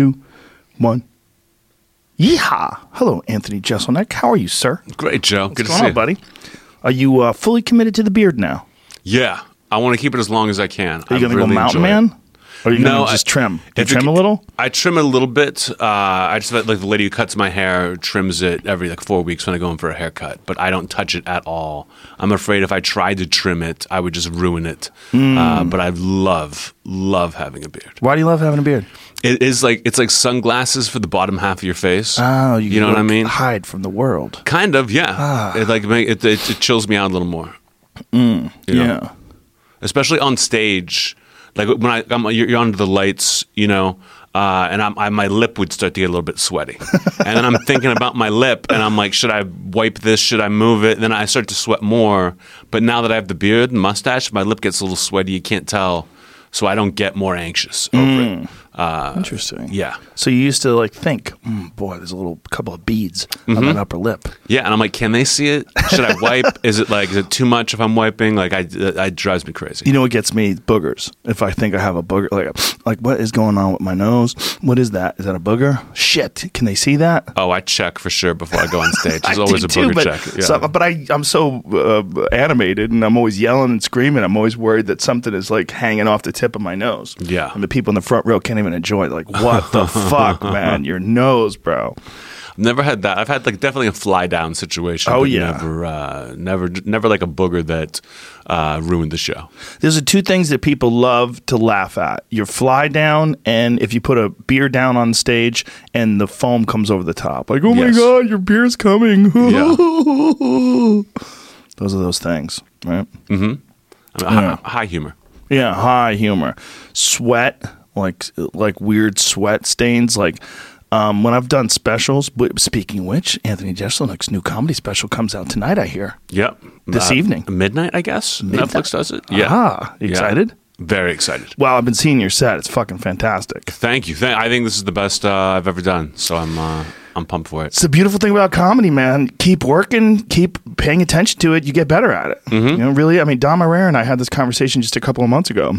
two, one. Yeehaw! Hello, Anthony Jeselnik. How are you, sir? Great, Joe. What's Good to see on, you, buddy? Are you uh, fully committed to the beard now? Yeah, I want to keep it as long as I can. Are you going to go mountain man? Or are you No, just trim? Do you trim a c- little? I trim a little bit. Uh, I just like the lady who cuts my hair trims it every like four weeks when I go in for a haircut, but I don't touch it at all. I'm afraid if I tried to trim it, I would just ruin it. Hmm. Uh, but I love love having a beard. Why do you love having a beard? It is like it's like sunglasses for the bottom half of your face. Oh, you, You know what I mean? Hide from the world. kind of, yeah. Ah. It like make, it, it, it chills me out a little more. You know? Yeah. especially on stage. Like when I, I'm, you're, under the lights, you know, uh, and I'm, I, my lip would start to get a little bit sweaty, and then I'm thinking about my lip, and I'm like, should I wipe this? Should I move it? And then I start to sweat more. But now that I have the beard and mustache, my lip gets a little sweaty. You can't tell, so I don't get more anxious over it. Uh, Interesting. yeah, So you used to like think, mm, boy, there's a little couple of beads on Mm-hmm. that upper lip. yeah, and I'm like, can they see it? Should I wipe? is it like is it too much if I'm wiping? Like, I, it drives me crazy. You know what gets me? Boogers. If I think I have a booger, like, like what is going on with my nose? What is that? Is that a booger? Shit! Can they see that? Oh, I check for sure before I go on stage. There's always a too, booger but, check. Yeah. so- but I, I'm so uh, animated and I'm always yelling and screaming. I'm always worried that something is like hanging off the tip of my nose. Yeah. And the people in the front row can't even enjoy it. Like, what the fuck, man? Your nose, bro. Never had that. I've had like definitely a fly down situation. Oh, but yeah. never, uh, never, never like a booger that uh, ruined the show. There's are two things that people love to laugh at: your fly down, and if you put a beer down on stage and the foam comes over the top. Like, oh my god, your beer's coming. Yeah. those are those things, right? I mean, Yeah. high, high humor. Yeah, high humor. Sweat, like like weird sweat stains. Like um, when I've done specials. but Speaking which, Anthony Jeselnik's new comedy special comes out tonight. I hear. Yep. This Uh, evening. midnight, I guess. Netflix does it. Yeah. Ah, Yeah. excited? Very excited. Well, I've been seeing your set. It's fucking fantastic. Thank you. Th- I think this is the best uh, I've ever done. So I'm, uh, I'm pumped for it. It's the beautiful thing about comedy, man. Keep working, keep paying attention to it. You get better at it. Mm-hmm. You know, really. I mean, Don Herrera and I had this conversation just a couple of months ago.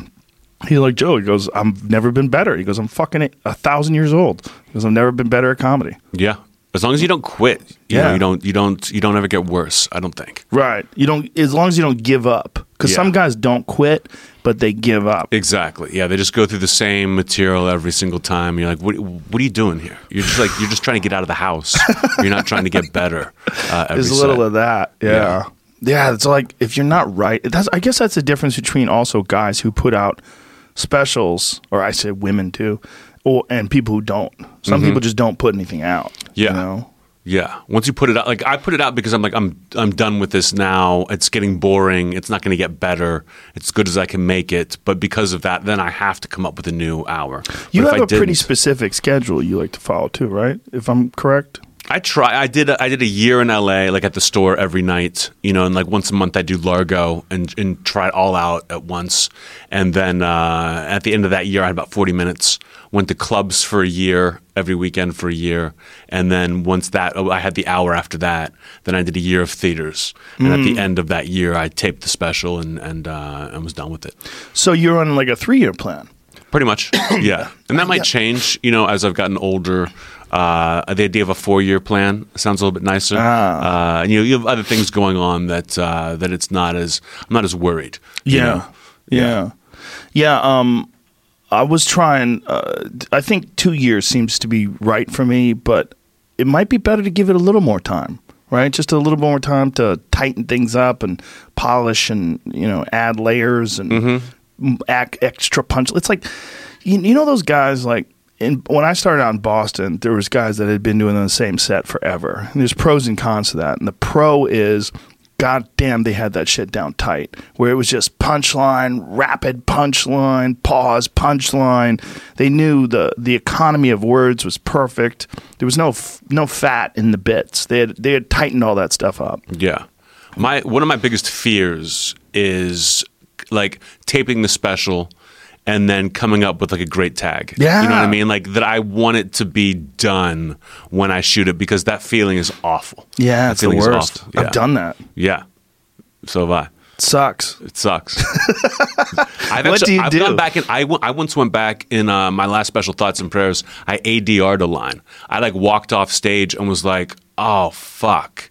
He's like, Joe, he goes, I've never been better. He goes, I'm fucking a thousand years old. He goes, I've never been better at comedy. Yeah. As long as you don't quit, you Yeah. know, you don't, you don't, you don't ever get worse. I don't think. Right. You don't, as long as you don't give up. Because Yeah. some guys don't quit, but they give up. Exactly. Yeah, they just go through the same material every single time. You're like, what, what are you doing here? You're just like, you're just trying to get out of the house. you're not trying to get better. Uh, There's a little set. of that. Yeah. Yeah. Yeah. It's like if you're not right, that's I guess that's the difference between also guys who put out specials, or I say women too, or and people who don't. Some people just don't put anything out. Mm-hmm. Yeah. You know? Yeah. Once you put it out, like I put it out because I'm like I'm I'm done with this now. It's getting boring. It's not going to get better. It's as good as I can make it. But because of that, then I have to come up with a new hour. You But have a pretty specific schedule you like to follow too, right? If I'm correct. I try. I did. A, I did a year in LA, like at the store every night. You know, and like once a month I do Largo and and try it all out at once. And then uh, at the end of that year, I had about forty minutes. Went to clubs for a year, every weekend for a year, and then once that, oh, I had the hour after that. Then I did a year of theaters, and at the end of that year, I taped the special and and uh, and was done with it. So you're on like a three year plan. Pretty much, yeah. And that might change, you know, as I've gotten older. Uh, the idea of a four-year plan sounds a little bit nicer. Ah. Uh, and you know, you have other things going on that uh, that it's not as I'm not as worried. you Yeah. know? Yeah. Yeah. Um, I was trying, uh, I think two years seems to be right for me, but it might be better to give it a little more time, right? Just a little more time to tighten things up and polish and, you know, add layers and m- act extra punch. It's like, you, you know, those guys like, in, when I started out in Boston, there was guys that had been doing the same set forever. And there's pros and cons to that. And the pro is, god damn, they had that shit down tight, where it was just punchline, rapid punchline, pause, punchline. They knew the the economy of words was perfect. There was no f- no fat in the bits. They had they had tightened all that stuff up. Yeah. My one of my biggest fears is like taping the special and then coming up with like a great tag. Yeah. You know what I mean? Like that I want it to be done when I shoot it because that feeling is awful. Yeah, that it's the worst. Yeah. I've done that. Yeah. So have I. It Sucks. It sucks. I've What do you I've do? gone back and I, w- I once went back in uh, my last special thoughts and prayers. I ADR'd a line. I like walked off stage and was like, "Oh fuck."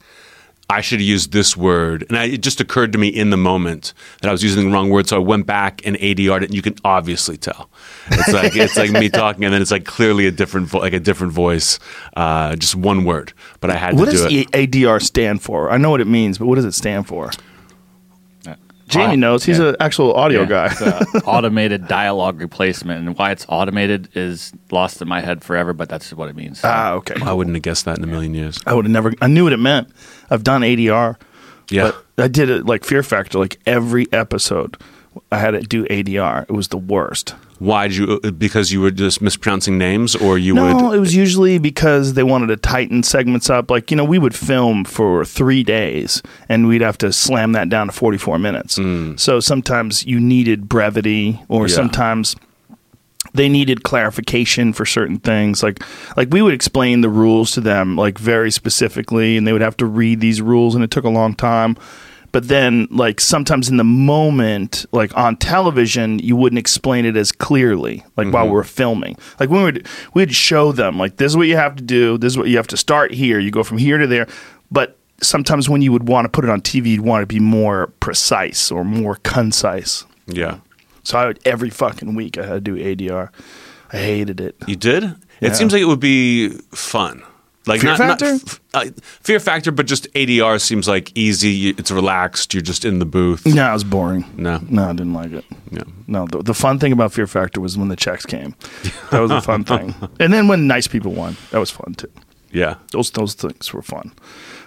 I should have used this word. And I, it just occurred to me in the moment that I was using the wrong word. So I went back and ADR'd it, and you can obviously tell. It's like it's like me talking, and then it's like clearly a different vo- like a different voice, uh, just one word. But I had What to does do it. E- ADR stand for? I know what it means, but what does it stand for? Jamie knows. He's yeah. an actual audio Yeah, guy. it's a automated dialogue replacement, and why it's automated is lost in my head forever. But that's what it means. ah, okay. I wouldn't have guessed that in a million years. I would have never. I knew what it meant. I've done ADR. Yeah. But I did it like Fear Factor. Like every episode, I had to do ADR. It was the worst. Why did you? uh, Because you were just mispronouncing names, or you no, would? it was usually because they wanted to tighten segments up. Like you know, we would film for three days, and we'd have to slam that down to forty-four minutes. So sometimes you needed brevity, or Mm. Yeah. sometimes they needed clarification for certain things. Like like we would explain the rules to them like very specifically, and they would have to read these rules, and it took a long time. But then, like sometimes in the moment, like on television, you wouldn't explain it as clearly, like while we were filming. Like we would we'd show them, like this is what you have to do. This is what you have to start here. You go from here to there. But sometimes when you would want to put it on TV, you'd want to be more precise or more concise. yeah, So I would, every fucking week I had to do ADR. I hated it. you did. Yeah. It seems like it would be fun. Like Fear not, not Factor? f- uh, fear factor, but just ADR seems like easy. It's relaxed. You're just in the booth. No, it was boring. No. no, I didn't like it. Yeah. No, the, the fun thing about Fear Factor was when the checks came. That was a fun thing. And then when nice people won, that was fun too. Yeah. Those those things were fun.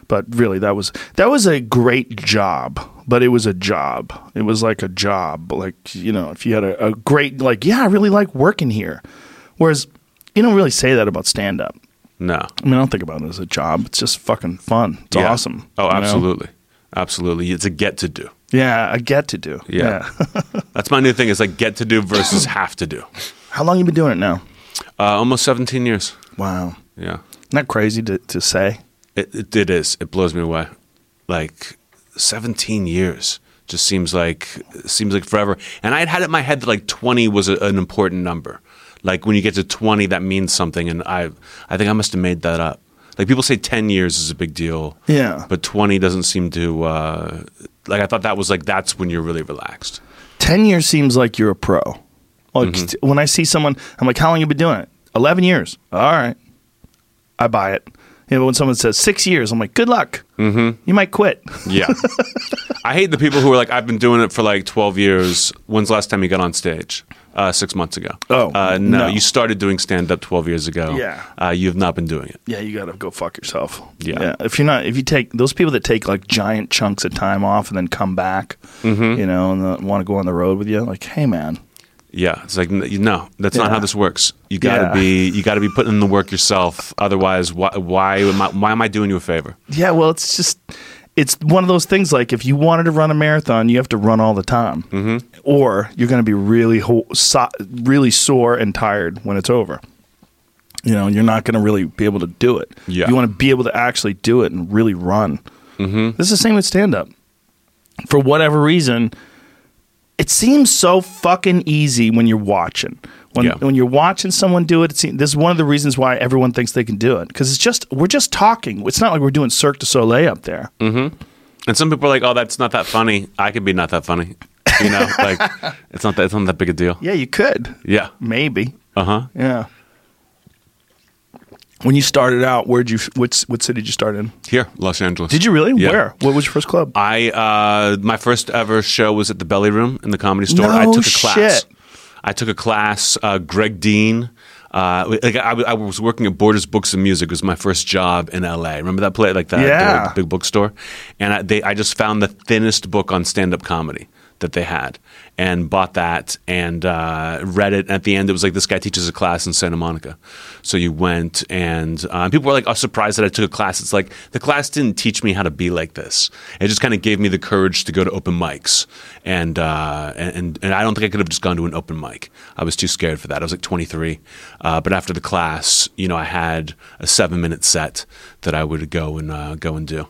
But really, that was that was a great job. But it was a job. It was like a job. Like you know, if you had a, a great like, yeah, I really like working here. Whereas you don't really say that about stand up. No. I mean, I don't think about it as a job. It's just fucking fun. It's Yeah. awesome. Oh, you know? absolutely, absolutely. It's a get to do. Yeah, a get to do. Yeah. That's my new thing. Is like get to do versus have to do. How long you been doing it now? Uh, almost 17 years. Wow. Yeah. Isn't that crazy to, to say? It, it, it is. It blows me away. Like 17 years just seems like seems like forever. And I had had it in my head that like 20 was a, an important number. Like when you get to 20, that means something. And I I think I must have made that up. Like people say 10 years is a big deal. Yeah. But 20 doesn't seem to. Uh, like I thought that was like that's when you're really relaxed. 10 years seems like you're a pro. Like Mm-hmm. when I see someone, I'm like, how long have you been doing it? 11 years. All right. I buy it. You know, when someone says six years, I'm like, good luck. Mm-hmm. You might quit. Yeah. I hate the people who are like, I've been doing it for like 12 years. When's the last time you got on stage? Uh, six months ago. Oh, uh, no, no. You started doing stand up 12 years ago. Yeah. Uh, you have not been doing it. yeah, you got to go fuck yourself. Yeah. If you're not, if you take those people that take like giant chunks of time off and then come back, Mm-hmm. you know, and want to go on the road with you, like, hey, man, Yeah. It's like, no, that's not how this works. You got to Yeah. be, you got to be putting in the work yourself. Otherwise, why, why, am I, why am I doing you a favor? Yeah, well, it's just it's one of those things. Like if you wanted to run a marathon, you have to run all the time, mm-hmm. or you're going to be really ho- so- really sore and tired when it's over. You know, you're not going to really be able to do it. Yeah. you want to be able to actually do it and really run. Mm-hmm. This is the same with stand up. For whatever reason, it seems so fucking easy when you're watching. When, Yeah. when you're watching someone do it, it seems, this is one of the reasons why everyone thinks they can do it because it's just we're just talking. It's not like we're doing Cirque du Soleil up there. And some people are like, oh, that's not that funny. I could be not that funny. You know, like it's not that, it's not that big a deal. Yeah, you could Yeah. maybe. Uh huh. Yeah. When you started out, where'd you? What what city did you start in? Here, Los Angeles. Did you really? Yeah. Where? What was your first club? I uh, my first ever show was at the Belly Room in the Comedy Store. No I took a class. shit. I took a class. Uh, Greg Dean. Uh, like I, I was working at Borders Books and Music. It was my first job in L.A. Remember that play, like that, Yeah. big bookstore. And I, they, I just found the thinnest book on stand-up comedy that they had, and bought that and uh, read it. At the end, it was like this guy teaches a class in Santa Monica. So you went, and uh, people were like, "Oh, surprised that I took a class." It's like the class didn't teach me how to be like this. It just kind of gave me the courage to go to open mics, and uh, and and I don't think I could have just gone to an open mic. I was too scared for that. I was like 23, uh, but after the class, you know, I had a seven minute set that I would go and uh, go and do.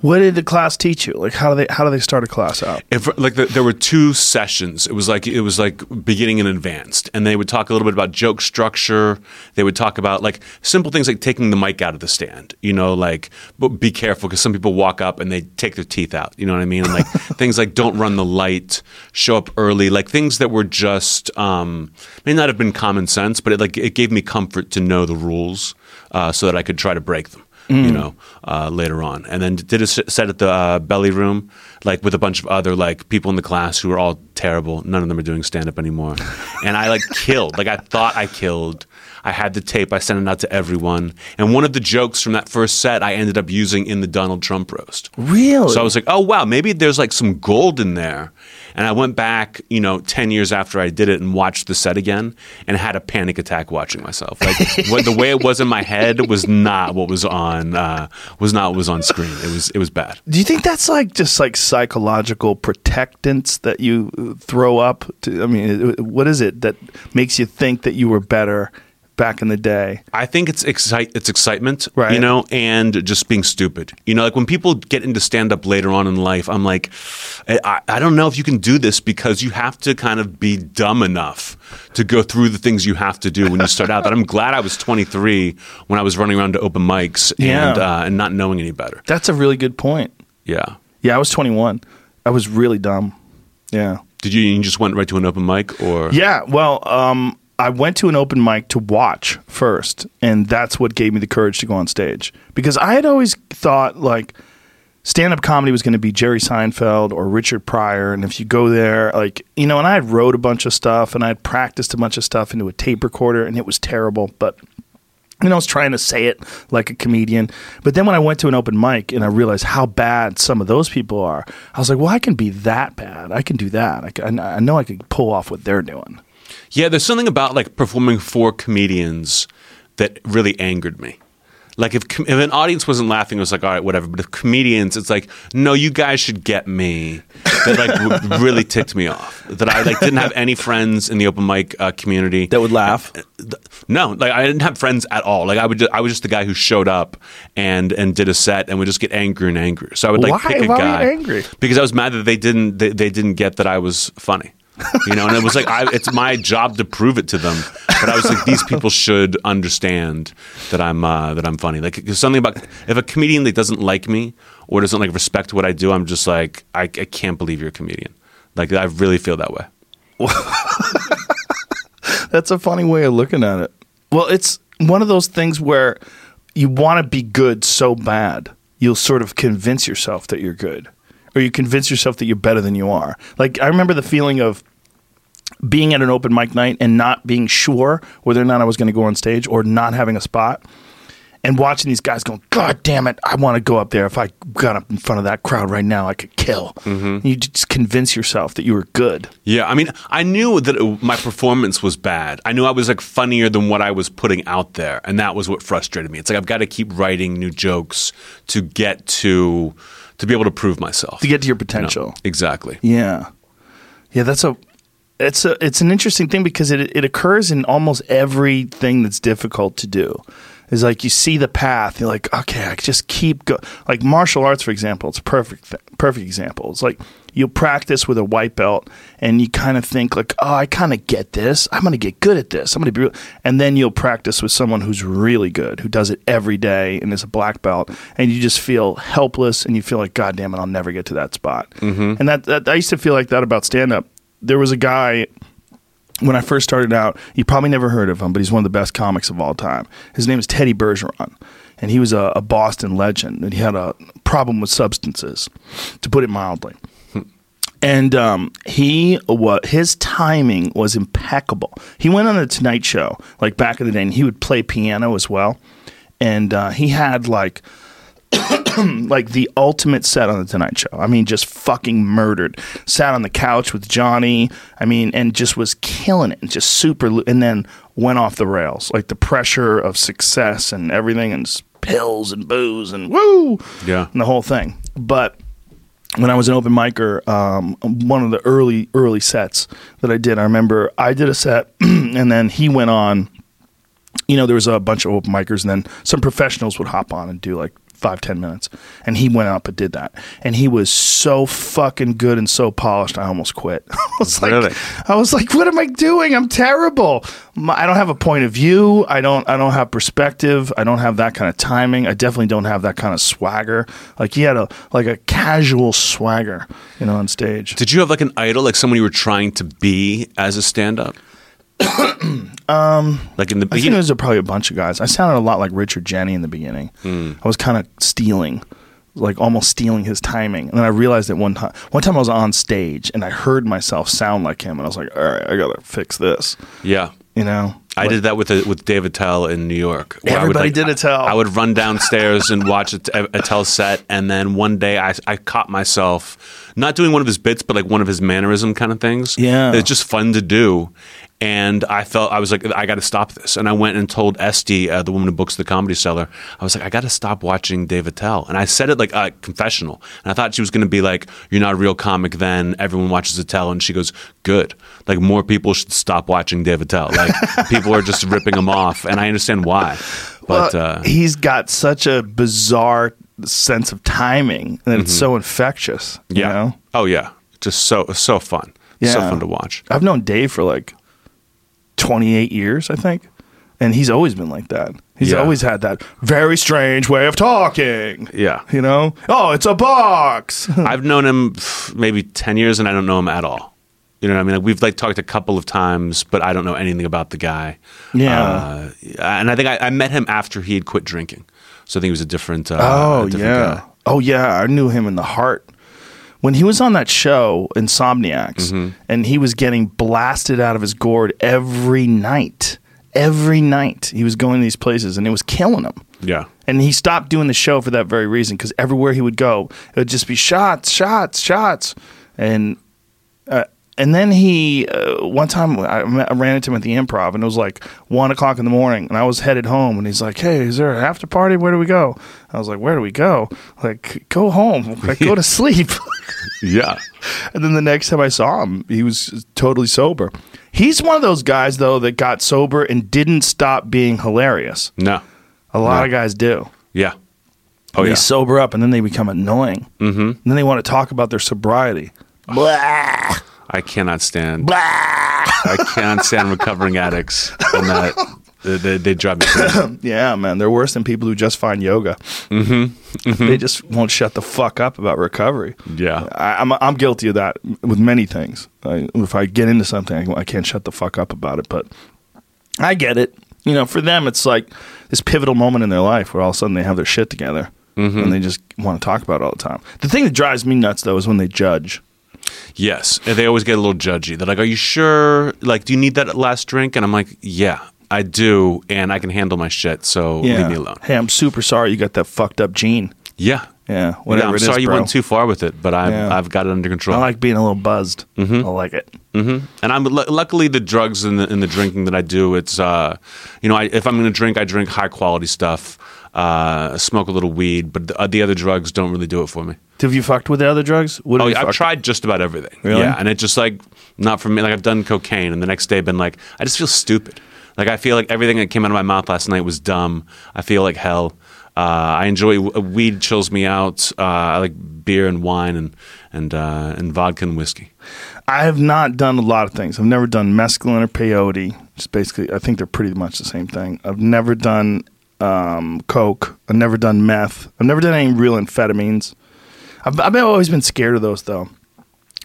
What did the class teach you? Like how do they how do they start a class out? if like the, there were two sessions. It was like it was like beginning and advanced. And they would talk a little bit about joke structure. They would talk about like simple things like taking the mic out of the stand you know like but be careful because some people walk up and they take their teeth out you know what i mean? And like things like don't run the light show up early like things that were just um, may not have been common sense but it like it gave me comfort to know the rules uh, so that i could try to break them you know, uh, later on. And then did a set at the uh, Belly Room, like with a bunch of other like people in the class who were all terrible. None of them are doing stand up anymore. and I like killed. Like I thought I killed. I had the tape. I sent it out to everyone. And one of the jokes from that first set, I ended up using in the Donald Trump roast. Really? So I was like, oh wow, maybe there's like some gold in there. And I went back, you know, ten years after I did it and watched the set again, and had a panic attack watching myself. Like what, the way it was in my head was not what was on uh, was not what was on screen. It was it was bad. Do you think that's like just like psychological protectants that you throw up? To, I mean, what is it that makes you think that you were better back in the day? I think it's excite it's excitement, Right. you know, and just being stupid. You know, like when people get into stand up later on in life, I'm like, I, I don't know if you can do this because you have to kind of be dumb enough to go through the things you have to do when you start out. That I'm glad I was 23 when I was running around to open mics Yeah. and uh, and not knowing any better. That's a really good point. Yeah. Yeah, I was 21. I was really dumb. Yeah. Did you, you just went right to an open mic or? Yeah, well, um, I went to an open mic to watch first, and that's what gave me the courage to go on stage because I had always thought like stand up comedy was going to be Jerry Seinfeld or Richard Pryor, and if you go there, like you know, and I had wrote a bunch of stuff and I had practiced a bunch of stuff into a tape recorder, and it was terrible, but. You know, I was trying to say it like a comedian. But then when I went to an open mic and I realized how bad some of those people are, I was like, well, I can be that bad. I can do that. I, can, I know I could pull off what they're doing. Yeah, there's something about like performing for comedians that really angered me. Like if, if an audience wasn't laughing, it was like all right, whatever. But if comedians, it's like no, you guys should get me. That like really ticked me off. That I like didn't have any friends in the open mic uh, community That would laugh. No, like I didn't have friends at all. Like I would, just, I was just the guy who showed up and and did a set and would just get angry and angry. So I would like Why? pick a Why guy angry? because I was mad that they didn't they, they didn't get that I was funny. You know, and it was like I, it's my job to prove it to them. But I was like, these people should understand that I'm uh, that I'm funny. Like there's something about if a comedian that doesn't like me or doesn't like respect what I do, I'm just like I, I can't believe you're a comedian. Like I really feel that way. That's a funny way of looking at it. Well, it's one of those things where you want to be good so bad, you'll sort of convince yourself that you're good, or you convince yourself that you're better than you are. Like, I remember the feeling of being at an open mic night and not being sure whether or not I was going to go on stage or not having a spot. And watching these guys going, God damn it, I want to go up there. If I got up in front of that crowd right now, I could kill. Mm-hmm. You just convince yourself that you were good. Yeah, I mean, I knew that it, my performance was bad. I knew I was like funnier than what I was putting out there, and that was what frustrated me. It's like I've got to keep writing new jokes to get to to be able to prove myself To get to your You know? potential. Exactly. Yeah, yeah. That's a it's a it's an interesting thing because it it occurs in almost everything that's difficult to do. Is like you see the path, you're like, okay, I just keep go. Like martial arts, for example, it's a perfect th- perfect example. It's like you'll practice with a white belt, and you kind of think like, oh, I kind of get this. I'm going to get good at this. I'm going to be, real. and then you'll practice with someone who's really good, who does it every day, and is a black belt, and you just feel helpless, and you feel like, God damn it, I'll never get to that spot. Mm-hmm. And that, that I used to feel like that about stand up. There was a guy when I first started out, you probably never heard of him, but he's one of the best comics of all time. His name is Teddy Bergeron, and he was a, a Boston legend, and he had a problem with substances, to put it mildly. And um, he what his timing was impeccable. He went on the Tonight Show like back in the day, and he would play piano as well. And uh, he had like like the ultimate set on the Tonight Show. I mean, just fucking murdered. Sat on the couch with Johnny. I mean, and just was killing it. And just super. lo- And then went off the rails. Like the pressure of success and everything, and pills and booze and woo. Yeah. And the whole thing. But when I was an open micer, um, one of the early early sets that I did, I remember I did a set, and then he went on. You know, there was a bunch of open micers, and then some professionals would hop on and do like five ten minutes, and he went up and did that, and he was so fucking good and so polished. I almost quit. I was Really? like, I was like, what am I doing? I'm terrible. My, I don't have a point of view. I don't. I don't have perspective. I don't have that kind of timing. I definitely don't have that kind of swagger. Like he had a like a casual swagger, you know, on stage. Did you have like an idol, like someone you were trying to be as a stand-up? Um, like in the I think beginning. there's a, probably a bunch of guys. I sounded a lot like Richard Jeni in the beginning. Hmm. I was kind of stealing, like almost stealing his timing. And then I realized that one time, one time I was on stage and I heard myself sound like him, and I was like, all right, I gotta fix this. yeah, You know, I did that with a, with Dave Attell in New York. where I would, Everybody did Attell. I would run downstairs and watch a, Attell set, and then one day I, I caught myself not doing one of his bits, but like one of his mannerism kind of things. Yeah. it's just fun to do. And I felt I was like, I got to stop this. And I went and told Estee, uh, the woman who books the Comedy Cellar, I was like, I got to stop watching Dave Attell. And I said it like a confessional. And I thought she was going to be like, You're not a real comic then. Everyone watches Attell. And she goes, Good. Like more people should stop watching Dave Attell. Like people are just ripping him off. And I understand why. But Well, uh, he's got such a bizarre sense of timing that it's so infectious. you Mm-hmm. yeah. know? Oh, yeah. Just so, so fun. So Yeah. fun to watch. I've known Dave for like 28 years, I think. And he's always been like that. He's Yeah. always had that very strange way of talking. Yeah. You know? Oh, it's a box. I've known him pff, maybe 10 years and I don't know him at all. You know what I mean? Like we've like talked a couple of times, but I don't know anything about the guy. Yeah. Uh, and I think I, I met him after he had quit drinking. So I think he was a different, uh, oh, a different yeah. guy. Oh, yeah. I knew him in the heart. When he was on that show, Insomniacs, Mm-hmm. and he was getting blasted out of his gourd every night. Every night he was going to these places and it was killing him. Yeah. And he stopped doing the show for that very reason because everywhere he would go, it would just be shots, shots, shots. And and then he, uh, one time I, met- I ran into him at the improv and it was like one o'clock in the morning and I was headed home and he's like, Hey, is there an after party? Where do we go? I was like, Where do we go? Like, go home, like, go to sleep. Yeah. and then the next time I saw him, he was totally sober. He's one of those guys, though, that got sober and didn't stop being hilarious. No. A lot No. of guys do. Yeah. Oh, they yeah. sober up and then they become annoying. Mm-hmm. And then they want to talk about their sobriety. Blah, I cannot stand, blah. I cannot stand recovering addicts. And that, they, they, they drive me crazy. Yeah, man, they're worse than people who just find yoga. Mm-hmm. They just won't shut the fuck up about recovery. Yeah. I, I'm I'm guilty of that with many things. I, if I get into something, I, I can't shut the fuck up about it. But I get it. You know, for them, it's like this pivotal moment in their life where all of a sudden they have their shit together and they just want to talk about it all the time. The thing that drives me nuts though is when they judge. Yes, and they always get a little judgy. They're like, "Are you sure? Like, do you need that last drink?" And I'm like, "Yeah, I do, and I can handle my shit. So leave me alone." Hey, I'm super sorry you got that fucked up gene. Yeah, Yeah, whatever yeah, I'm it is, sorry you bro. went too far with it, but I've Yeah. I've got it under control. I like being a little buzzed. I like it. hmm And I'm lu- luckily the drugs and the, and the drinking that I do. It's uh, you know, I, if I'm going to drink, I drink high quality stuff. Uh, smoke a little weed, but the, uh, the other drugs don't really do it for me. Have you fucked with the other drugs? What Oh, yeah, I've tried just about everything. Really? Yeah, and it's just like not for me. Like I've done cocaine, and the next day been like, I just feel stupid. Like I feel like everything that came out of my mouth last night was dumb. I feel like hell. Uh, I enjoy weed. Chills me out. Uh, I like beer and wine and and uh, and vodka and whiskey. I have not done a lot of things. I've never done mescaline or peyote. Just basically, I think they're pretty much the same thing. I've never done um, coke. I've never done meth. I've never done any real amphetamines. I've, I've always been scared of those though,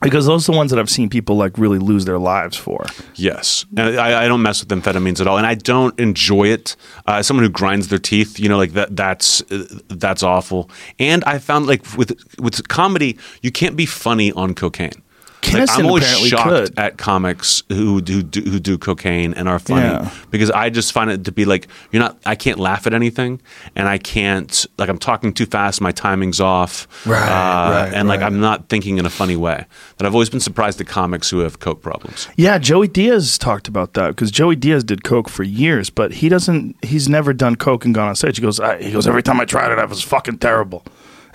because those are the ones that I've seen people like really lose their lives for. Yes, and I, I don't mess with amphetamines at all, and I don't enjoy it. Uh, someone who grinds their teeth, you know, like that. That's that's awful. And I found like with with comedy, you can't be funny on cocaine. Like, I'm always apparently shocked could. at comics who do, do who do cocaine and are funny Yeah. because I just find it to be like you're not. I can't laugh at anything, and I can't like I'm talking too fast. My timing's off, Right, uh, right, and like. I'm not thinking in a funny way. That I've always been surprised at comics who have coke problems. Yeah, Joey Diaz talked about that because Joey Diaz did coke for years, but he doesn't. He's never done coke and gone on stage. He goes, I, he goes every time I tried it, I was fucking terrible.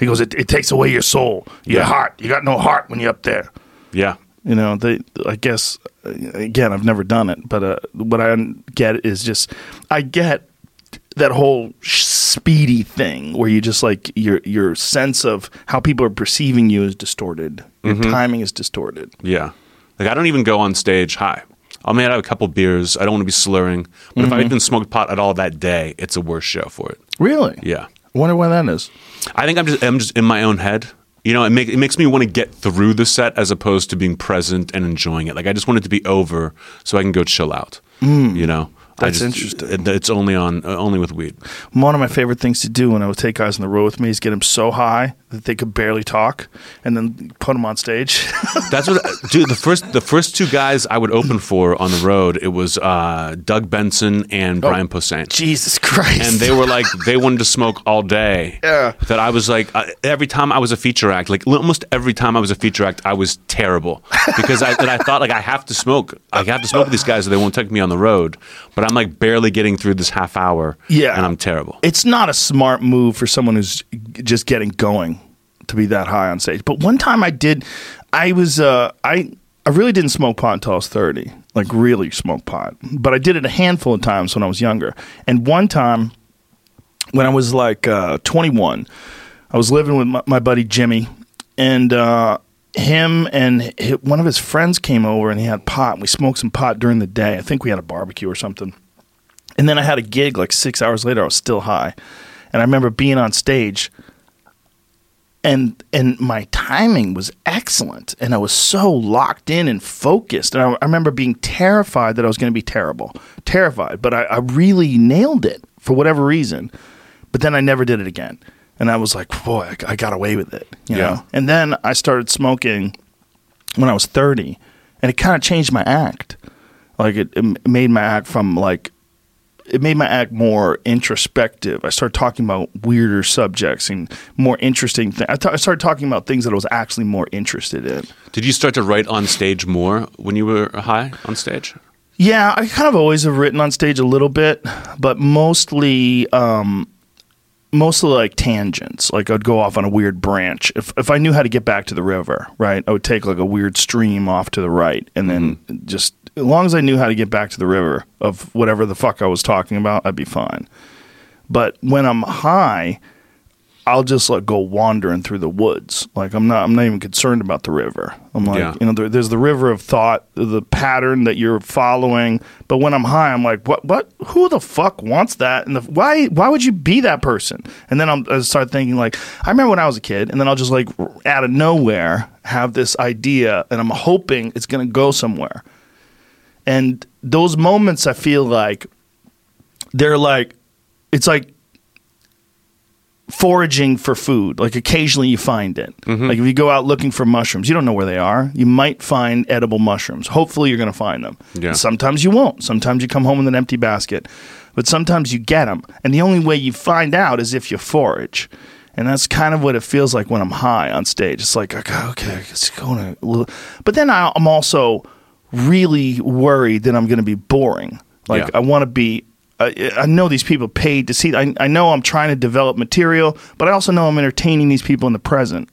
He goes, it, it takes away your soul, your Yeah. heart. You got no heart when you're up there. Yeah. You know, they. I guess again, I've never done it, but uh, what I get is just I get that whole speedy thing where you just like your your sense of how people are perceiving you is distorted. Your timing is distorted. Yeah. Like I don't even go on stage high. I may have a couple beers. I don't want to be slurring. But if I even smoked pot at all that day, it's a worse show for it. Really? Yeah. I wonder why that is. I think I'm just I'm just in my own head. You know, it, make, it makes me want to get through the set as opposed to being present and enjoying it. Like I just want it to be over so I can go chill out. You know, That's just- interesting. it- it's only on uh, only with weed. One of my favorite things to do when I would take guys on the road with me is get them so high that they could barely talk, and then put them on stage. That's what, dude. The first the first two guys I would open for on the road it was uh, Doug Benson and Brian Posehn. Jesus Christ! and they were like they wanted to smoke all day. Yeah. That I was like uh, every time I was a feature act, like almost every time I was a feature act, I was terrible because I I thought like I have to smoke, I have to smoke with these guys, or they won't take me on the road. But I'm like barely getting through this half hour. Yeah. and I'm terrible. it's not a smart move for someone who's just getting going to be that high on stage. But one time I did, I was uh, I I really didn't smoke pot until I was thirty, like really smoke pot. But I did it a handful of times when I was younger. And one time, when I was like uh, twenty one, I was living with my, my buddy Jimmy, and uh, him and hi one of his friends came over and he had pot. And we smoked some pot during the day. I think we had a barbecue or something. And then I had a gig like six hours later. I was still high, and I remember being on stage, and and my timing was excellent, and I was so locked in and focused. And I, I remember being terrified that I was going to be terrible, terrified. But I, I really nailed it for whatever reason. But then I never did it again, and I was like, boy, I, I got away with it. You Yeah. know? And then I started smoking when I was thirty, and it kind of changed my act. Like it, it made my act from like it made my act more introspective. I started talking about weirder subjects and more interesting things. I, ta- I started talking about things that I was actually more interested in. Did you start to write on stage more when you were high on stage? Yeah, I kind of always have written on stage a little bit, but mostly, um, mostly like tangents. Like I'd go off on a weird branch. If if I knew how to get back to the river, right, I would take like a weird stream off to the right, and then just as long as I knew how to get back to the river of whatever the fuck I was talking about, I'd be fine. But when I'm high, I'll just like go wandering through the woods. Like I'm not I'm not even concerned about the river. I'm like, Yeah. you know, there, there's the river of thought, the pattern that you're following. But when I'm high, I'm like, what what who the fuck wants that? And the, why why would you be that person? And then I'm, I start thinking like, I remember when I was a kid, and then I'll just like out of nowhere have this idea, and I'm hoping it's gonna go somewhere. And those moments, I feel like they're like, it's like foraging for food. Like occasionally you find it. Mm-hmm. Like if you go out looking for mushrooms, you don't know where they are. You might find edible mushrooms. Hopefully you're going to find them. Yeah. Sometimes you won't. Sometimes you come home with an empty basket. But sometimes you get them. And the only way you find out is if you forage. And that's kind of what it feels like when I'm high on stage. It's like, okay, okay it's going to. But then I, I'm also really worried that I'm going to be boring. Like Yeah. I want to be. I, I know these people paid to see. I, I know I'm trying to develop material, but I also know I'm entertaining these people in the present.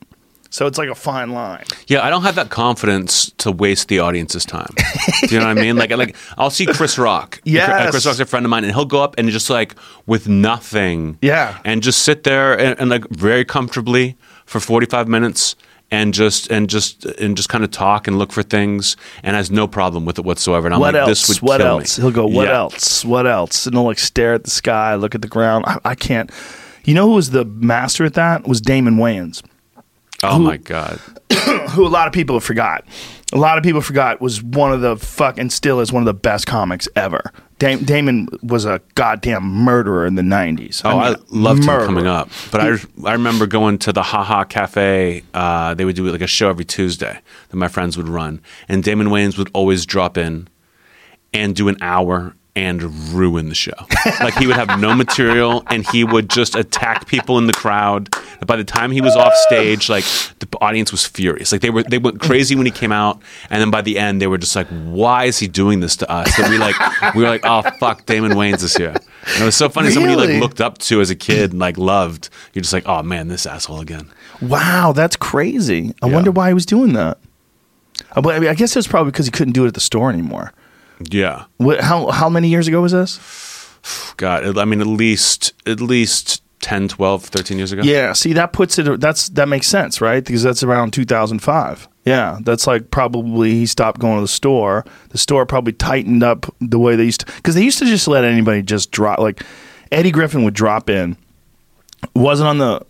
So it's like a fine line. Yeah, I don't have that confidence to waste the audience's time. Do you know what I mean? Like, like I'll see Chris Rock. Uh, yes. Chris Rock's a friend of mine, and he'll go up and just like with nothing. Yeah. and just sit there and, and like very comfortably for forty five minutes. And just and just and just kind of talk and look for things, and has no problem with it whatsoever. And I'm what like, else? this would what kill else? me. He'll go, what Yeah. else? What else? And he'll like stare at the sky, look at the ground. I, I can't. You know who was the master at that? Was Damon Wayans, Oh my god! who a lot of people have forgot. A lot of people forgot was one of the fuck and still is one of the best comics ever. Dam- Damon was a goddamn murderer in the '90s. Oh, I, mean, loved murderer. him coming up. But I, I remember going to the Haha Cafe. Uh, they would do like a show every Tuesday that my friends would run, and Damon Wayans would always drop in and do an hour and ruin the show. like he would have no material, and he would just attack people in the crowd. By the time he was off stage, like the audience was furious. Like they were, they went crazy when he came out, and then by the end, they were just like, "Why is he doing this to us?" And we like, we were like, "Oh fuck, Damon Wayans is here." And it was so funny. Somebody like looked up to as a kid and like loved. You're just like, "Oh man, this asshole again." Wow, that's crazy. I Yeah. wonder why he was doing that. Uh, But I, mean, I guess it was probably because he couldn't do it at the store anymore. Yeah. What, how how many years ago was this? God, I mean, at least at least 10, 12, 13 years ago. Yeah, see that puts it that's that makes sense, right? Because that's around 2005. Yeah, that's like probably he stopped going to the store. The store probably tightened up the way they used to cuz they used to just let anybody just drop like Eddie Griffin would drop in wasn't on the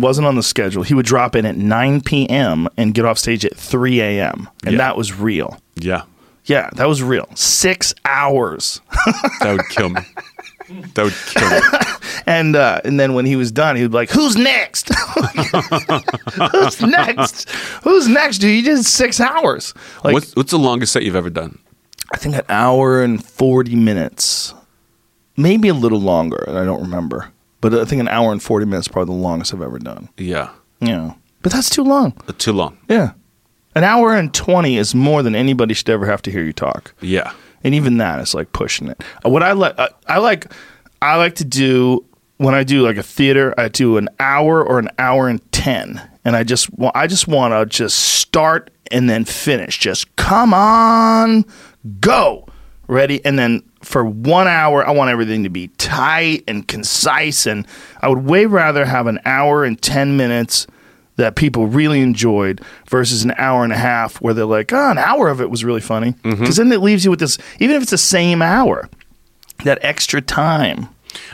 wasn't on the schedule. He would drop in at 9 p.m. and get off stage at 3 a.m. and Yeah. that was real. Yeah, Yeah, that was real. 6 hours. that would kill me. That would kill me. And uh, and then when he was done, he would be like, "Who's next? Who's next? Who's next, dude? You did six hours. Like what's, what's the longest set you've ever done? I think an hour and forty minutes, maybe a little longer. I don't remember, but I think an hour and forty minutes is probably the longest I've ever done. Yeah, Yeah, but that's too long. Uh, too long. Yeah, an hour and twenty is more than anybody should ever have to hear you talk. Yeah, and even that is like pushing it. Uh, What I like, I, I like, I like to do when I do like a theater, I do an hour or an hour and ten, and I just, wa- I just want to just start and then finish. Just come on, go, ready, and then for one hour, I want everything to be tight and concise, and I would way rather have an hour and ten minutes that people really enjoyed versus an hour and a half where they're like, oh, an hour of it was really funny. Mm-hmm. Because then it leaves you with this, even if it's the same hour, that extra time.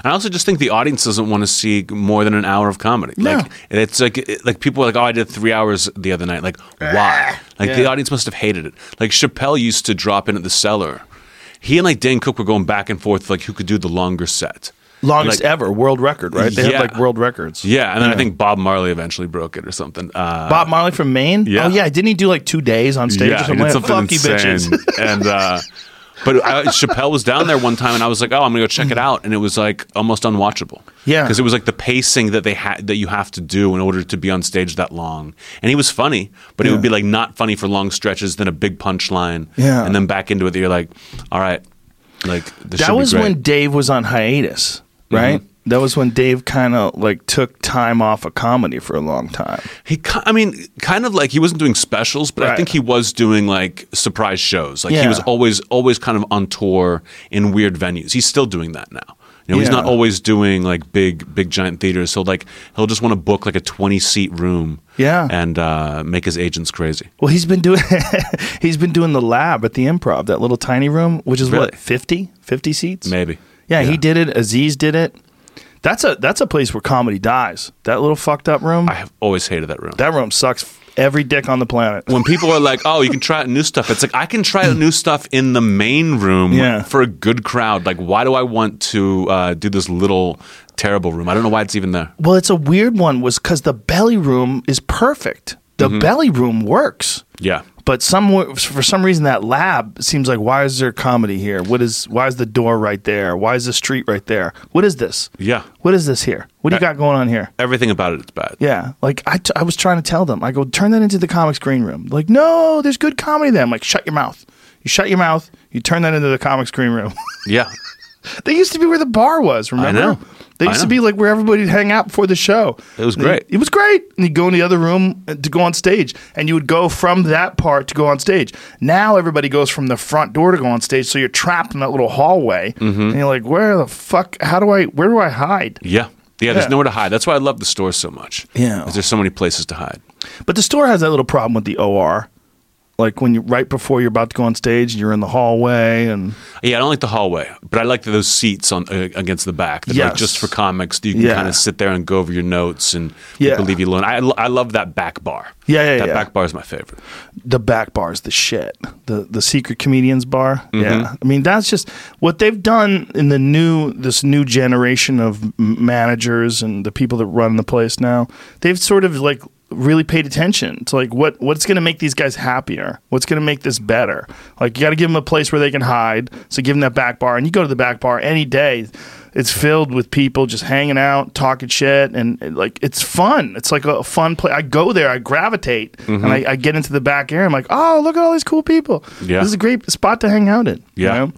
I also just think the audience doesn't want to see more than an hour of comedy. No. Like it's like it- like people are like, oh, I did three hours the other night. Like why? Ah, like the audience must have hated it. Like Chappelle used to drop in at the cellar. He and like Dane Cook were going back and forth like who could do the longer set. Longest Like- ever, world record, right? They Yeah. have like world records. Yeah, and then I think Bob Marley eventually broke it or something. Uh, Bob Marley from Maine? Yeah. Oh, yeah. Didn't he do like two days on stage or yeah, he something? like something Fuck insane. bitches. and uh, but I, Chappelle was down there one time, and I was like, "Oh, I'm gonna go check it out," and it was like almost unwatchable. Yeah. because it was like the pacing that they had that you have to do in order to be on stage that long. And he was funny, but it would be like not funny for long stretches, then a big punchline, Yeah. and then back into it. You're like, "All right, like that was great." when Dave was on hiatus, right? That was when Dave kind of like took time off of comedy for a long time. He, I mean, kind of like he wasn't doing specials, but I think he was doing like surprise shows. Like he was always, always kind of on tour in weird venues. He's still doing that now. You know, he's not always doing like big, big giant theaters. So like he'll just want to book like a twenty seat room, Yeah. and uh, make his agents crazy. Well, he's been doing he's been doing the lab at the Improv, that little tiny room, which is Really? what 50, 50 seats. Maybe. Yeah, he did it. Aziz did it. That's a that's a place where comedy dies. That little fucked up room. I have always hated that room. that room sucks. Every dick on the planet. when people are like, "Oh, you can try out new stuff," it's like I can try out new stuff in the main room Yeah. for a good crowd. Like, why do I want to uh, do this little terrible room? I don't know why it's even there. Well, it's a weird one. Was because the belly room is perfect. The Mm-hmm. belly room works. Yeah. But some for some reason that lab seems like why is there comedy here? What is why is the door right there? Why is the street right there? What is this? Yeah. What is this here? What do you uh, got going on here? Everything about it is bad. Yeah, like I, t- I was trying to tell them, I go turn that into the comics green room. Like, no, there's good comedy there. I'm like, shut your mouth. You shut your mouth. You turn that into the comics green room. Yeah. They used to be where the bar was. Remember? know. They I used to be like where everybody'd hang out before the show. It was And great. It was great. And you'd go in the other room to go on stage, and you would go from that part to go on stage. Now everybody goes from the front door to go on stage, so you're trapped in that little hallway, Mm-hmm. and you're like, where the fuck? How do I? Where do I hide? Yeah. Yeah, there's Yeah. nowhere to hide. That's why I love the store so much. Yeah. 'Cause There's so many places to hide. But the store has that little problem with the OR. Like when you right before you're about to go on stage, you're in the hallway, and Yeah, I don't like the hallway, but I like those seats on uh, against the back. Are like just for comics. You can Yeah. kind of sit there and go over your notes and Yeah. leave you alone. I, I love that back bar. Yeah, yeah, That yeah. back bar is my favorite. the back bar is the shit. The the secret comedians bar. Mm-hmm. Yeah, I mean that's just what they've done in the new this new generation of managers and the people that run the place now. They've sort of like really paid attention to like what what's going to make these guys happier. What's going to make this better? Like you got to give them a place where they can hide. So give them that back bar, and you go to the back bar any day. It's filled with people just hanging out, talking shit, and and, like it's fun. It's like a fun place. I go there, I gravitate, and mm-hmm. I, I get into the back area. I'm like, oh, look at all these cool people. Yeah. this is a great spot to hang out in. you Yeah. know?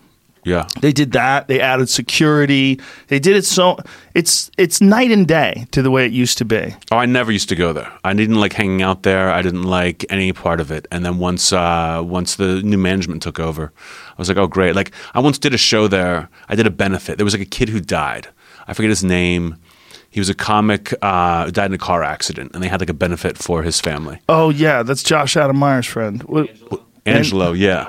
Yeah. They did that. They added security. They did it so it's it's night and day to the way it used to be. Oh, I never used to go there. I didn't like hanging out there. I didn't like any part of it. And then once uh, once the new management took over, I was like, oh great. Like I once did a show there. I did a benefit. There was like a kid who died. I forget his name. He was a comic uh, who died in a car accident, and they had like a benefit for his family. Oh yeah, that's Josh Adam Meyer's friend. What, Angelo, yeah,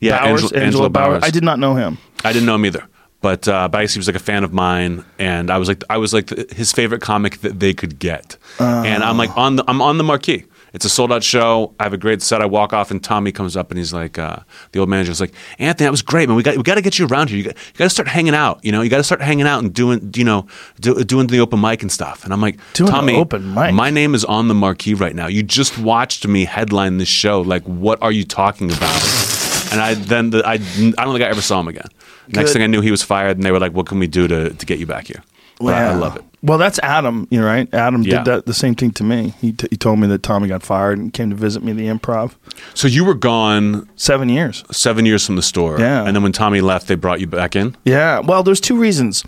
yeah, Bowers, Angelo, Angelo Bowers. Bowers. I did not know him. I didn't know him either. But uh, he was like a fan of mine, and I was like, I was like the, his favorite comic that they could get. And I'm like on the, I'm on the marquee. It's a sold out show. I have a great set. I walk off, and Tommy comes up, and he's like, uh, the old manager's like, Anthony, that was great, man. We got we got to get you around here. You got, you got to start hanging out. You know, you got to start hanging out and doing, you know, do, doing the open mic and stuff. And I'm like, Doing Tommy, open mic? my name is on the marquee right now. You just watched me headline this show. Like, what are you talking about? And I then the, I I don't think I ever saw him again. Next Good. thing I knew, he was fired, and they were like, "What can we do to, to get you back here?" But I, I love it. Well, that's Adam, you know, right? Adam Yeah. did that the same thing to me. He, t- he told me that Tommy got fired and came to visit me at the improv. So you were gone Seven years. seven years from the store, Yeah. And then when Tommy left, they brought you back in. Yeah. Well, there's two reasons.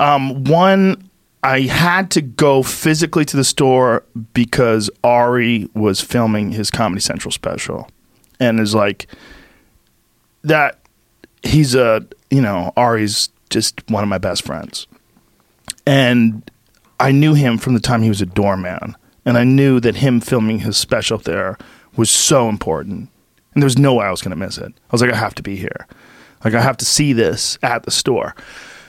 Um, one, I had to go physically to the store because Ari was filming his Comedy Central special, and is like that. He's a you know Ari's just one of my best friends, and I knew him from the time he was a doorman, and I knew that him filming his special there was so important, and there was no way I was going to miss it. I was like, I have to be here, like I have to see this at the store.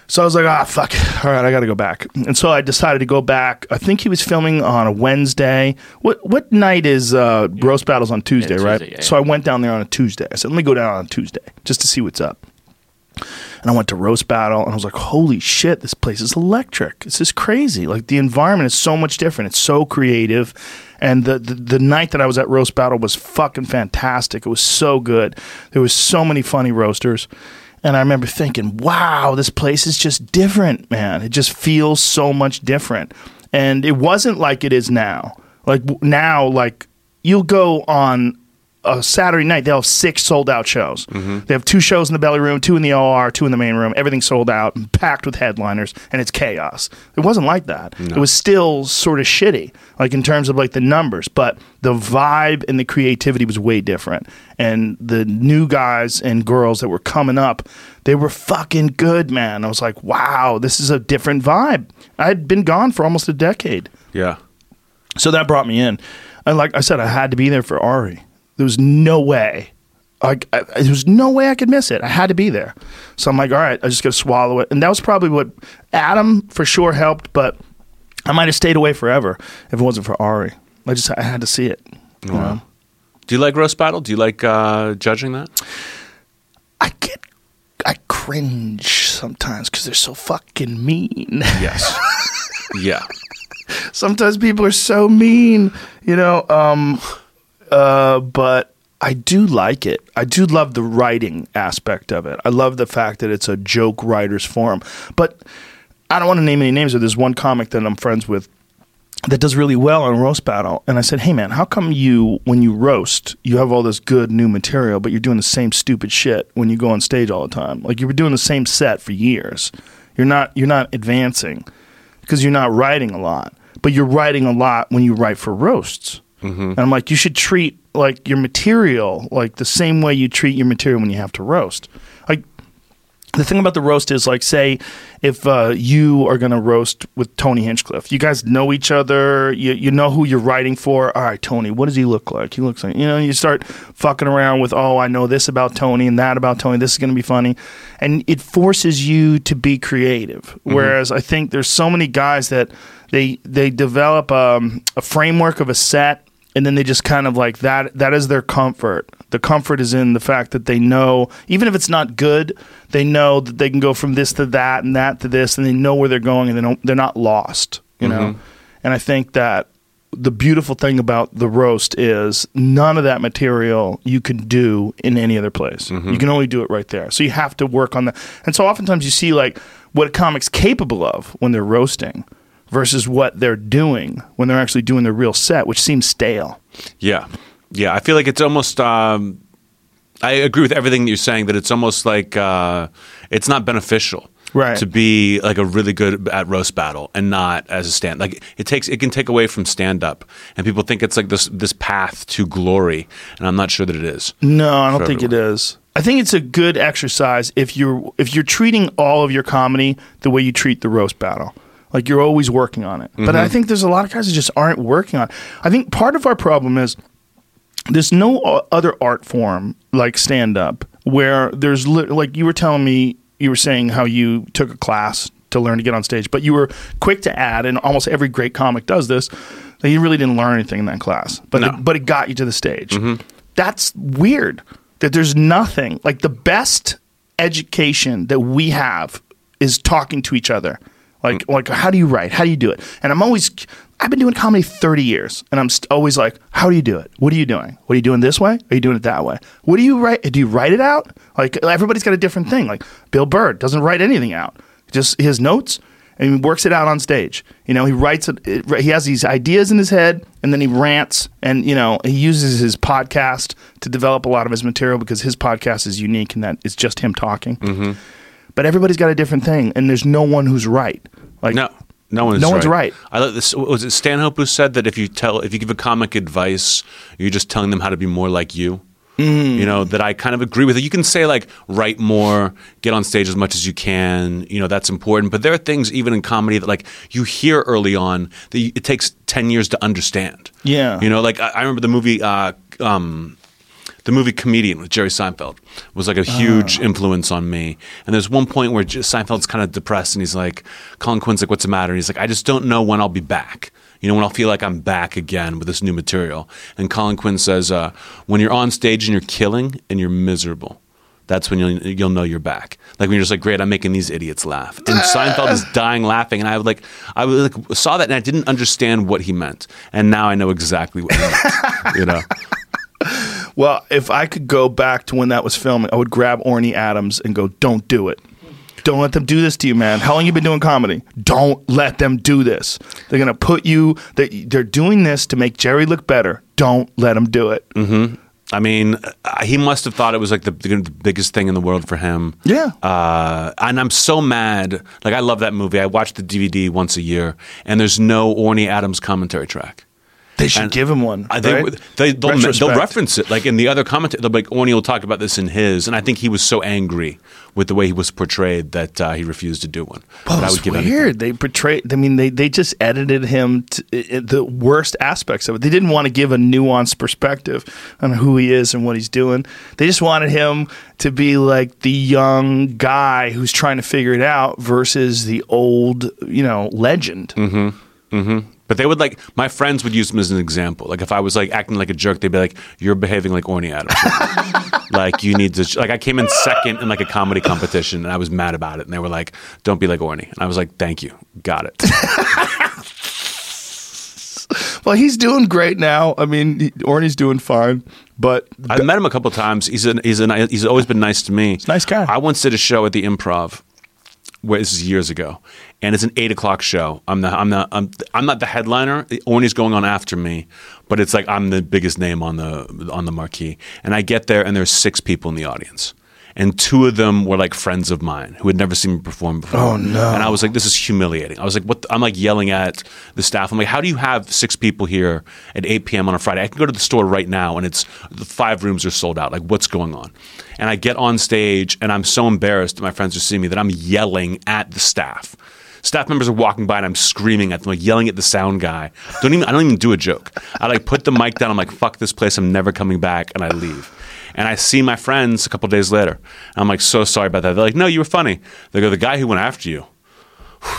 So I was like, ah, fuck. All right, I got to go back. And so I decided to go back. I think he was filming on a Wednesday. What what night is uh, roast battles on Tuesday, Tuesday, right? yeah, so I went down there on a Tuesday. I said, let me go down on a Tuesday just to see what's up. And I went to roast battle, and I was like, "Holy shit, this place is electric! This is crazy! Like the environment is so much different. It's so creative." And the, the the night that I was at roast battle was fucking fantastic. It was so good. There was so many funny roasters, and I remember thinking, "Wow, this place is just different, man. It just feels so much different." And it wasn't like it is now. Like now, like you'll go on a Saturday night, they'll have six sold out shows. Mm-hmm. They have two shows in the belly room, two in the OR, two in the main room. Everything's sold out and packed with headliners, and it's chaos. It wasn't like that. It was still sort of shitty, like in terms of like the numbers, but the vibe and the creativity was way different. And the new guys and girls that were coming up, they were fucking good, man. I was like, wow, this is a different vibe. I had been gone for almost a decade. Yeah, So that brought me in. And like I said, I had to be there for Ari. There was no way. Like I, there was no way I could miss it. I had to be there. So I'm like, all right, I just got to swallow it. And that was probably what Adam for sure helped, but I might have stayed away forever if it wasn't for Ari. I just I had to see it. you Wow. know? Do you like roast battle? Do you like uh, judging that? I get I cringe sometimes because they're so fucking mean. Yes. yeah. sometimes people are so mean, you know. Um, uh, but I do like it. I do love the writing aspect of it. I love the fact that it's a joke writer's forum. But I don't want to name any names. But there's one comic that I'm friends with that does really well on roast battle. And I said, "Hey man, how come you when you roast, you have all this good new material, but you're doing the same stupid shit when you go on stage all the time? Like you were doing the same set for years. You're not you're not advancing because you're not writing a lot, but you're writing a lot when you write for roasts." And I'm like, you should treat like your material like the same way you treat your material when you have to roast. Like the thing about the roast is like say if uh, you are going to roast with tony hinchcliffe you guys know each other you, you know who you're writing for. All right tony what does he look like? He looks like you know you start fucking around with oh i know this about tony and that about tony this is going to be funny. And it forces you to be creative. Whereas i think there's so many guys that they they develop um, a framework of a set and then they just kind of like that that is their comfort. The comfort is in the fact that they know even if it's not good they know that they can go from this to that and that to this and they know where they're going and they don't they're not lost you know? Mm-hmm. And i think that the beautiful thing about the roast is none of that material you can do in any other place. Mm-hmm. You can only do it right there. So you have to work on that and so oftentimes you see like what a comic's capable of when they're roasting versus what they're doing when they're actually doing the real set which seems stale Yeah, yeah. I feel like it's almost um, I agree with everything that you're saying. That it's almost like uh, it's not beneficial, Right. To be like a really good at roast battle and not as a stand. Like it takes, it can take away from stand up, and people think it's like this this path to glory, and I'm not sure that it is. No, I don't think everyone. it is. I think it's a good exercise if you're if you're treating all of your comedy the way you treat the roast battle. Like you're always working on it. But I mm-hmm. think there's a lot of guys that just aren't working on. It. I think part of our problem is there's no other art form like stand up where there's li- like you were telling me you were saying how you took a class to learn to get on stage but you were quick to add and almost every great comic does this that you really didn't learn anything in that class but No. it, but it got you to the stage mm-hmm. that's weird that there's nothing like the best education that we have is talking to each other like like how do you write? How do you do it? And i'm always i've been doing comedy 30 years and i'm st- always like how do you do it? What are you doing? What are you doing this way? Are you doing it that way? What do you write do you write it out? Like everybody's got a different thing. Like bill burr doesn't write anything out. Just his notes and he works it out on stage. You know he writes it, it he has these ideas in his head and then he rants and you know he uses his podcast to develop a lot of his material because his podcast is unique in that it's just him talking mm-hmm. But everybody's got a different thing, and there's no one who's right. Like No, no one's No one's right. I like this. Was it Stanhope who said that if you tell, if you give a comic advice, you're just telling them how to be more like you. Mm. You know that I kind of agree with it. You can say like write more, get on stage as much as you can. You know that's important. But there are things even in comedy that like you hear early on that you, it takes ten years to understand. Yeah. You know, like I, I remember the movie. Uh, um, the movie Comedian with Jerry Seinfeld was like a huge influence on me. And there's one point where Seinfeld's kind of depressed and he's like, Colin Quinn's like, what's the matter? And he's like, I just don't know when I'll be back. You know, when I'll feel like I'm back again with this new material. And Colin Quinn says, uh, when you're on stage and you're killing and you're miserable, that's when you'll, you'll know you're back. Like when you're just like, great, I'm making these idiots laugh. And Seinfeld is dying laughing. And I would like, I would like, saw that and I didn't understand what he meant. And now I know exactly what he meant. you know? Well, if I could go back to when that was filming, I would grab Orny Adams and go, "Don't do it. Don't let them do this to you, man. How long you been doing comedy? Don't let them do this. They're gonna put you. They, they're doing this to make Jerry look better. Don't let them do it. I mean, uh, he must have thought it was like the, the biggest thing in the world for him. Yeah. Uh, and I'm so mad. Like, I love that movie. I watch the DVD once a year, and there's no Orny Adams commentary track. They should And give him one. I, right? they, they'll, they'll reference it. Like in the other commentary, they'll be like, Orny will talk about this in his. And I think he was so angry with the way he was portrayed that uh, he refused to do one. Well, But I it's would weird. They portrayed. I mean, they they just edited him to i- the worst aspects of it. They didn't want to give a nuanced perspective on who he is and what he's doing. They just wanted him to be like the young guy who's trying to figure it out versus the old, you know, legend. But they would like my friends would use him as an example. Like if I was like acting like a jerk, they'd be like, "You're behaving like Orny Adams. like you need to." Like I came in second in like a comedy competition, and I was mad about it. And they were like, "Don't be like Orny." And I was like, "Thank you, got it." Well, he's doing great now. I mean, he, Orny's doing fine, but I've met him a couple times. He's an, he's an, he's always been nice to me. He's a nice guy. I once did a show at the Improv. Where this is years ago, and it's an eight o'clock show. I'm the I'm the I'm, I'm not the headliner. Orny's going on after me, but it's like I'm the biggest name on the on the marquee. And I get there, and there's six people in the audience, and two of them were like friends of mine who had never seen me perform before. Oh, no. And I was like, this is humiliating. I was like, what? The, I'm like yelling at the staff. I'm like, how do you have six people here at 8 p.m. on a Friday? I can go to the store right now, and it's the five rooms are sold out. Like, what's going on? And I get on stage, and I'm so embarrassed that my friends are seeing me that I'm yelling at the staff. Staff members are walking by and I'm screaming at them, like yelling at the sound guy. Don't even I don't even do a joke. I like put the mic down. I'm like, fuck this place. I'm never coming back, and I leave. And I see my friends a couple days later. I'm like, so sorry about that. They're like, no, you were funny. They go, the guy who went after you,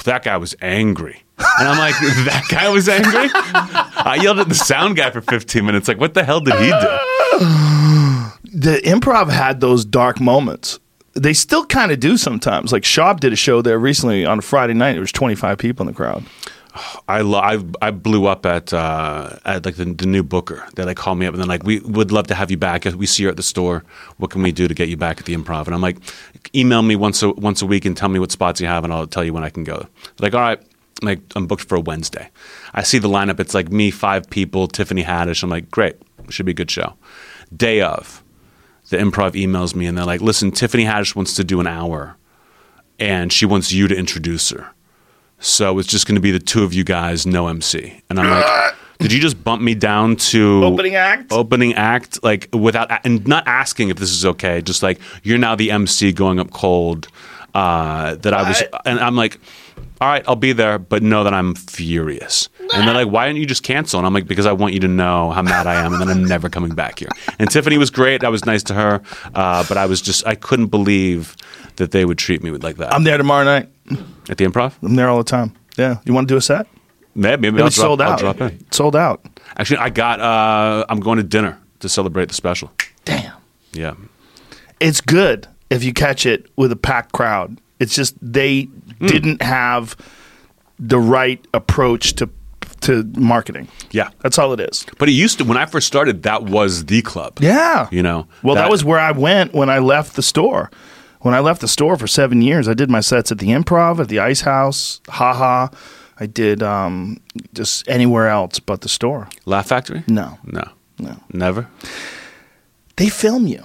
that guy was angry. And I'm like, that guy was angry? I yelled at the sound guy for 15 minutes. Like, what the hell did he do? the improv had those dark moments. They still kind of do sometimes. Like Schaub did a show there recently on a Friday night. There was 25 people in the crowd. I, lo- I I blew up at uh, at like the, the new booker. They like called me up and then like we would love to have you back. We see you at the store. What can we do to get you back at the improv? And I'm like, email me once a once a week and tell me what spots you have, and I'll tell you when I can go. Like, all right, I'm like I'm booked for a Wednesday. I see the lineup. It's like me, five people, Tiffany Haddish. I'm like, great, should be a good show. Day of, the improv emails me and they're like, "Listen, Tiffany Haddish wants to do an hour, and she wants you to introduce her. So it's just going to be the two of you guys, no MC." And I'm like, "Did you just bump me down to Opening act? Opening act, like without and not asking if this is okay. Just like you're now the MC going up cold. Uh, that I was, What? and I'm like, all right, I'll be there, but know that I'm furious. And they're like, why didn't you just cancel? And I'm like, because I want you to know how mad I am, and then I'm never coming back here. And Tiffany was great. I was nice to her, uh, but I was just, I couldn't believe that they would treat me like that I'm there tomorrow night. At the improv. I'm there all the time. Yeah. You want to do a set? Maybe, maybe I'll drop, sold I'll out. drop in. Sold out. Actually, I got, uh, I'm going to dinner to celebrate the special. Damn. Yeah. It's good if you catch it with a packed crowd. It's just they Hmm. didn't have the right approach to to marketing. Yeah. That's all it is. But it used to, when I first started, that was the club. Yeah. You know? Well, that, was where I went when I left the store. When I left the store for seven years, I did my sets at the Improv, at the Ice House, Haha. I did um, just anywhere else but the store. Laugh Factory? No, No. no. Never? They film you.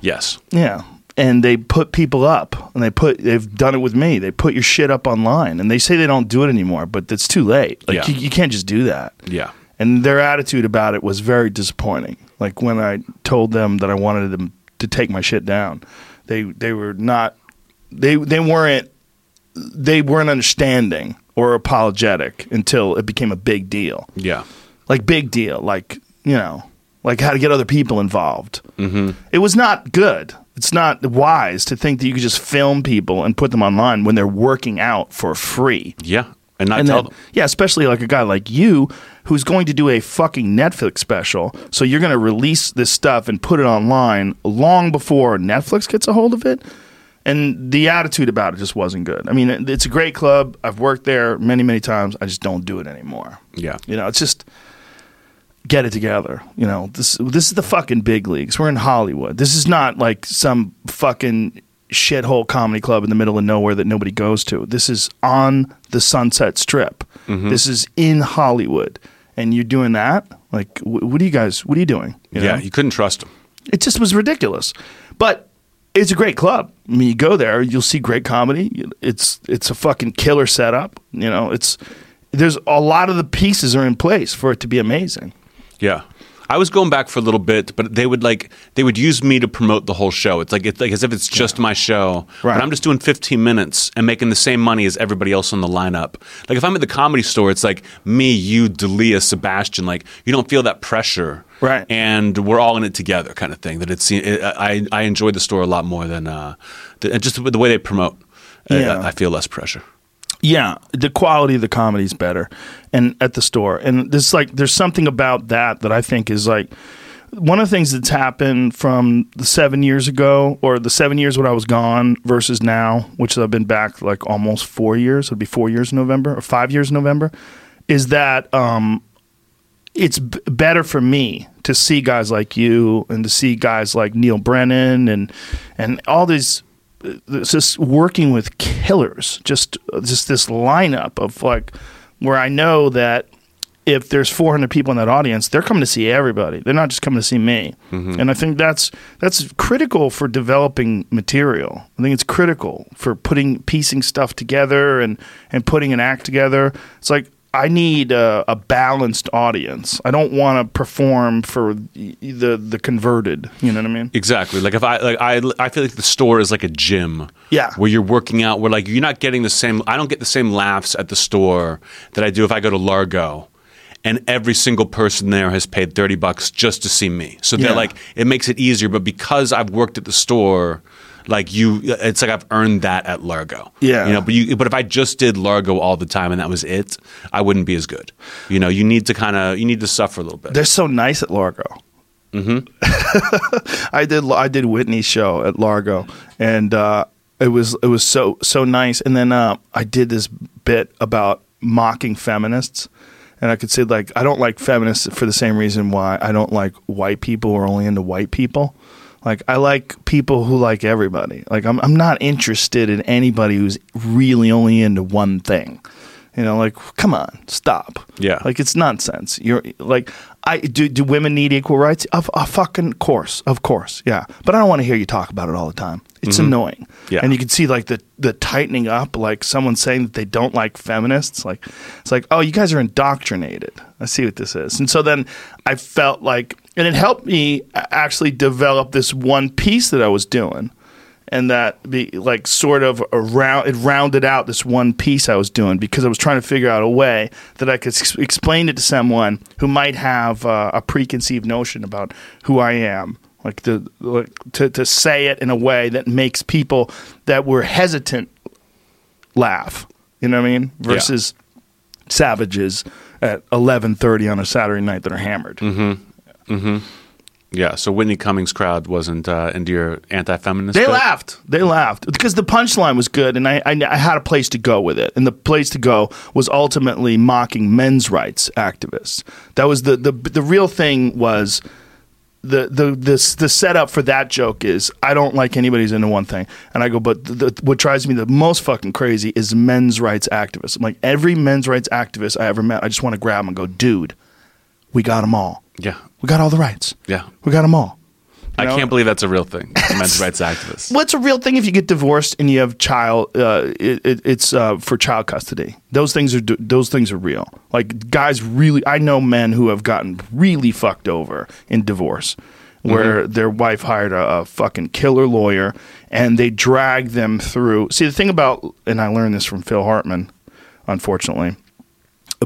Yes. Yeah. And they put people up and they put they've done it with me. They put your shit up online and they say they don't do it anymore, but it's too late. Like Yeah. you, you can't just do that. Yeah. And their attitude about it was very disappointing. Like when I told them that I wanted them to take my shit down, they they were not they they weren't they weren't understanding or apologetic until it became a big deal. Yeah. Like big deal, like, you know, like how to get other people involved. Mm-hmm. It was not good. It's not wise to think that you could just film people and put them online when they're working out for free. Yeah. And not And tell then, them. yeah, especially like a guy like you who's going to do a fucking Netflix special. So you're going to release this stuff and put it online long before Netflix gets a hold of it. And the attitude about it just wasn't good. I mean, it's a great club. I've worked there many, many times. I just don't do it anymore. Yeah. You know, it's just get it together. You know, this this is the fucking big leagues. We're in Hollywood. This is not like some fucking shithole comedy club in the middle of nowhere that nobody goes to. This is on the Sunset Strip. Mm-hmm. This is in Hollywood, and you're doing that. Like, wh- what are you guys? What are you doing? You Yeah. know? You couldn't trust them. it just was ridiculous. But it's a great club. I mean, you go there, you'll see great comedy. It's it's a fucking killer setup. You know, it's there's a lot of the pieces are in place for it to be amazing. Yeah. I was going back for a little bit, but they would like they would use me to promote the whole show. It's like it's like as if it's just my show, Right. but I'm just doing 15 minutes and making the same money as everybody else on the lineup. Like if I'm at the comedy store, it's like me, you, Delia, Sebastian. Like you don't feel that pressure, Right. And we're all in it together, kind of thing. That it's it, I I enjoy the store a lot more than uh, the, just the way they promote. Yeah. I, I feel less pressure. Yeah, the quality of the comedy is better, and at the store, and there's like there's something about that that I think is like one of the things that's happened from the seven years ago or the seven years when I was gone versus now, which I've been back like almost four years. It'll be four years in November or five years in November. Is that um, it's b- better for me to see guys like you and to see guys like Neal Brennan and and all these it's just working with killers just just this lineup of like where I know that if there's 400 people in that audience they're coming to see everybody. They're not just coming to see me. Mm-hmm. And I think that's that's critical for developing material. I think it's critical for putting piecing stuff together and and putting an act together. It's like I need a, a balanced audience. I don't want to perform for the the converted. You know what I mean? Exactly. Like if I like I I feel like the store is like a gym. Yeah. Where you're working out where like you're not getting the same I don't get the same laughs at the store that I do if I go to Largo. And every single person there has paid 30 bucks just to see me. So they're Yeah. like it makes it easier, but because I've worked at the store like you it's like I've earned that at Largo. Yeah. You know, but you but if I just did Largo all the time and that was it, I wouldn't be as good. You know, you need to kind of you need to suffer a little bit. They're so nice at Largo. Mm-hmm. I did I did Whitney's show at Largo, and uh, it was it was so so nice. And then uh, I did this bit about mocking feminists, and I could say like I don't like feminists for the same reason why I don't like white people who are only into white people. Like I like people who like everybody. Like I'm I'm not interested in anybody who's really only into one thing. You know, like come on, stop. Yeah. like it's nonsense. You're like, I do. Do women need equal rights? Of a fucking course, of course, yeah. But I don't want to hear you talk about it all the time. It's annoying. Mm-hmm. Yeah. and you can see like the the tightening up, like someone saying that they don't like feminists. Like it's like, oh, you guys are indoctrinated. I see what this is. And so then I felt like, and it helped me actually develop this one piece that I was doing and that be like sort of around it rounded out this one piece I was doing because I was trying to figure out a way that I could s- explain it to someone who might have uh, a preconceived notion about who I am. Like the like to to say it in a way that makes people that were hesitant laugh. You know what I mean? Versus savages at eleven thirty on a Saturday night that are hammered. Yeah. So Whitney Cummings crowd wasn't uh, into your anti-feminist. They bit? laughed. They laughed because the punchline was good, and I, I I had a place to go with it, and the place to go was ultimately mocking men's rights activists. That was the the the real thing was. The the this the setup for that joke is I don't like anybody's into one thing, and I go, but the, the, what drives me the most fucking crazy is men's rights activists. I'm like every men's rights activist I ever met, I just want to grab them and go, dude, we got them all. Yeah. We got all the rights. Yeah. We got them all. I know? can't believe that's a real thing. Men's rights activists. What's a real thing if you get divorced and you have child? Uh, it, it, it's uh, for child custody. Those things are those things are real. Like guys, really, I know men who have gotten really fucked over in divorce, where their wife hired a, a fucking killer lawyer and they drag them through. See, the thing about, and I learned this from Phil Hartman, unfortunately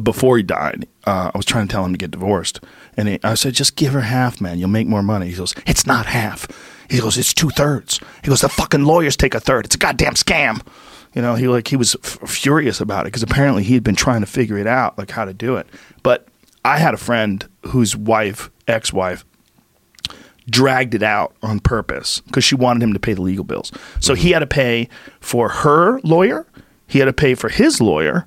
before he died, uh, I was trying to tell him to get divorced, and he, I said, "Just give her half, man. You'll make more money." He goes, "It's not half." He goes, "It's two thirds." He goes, "The fucking lawyers take a third. It's a goddamn scam." You know, he like he was f- furious about it because apparently he had been trying to figure it out, like how to do it. But I had a friend whose wife, ex-wife, dragged it out on purpose because she wanted him to pay the legal bills. So he had to pay for her lawyer, he had to pay for his lawyer,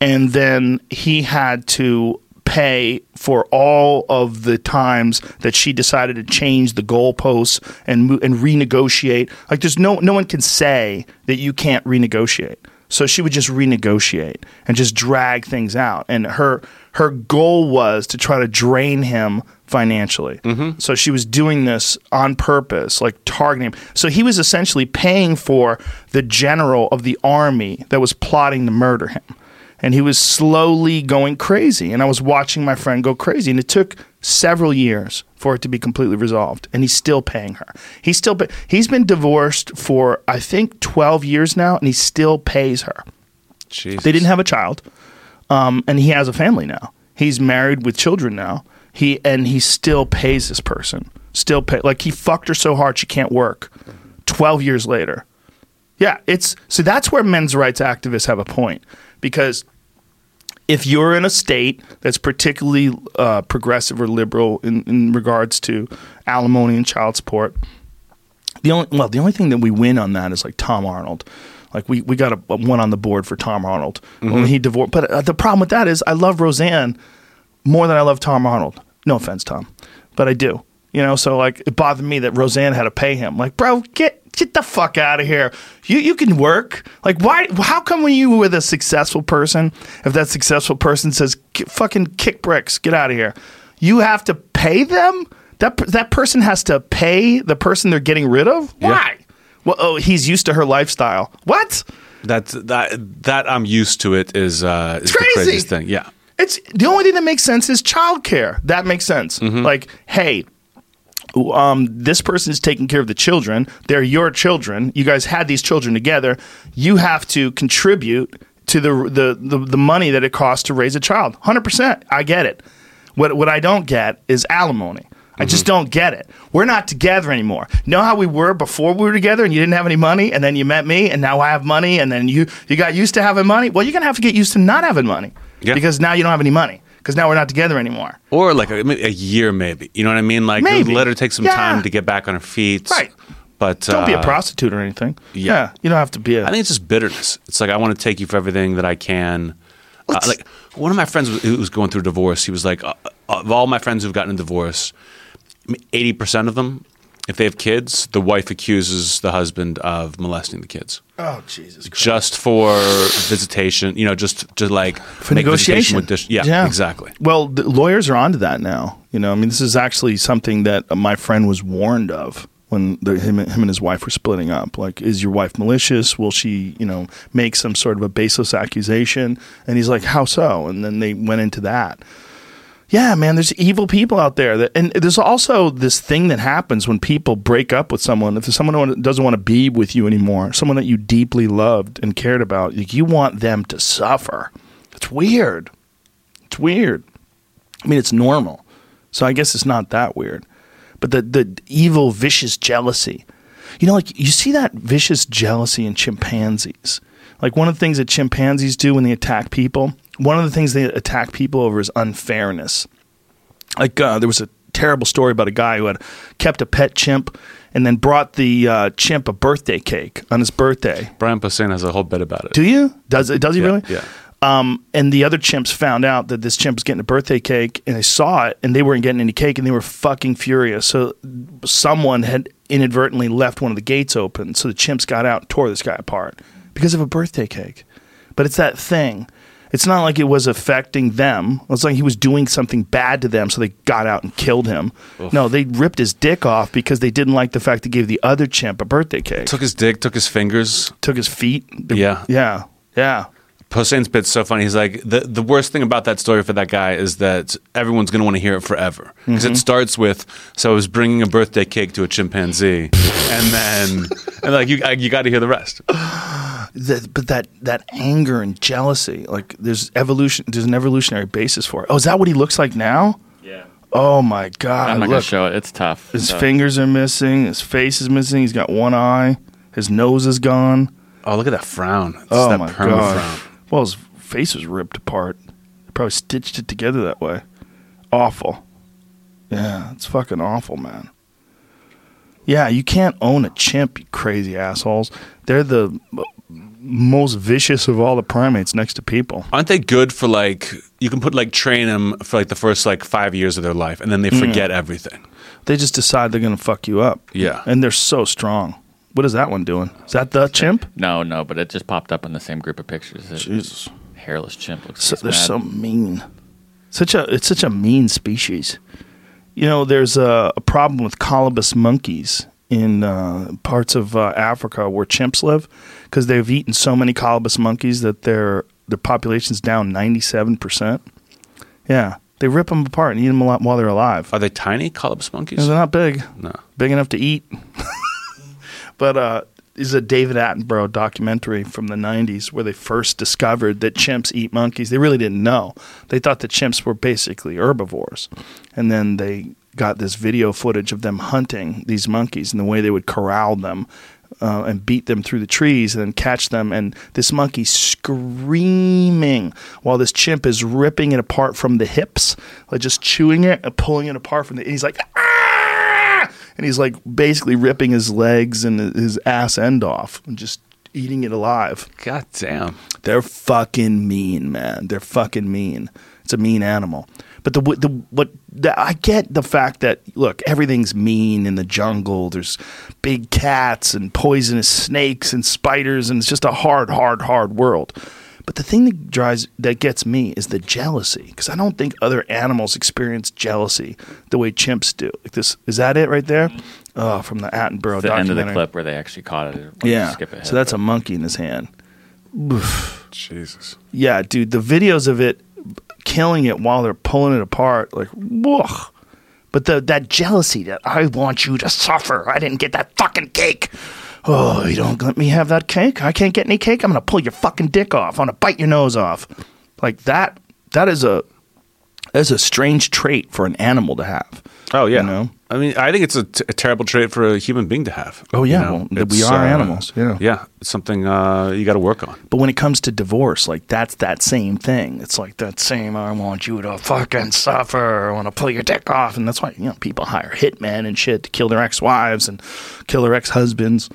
and then he had to pay for all of the times that she decided to change the goalposts and and renegotiate. Like there's no no one can say that you can't renegotiate. So she would just renegotiate and just drag things out. And her her goal was to try to drain him financially. Mm-hmm. So she was doing this on purpose, like targeting him. So he was essentially paying for the general of the army that was plotting to murder him. And he was slowly going crazy. And I was watching my friend go crazy. And it took several years for it to be completely resolved. And he's still paying her. He's still pa- he's been divorced for I think 12 years now and he still pays her. Jesus. They didn't have a child, um, and he has a family now. He's married with children now. He and he still pays this person. Still pay like he fucked her so hard she can't work. Twelve years later, yeah, it's so that's where men's rights activists have a point because if you're in a state that's particularly uh, progressive or liberal in, in regards to alimony and child support, the only well, the only thing that we win on that is like Tom Arnold. Like we, we got a, a one on the board for Tom Arnold when he divorced. But uh, the problem with that is I love Roseanne more than I love Tom Arnold. No offense, Tom, but I do. You know, so like it bothered me that Roseanne had to pay him. Like, bro, get get the fuck out of here. You you can work. Like, why? How come when you with a successful person, if that successful person says fucking kick bricks, get out of here, you have to pay them? That that person has to pay the person they're getting rid of. Why? Well, oh, he's used to her lifestyle. What? That's that that I'm used to it is uh is the crazy. craziest thing. Yeah. It's the only thing that makes sense is childcare. That makes sense. Like, hey, um, this person is taking care of the children. They're your children. You guys had these children together. You have to contribute to the the the, the money that it costs to raise a child. Hundred percent. I get it. What what I don't get is alimony. I just don't get it. We're not together anymore. Know how we were before we were together and you didn't have any money and then you met me and now I have money and then you you got used to having money? Well, you're going to have to get used to not having money. Yeah. Because now you don't have any money because now we're not together anymore. Or like a, a year, maybe. You know what I mean? Like Maybe. let her take some Yeah. time to get back on her feet. Right. But Don't be a uh, prostitute or anything. yeah. you don't have to be a I think it's just bitterness. It's like I want to take you for everything that I can. Uh, like one of my friends was- who was going through a divorce. He was like, uh, of all my friends who've gotten a divorce, eighty percent of them if they have kids, the wife accuses the husband of molesting the kids Oh Jesus Christ! just for visitation. You know, just to like For make negotiation. With dis- yeah, exactly. Well, the lawyers are onto that now. You know, I mean, this is actually something that uh, my friend was warned of when the, him, him and his wife were splitting up. Like, is your wife malicious? Will she, you know, make some sort of a baseless accusation? And he's like, how so? And then they went into that. Yeah, man, there's evil people out there. That, and there's also this thing that happens when people break up with someone. If there's someone who doesn't want to be with you anymore, someone that you deeply loved and cared about, you want them to suffer. It's weird. It's weird. I mean, it's normal. So I guess it's not that weird. But the, the evil, vicious jealousy. You know, like you see that vicious jealousy in chimpanzees. Like one of the things that chimpanzees do when they attack people, one of the things they attack people over is unfairness. Like uh, there was a terrible story about a guy who had kept a pet chimp and then brought the uh, chimp a birthday cake on his birthday. Brian Posehn has a whole bit about it. Do you? Does it? Does he Yeah, really? yeah. Um, and the other chimps found out that this chimp was getting a birthday cake, and they saw it, and they weren't getting any cake, and they were fucking furious. So someone had inadvertently left one of the gates open, so the chimps got out and tore this guy apart because of a birthday cake. But it's that thing. It's not like it was affecting them. It's like he was doing something bad to them, so they got out and killed him. No, they ripped his dick off because they didn't like the fact they gave the other chimp a birthday cake. Took his dick, took his fingers. Took his feet. They- Yeah. yeah, yeah. Posehn's bit's so funny. He's like, the, the worst thing about that story for that guy is that everyone's going to want to hear it forever. Because Mm-hmm. it starts with, so I was bringing a birthday cake to a chimpanzee. and then, and like, you, you got to hear the rest. that, but that that anger and jealousy, like there's evolution, there's an evolutionary basis for it. Oh, is that what he looks like now? Yeah. Oh my god! I'm not going to show it. It's tough. his So- fingers are missing, his face is missing. He's got one eye, his nose is gone. Oh, look at that frown. It's Oh that my perma god! frown. Well, his face was ripped apart. They probably stitched it together that way. Awful. Yeah, it's fucking awful, man. Yeah, you can't own a chimp, you crazy assholes. They're the most vicious of all the primates next to people. Aren't they good for like, you can put like, train them for like the first like five years of their life and then Mm. they forget everything. They just decide they're going to fuck you up. Yeah. And they're so strong. What is that one doing? Is that the chimp? No, no, but it just popped up in the same group of pictures. It- Jesus. Hairless chimp looks So, they're he's so mean. Such a it's such a mean species. You know, there's a, a problem with colobus monkeys in uh, parts of uh, Africa where chimps live because they've eaten so many colobus monkeys that their their population's down 97 percent. Yeah, they rip them apart and eat them a lot while they're alive. Are they tiny colobus monkeys? No, they're not big. No. big enough to eat. but uh, is a David Attenborough documentary from the 90s where they first discovered that chimps eat monkeys. They really didn't know. They thought that chimps were basically herbivores. And then they got this video footage of them hunting these monkeys and the way they would corral them. Uh, and beat them through the trees and then catch them. And this monkey screaming while this chimp is ripping it apart from the hips, like just chewing it and pulling it apart from the. And he's like, ah! And he's like basically ripping his legs and his ass end off and just eating it alive. God damn. They're fucking mean, man. They're fucking mean. It's a mean animal. But the the what the, I get the fact that look, everything's mean in the jungle. There's big cats and poisonous snakes and spiders, and it's just a hard, hard, hard world. But the thing that drives that gets me is the jealousy because I don't think other animals experience jealousy the way chimps do. Like this, is that it right there? Oh, from the Attenborough the end of the clip where they actually caught it. Yeah. Skip ahead, So that's a monkey in his hand. Jesus. Yeah, dude, the videos of it killing it while they're pulling it apart, like, whoa. But the that jealousy that I want you to suffer. I didn't get that fucking cake. Oh, you don't let me have that cake? I can't get any cake. I'm gonna pull your fucking dick off. I'm gonna bite your nose off. Like that. That is a that is a strange trait for an animal to have. Oh yeah. You know? I mean, I think it's a, t- a terrible trait for a human being to have. Oh, yeah. You know? Well, we are animals, yeah. Yeah. It's something uh, you got to work on. But when it comes to divorce, like that's that same thing. It's like that same I want you to fucking suffer. I want to pull your dick off, and that's why you know people hire hitmen and shit to kill their ex-wives and kill their ex-husbands.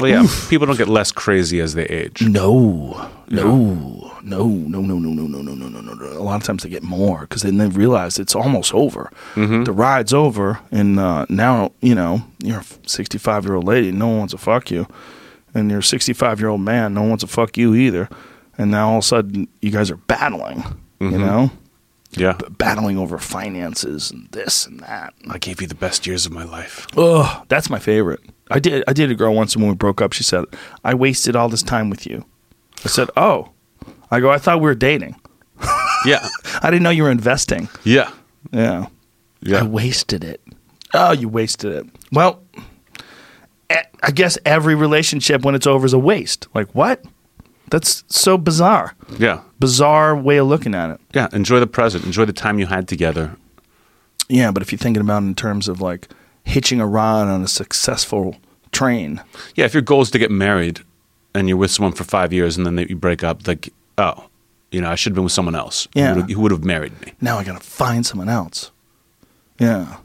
Well, yeah, people don't get less crazy as they age. No, no, no, no, no, no, no, no, no, no, no, no. A lot of times they get more because then they realize it's almost over. The ride's over, and uh, now you know you're a 65 year old lady. No one wants to fuck you, and you're a 65 year old man. No one wants to fuck you either. And now all of a sudden you guys are battling. You know, Yeah, B- battling over finances and this and that. I gave you the best years of my life. Ugh, that's my favorite. I did. I did a girl once, and when we broke up, she said, "I wasted all this time with you." I said, "Oh," I go, "I thought we were dating. Yeah, I didn't know you were investing." yeah, Yeah, yeah. I wasted it. Oh, you wasted it. Well, I guess every relationship when it's over is a waste. Like what? That's so bizarre. yeah, Bizarre way of looking at it. yeah. Enjoy the present. Enjoy the time you had together. Yeah, but if you're thinking about it in terms of like hitching a ride on a successful train, Yeah, if your goal is to get married and you're with someone for five years and then they, you break up, like, oh, you know, I should have been with someone else. who Yeah. who would have married me. now I gotta find someone else. Yeah.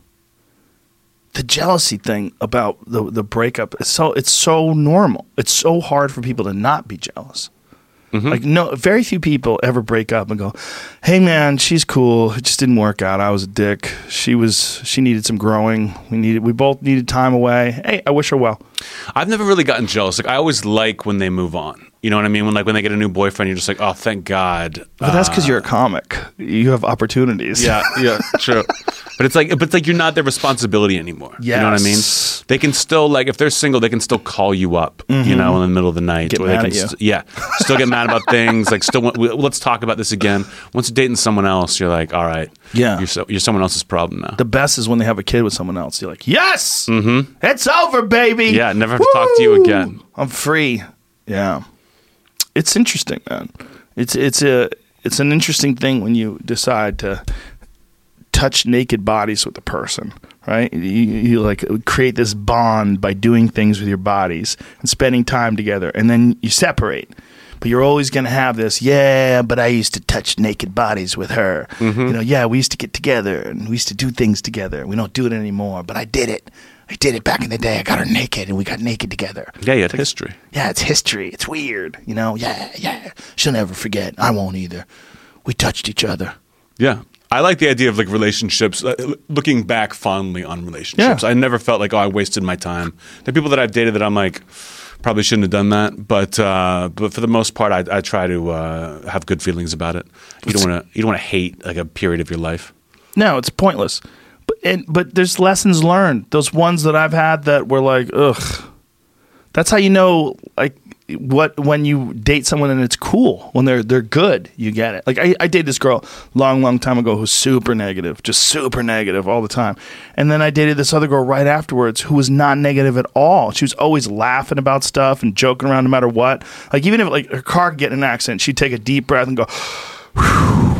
The jealousy thing about the the breakup is so it's so normal. It's so hard for people to not be jealous. Mm-hmm. Like no, very few people ever break up and go, "Hey man, she's cool. It just didn't work out. I was a dick. She was she needed some growing. We needed we both needed time away. Hey, I wish her well." I've never really gotten jealous. Like, I always like when they move on. You know what I mean? When like when they get a new boyfriend, you're just like, oh, thank God. But that's because you're a comic. You have opportunities. Yeah, yeah, true. But it's like, but it's like you're not their responsibility anymore. You know what I mean? They can still like if they're single, they can still call you up. You know, in the middle of the night, Get mad can at you. st- yeah, still get mad about things. Like, still, we- let's talk about this again. Once you're dating someone else, you're like, all right, Yeah. you're so, you're someone else's problem now. The best is when they have a kid with someone else. You're like, yes, mm-hmm. it's over, baby. Yeah, never have to talk to you again. I'm free. Yeah, it's interesting, man. It's it's a it's an interesting thing when you decide to touch naked bodies with a person, right? You, you like create this bond by doing things with your bodies and spending time together, and then you separate. But you're always going to have this, yeah, but I used to touch naked bodies with her. Mm-hmm. You know, yeah, we used to get together and we used to do things together. We don't do it anymore, but I did it. I did it back in the day. I got her naked and we got naked together. Yeah, yeah, had history. Yeah, it's history. It's weird. You know, yeah, yeah. She'll never forget. I won't either. We touched each other. Yeah. I like the idea of like relationships, uh, looking back fondly on relationships. Yeah. I never felt like, oh, I wasted my time. The people that I've dated that I'm like, probably shouldn't have done that. But uh, but for the most part, I, I try to uh, have good feelings about it. You don't want to you don't want to hate like a period of your life. No, it's pointless. And, but there's lessons learned. Those ones that I've had that were like, ugh. That's how you know, like, what when you date someone and it's cool when they're they're good. You get it. Like I, I dated this girl long, long time ago who's super negative, just super negative all the time. And then I dated this other girl right afterwards who was not negative at all. She was always laughing about stuff and joking around no matter what. Like even if like her car get in an accident, she'd take a deep breath and go,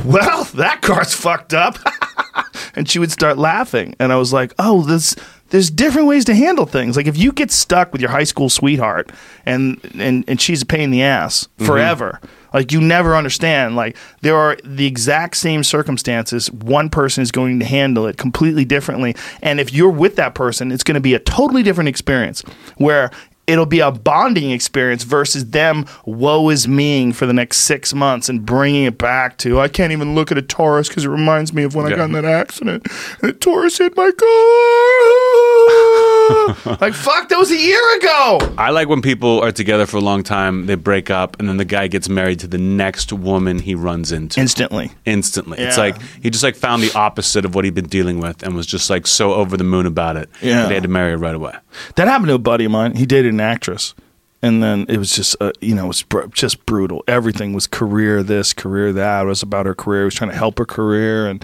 well, that car's fucked up. and she would start laughing. And I was like, oh, this. There's different ways to handle things. Like if you get stuck with your high school sweetheart and and, and she's a pain in the ass mm-hmm. forever, like you never understand. Like there are the exact same circumstances. One person is going to handle it completely differently. And if you're with that person, it's going to be a totally different experience where it'll be a bonding experience versus them woe is meing for the next six months and bringing it back to I can't even look at a Taurus because it reminds me of when I got in that accident and the Taurus hit my car. like fuck, that was a year ago. I like when people are together for a long time, they break up, and then the guy gets married to the next woman he runs into. Instantly. instantly. It's Yeah. like he just like found the opposite of what he'd been dealing with and was just like so over the moon about it. Yeah. that they had to marry her right away. That happened to a buddy of mine. He dated an actress, and then it was just, uh, you know, it was br- just brutal. Everything was career this, career that. It was about her career. He was trying to help her career, and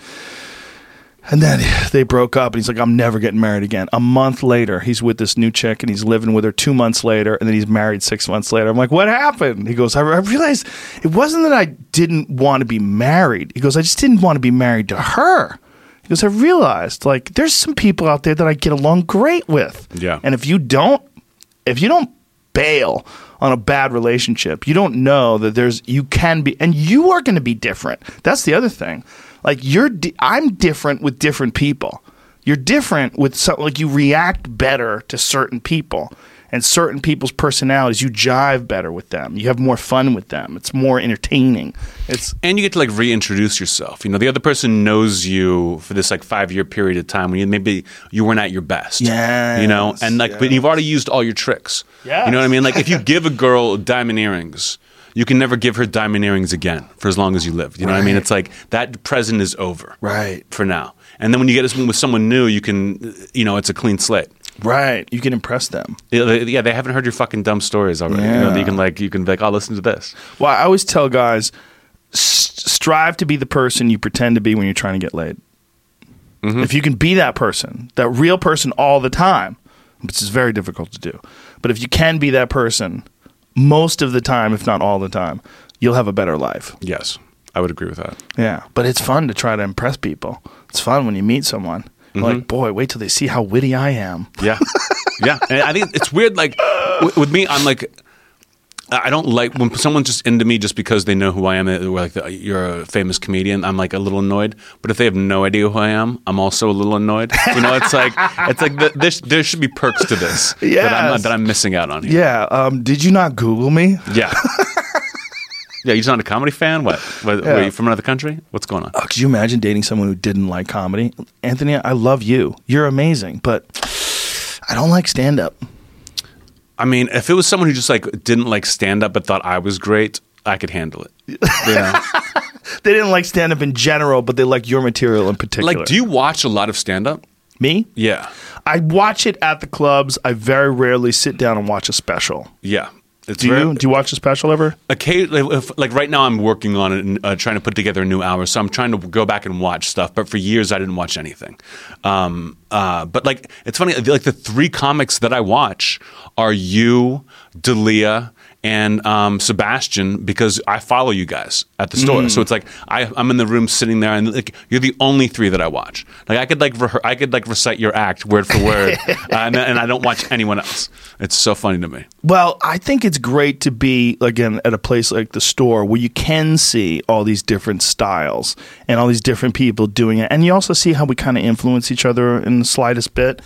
and then they broke up. And he's like, "I'm never getting married again." A month later, he's with this new chick, and he's living with her. Two months later, and then he's married six months later. I'm like, "What happened?" He goes, "I, I realized it wasn't that I didn't want to be married." He goes, "I just didn't want to be married to her." He goes, I realized like there's some people out there that I get along great with. Yeah. And if you don't if you don't bail on a bad relationship, you don't know that there's you can be and you are going to be different. That's the other thing. Like you're di- I'm different with different people. You're different with some like you react better to certain people. And certain people's personalities, you jive better with them. You have more fun with them. It's more entertaining. It's and you get to like reintroduce yourself. You know, the other person knows you for this like five year period of time when you maybe you weren't at your best. Yes, you know, and like, but you've already used all your tricks. Yes. you know what I mean. Like if you give a girl diamond earrings. You can never give her diamond earrings again for as long as you live. You know what I mean? It's like that present is over. Right. For now. And then when you get with someone new, you can, you know, it's a clean slate. right. You can impress them. Yeah, they, haven't heard your fucking dumb stories already. You, know, you can like, you can be like, oh, listen to this. Well, I always tell guys strive to be the person you pretend to be when you're trying to get laid. Mm-hmm. If you can be that person, that real person all the time, which is very difficult to do, but if you can be that person most of the time, if not all the time, you'll have a better life. Yes, I would agree with that. Yeah, but it's fun to try to impress people. It's fun when you meet someone. You're Like, boy, wait till they see how witty I am. Yeah, yeah. And I think it's weird. Like with me, I'm like, I don't like when someone's just into me just because they know who I am. Or like the, you're a famous comedian. I'm like a little annoyed. But if they have no idea who I am, I'm also a little annoyed. You know, it's like it's like the, there, there should be perks to this that, I'm, Yes. that I'm missing out on. Here. Yeah. Um, did you not Google me? Yeah. Yeah, you're not a comedy fan? What? what Yeah. Were you from another country? What's going on? Oh, could you imagine dating someone who didn't like comedy? Anthony, I love you. You're amazing, but I don't like stand up. I mean, if it was someone who just like didn't like stand up but thought I was great, I could handle it. They didn't like stand up in general, but they like your material in particular. like, do you watch a lot of stand up? me? Yeah. I watch it at the clubs. I very rarely sit down and watch a special. Yeah. It's Do very- you? Do you watch the special ever? occasionally if, like right now i'm working on it and uh, trying to put together a new hour so i'm trying to go back and watch stuff but for years i didn't watch anything um, uh, but like it's funny like the three comics that i watch are you dalia and um, Sebastian because I follow you guys at the store, so it's like I, I'm in the room sitting there, and like you're the only three that I watch. Like I could like rehe- I could like recite your act word for word, uh, and, and I don't watch anyone else. It's so funny to me. Well, I think it's great to be again at a place like the store where you can see all these different styles and all these different people doing it, and you also see how we kind of influence each other in the slightest bit.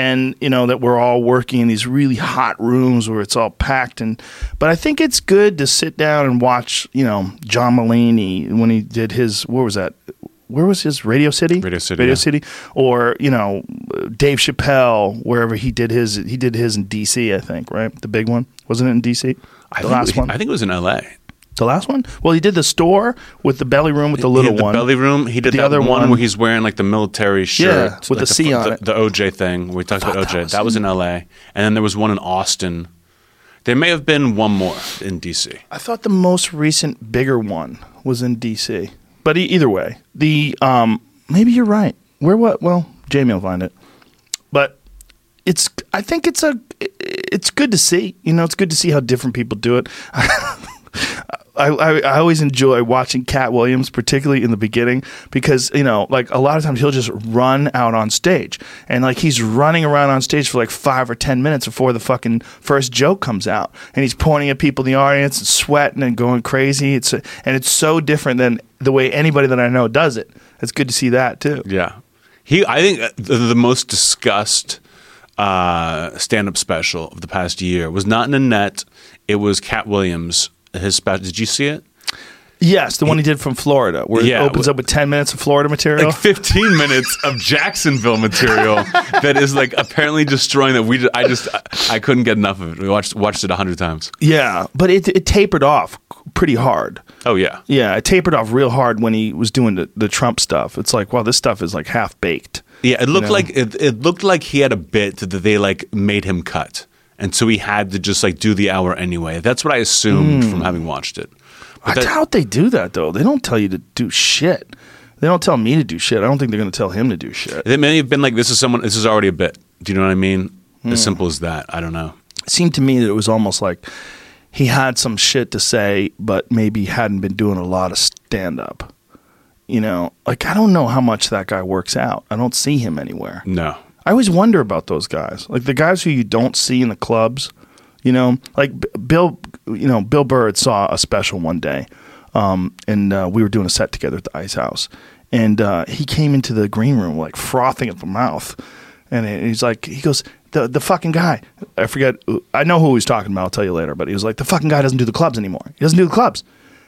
And you know that we're all working in these really hot rooms where it's all packed, and but I think it's good to sit down and watch. You know, John Mulaney when he did his what was that? Where was his Radio City? Radio City, Radio yeah. City, or you know, Dave Chappelle wherever he did his. He did his in D.C. I think, right? The big one wasn't it in D.C. I The think, last one. I think it was in L.A. the last one. Well, he did the store with the belly room with the He little the one. belly room. He did The other one, where he's wearing like the military shirt with like the C on the, it. The OJ thing. We talked about OJ. that was was, in L.A. And then there was one in Austin. There may have been one more in D.C. I thought the most recent bigger one was in D.C. But e- either way, the um, maybe you're right. Where what? Well, Jamie will find it. But it's. I think it's a. It's good to see. You know, it's good to see how different people do it. I, I, I always enjoy watching Katt Williams, particularly in the beginning, because you know, like a lot of times he'll just run out on stage, and like he's running around on stage for like five or ten minutes before the fucking first joke comes out, and he's pointing at people in the audience and sweating and going crazy. It's and it's so different than the way anybody that I know does it. It's good to see that too. Yeah, he. I think uh, the, the most discussed uh, stand-up special of the past year was not Nanette. It was Katt Williams. His special. Did you see it? Yes, the one he did from Florida, where Yeah, it opens up with ten minutes of Florida material. Like 15 minutes of Jacksonville material that is like apparently destroying that. We. Just, I just. I, couldn't get enough of it. We watched watched it a hundred times. yeah, but it it tapered off pretty hard. Oh yeah. Yeah, it tapered off real hard when he was doing the, the Trump stuff. It's like, wow, this stuff is like half baked. Yeah, it looked know? like it, it looked like he had a bit that they like made him cut, and so he had to just like do the hour anyway. That's what I assumed from hmm. having watched it. I that- doubt they do that though. They don't tell you to do shit. They don't tell me to do shit. I don't think they're going to tell him to do shit. They may have been like this is someone. This is already a bit. Do you know what I mean? Hmm. As simple as that. I don't know. It seemed to me that it was almost like he had some shit to say, but maybe hadn't been doing a lot of stand up. You know, like I don't know how much that guy works out. I don't see him anywhere. No. I always wonder about those guys, like the guys who you don't see in the clubs. You know, like Bill. You know, Bill Burr saw a special one day, um, and uh, we were doing a set together at the Ice House, and uh, he came into the green room like frothing at the mouth, And he's like, he goes, the the fucking guy. I forget. I know who he was talking about. I'll tell you later. But he was like, the fucking guy doesn't do the clubs anymore. He doesn't do the clubs.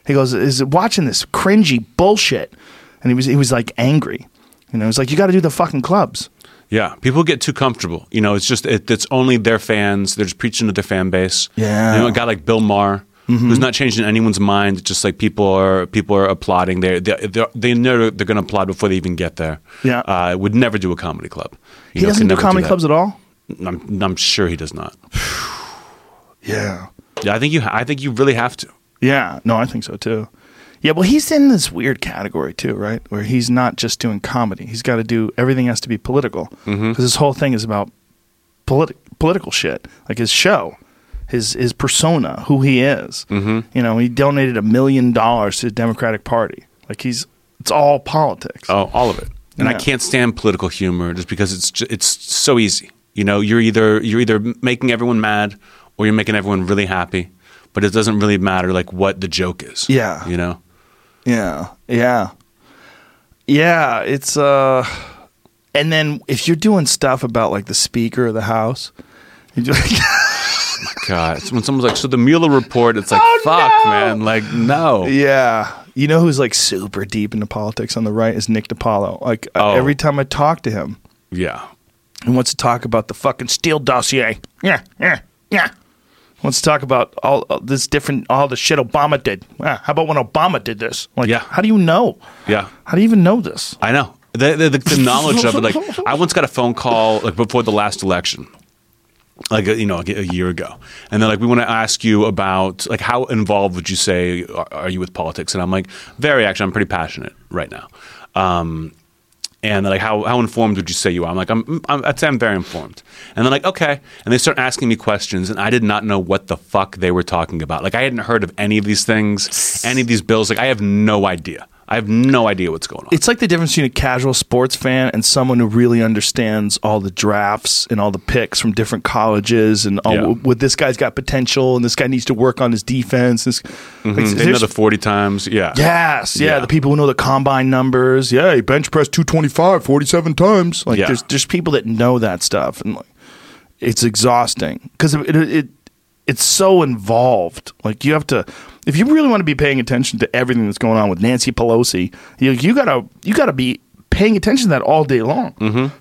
He goes, is watching this cringy bullshit, and he was he was like angry. You know, he's like, you got to do the fucking clubs. Yeah, people get too comfortable. You know, it's just it, it's only their fans. They're just preaching to their fan base. Yeah. you know, a guy like Bill Maher, who's not changing anyone's mind. It's just like people are people are applauding. They they they're, they know they're going to applaud before they even get there. Yeah. uh, would never do a comedy club. You He know, doesn't do comedy that. clubs at all. I'm I'm sure he does not. Yeah. Yeah, I think you I think you really have to. Yeah, no, I think so too. Yeah, well, he's in this weird category too, right? Where he's not just doing comedy; he's got to do everything has to be political because Mm-hmm. his whole thing is about politi- political shit. Like his show, his his persona, who he is. Mm-hmm. You know, he donated a million dollars to the Democratic Party. Like he's it's all politics. Oh, all of it. And I can't stand political humor just because it's ju- it's so easy. You know, you're either you're either making everyone mad or you're making everyone really happy, but it doesn't really matter like what the joke is. Yeah. You know. Yeah, yeah, yeah. It's uh, and then if you're doing stuff about like the Speaker of the House, you just. God, it's when someone's like, "So the Mueller report," it's like, Oh, "Fuck, no! man!" Like, no. Yeah. You know who's like super deep into politics on the right is Nick DiPaolo. Like uh, Oh. every time I talk to him, Yeah. he wants to talk about the fucking Steele dossier. Yeah, yeah, yeah. Wants to talk about all, this different, all the shit Obama did. How about when Obama did this? Like, Yeah. how do you know? Yeah. How do you even know this? I know the, the, the, the knowledge of it. Like, I once got a phone call like before the last election, like you know, like a year ago, and they're like, "We want to ask you about like how involved would you say are, are you with politics?" And I'm like, "Very actually, I'm pretty passionate right now." Um, and they're like, how, how informed would you say you are? I'm like, I'm, I'm, I'd say I'm very informed. And they're like, okay. And they start asking me questions, and I did not know what the fuck they were talking about. Like, I hadn't heard of any of these things, any of these bills. Like, I have no idea. I have no idea what's going on. It's like the difference between a casual sports fan and someone who really understands all the drafts and all the picks from different colleges and all, Yeah. what this guy's got potential and this guy needs to work on his defense. This, like, Mhm. They know the 40 times. Yeah. Yes, yeah, Yeah. the people who know the combine numbers. Yeah, he bench pressed 225 47 times. Like Yeah. there's there's people that know that stuff and like it's exhausting cuz it, it it it's so involved. Like you have to if you really want to be paying attention to everything that's going on with Nancy Pelosi, you you got to you got to be paying attention to that all day long. Mm-hmm.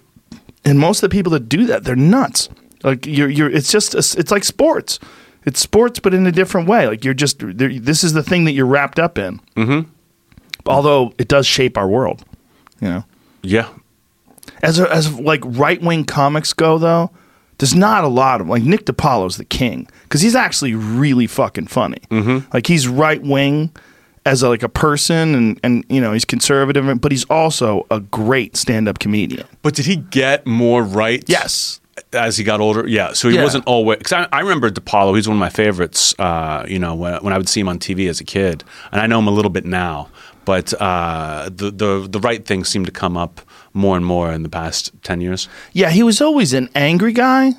And most of the people that do that, they're nuts. Like you're you're it's just a, it's like sports. It's sports, but in a different way. Like you're just this is the thing that you're wrapped up in although it does shape our world you know Yeah. as a, as like right wing comics go though there's not a lot of like Nick DiPaolo's the king because he's actually really fucking funny mm-hmm. like he's right wing as a, like a person and and you know he's conservative but he's also a great stand up comedian But did he get more right? yes As he got older? Yeah. So he Yeah. wasn't always. Because I, I remember DiPaolo, he's one of my favorites, uh, you know, when, when I would see him on TV as a kid. And I know him a little bit now. But uh, the, the, the right things seem to come up more and more in the past 10 years. yeah he was always an angry guy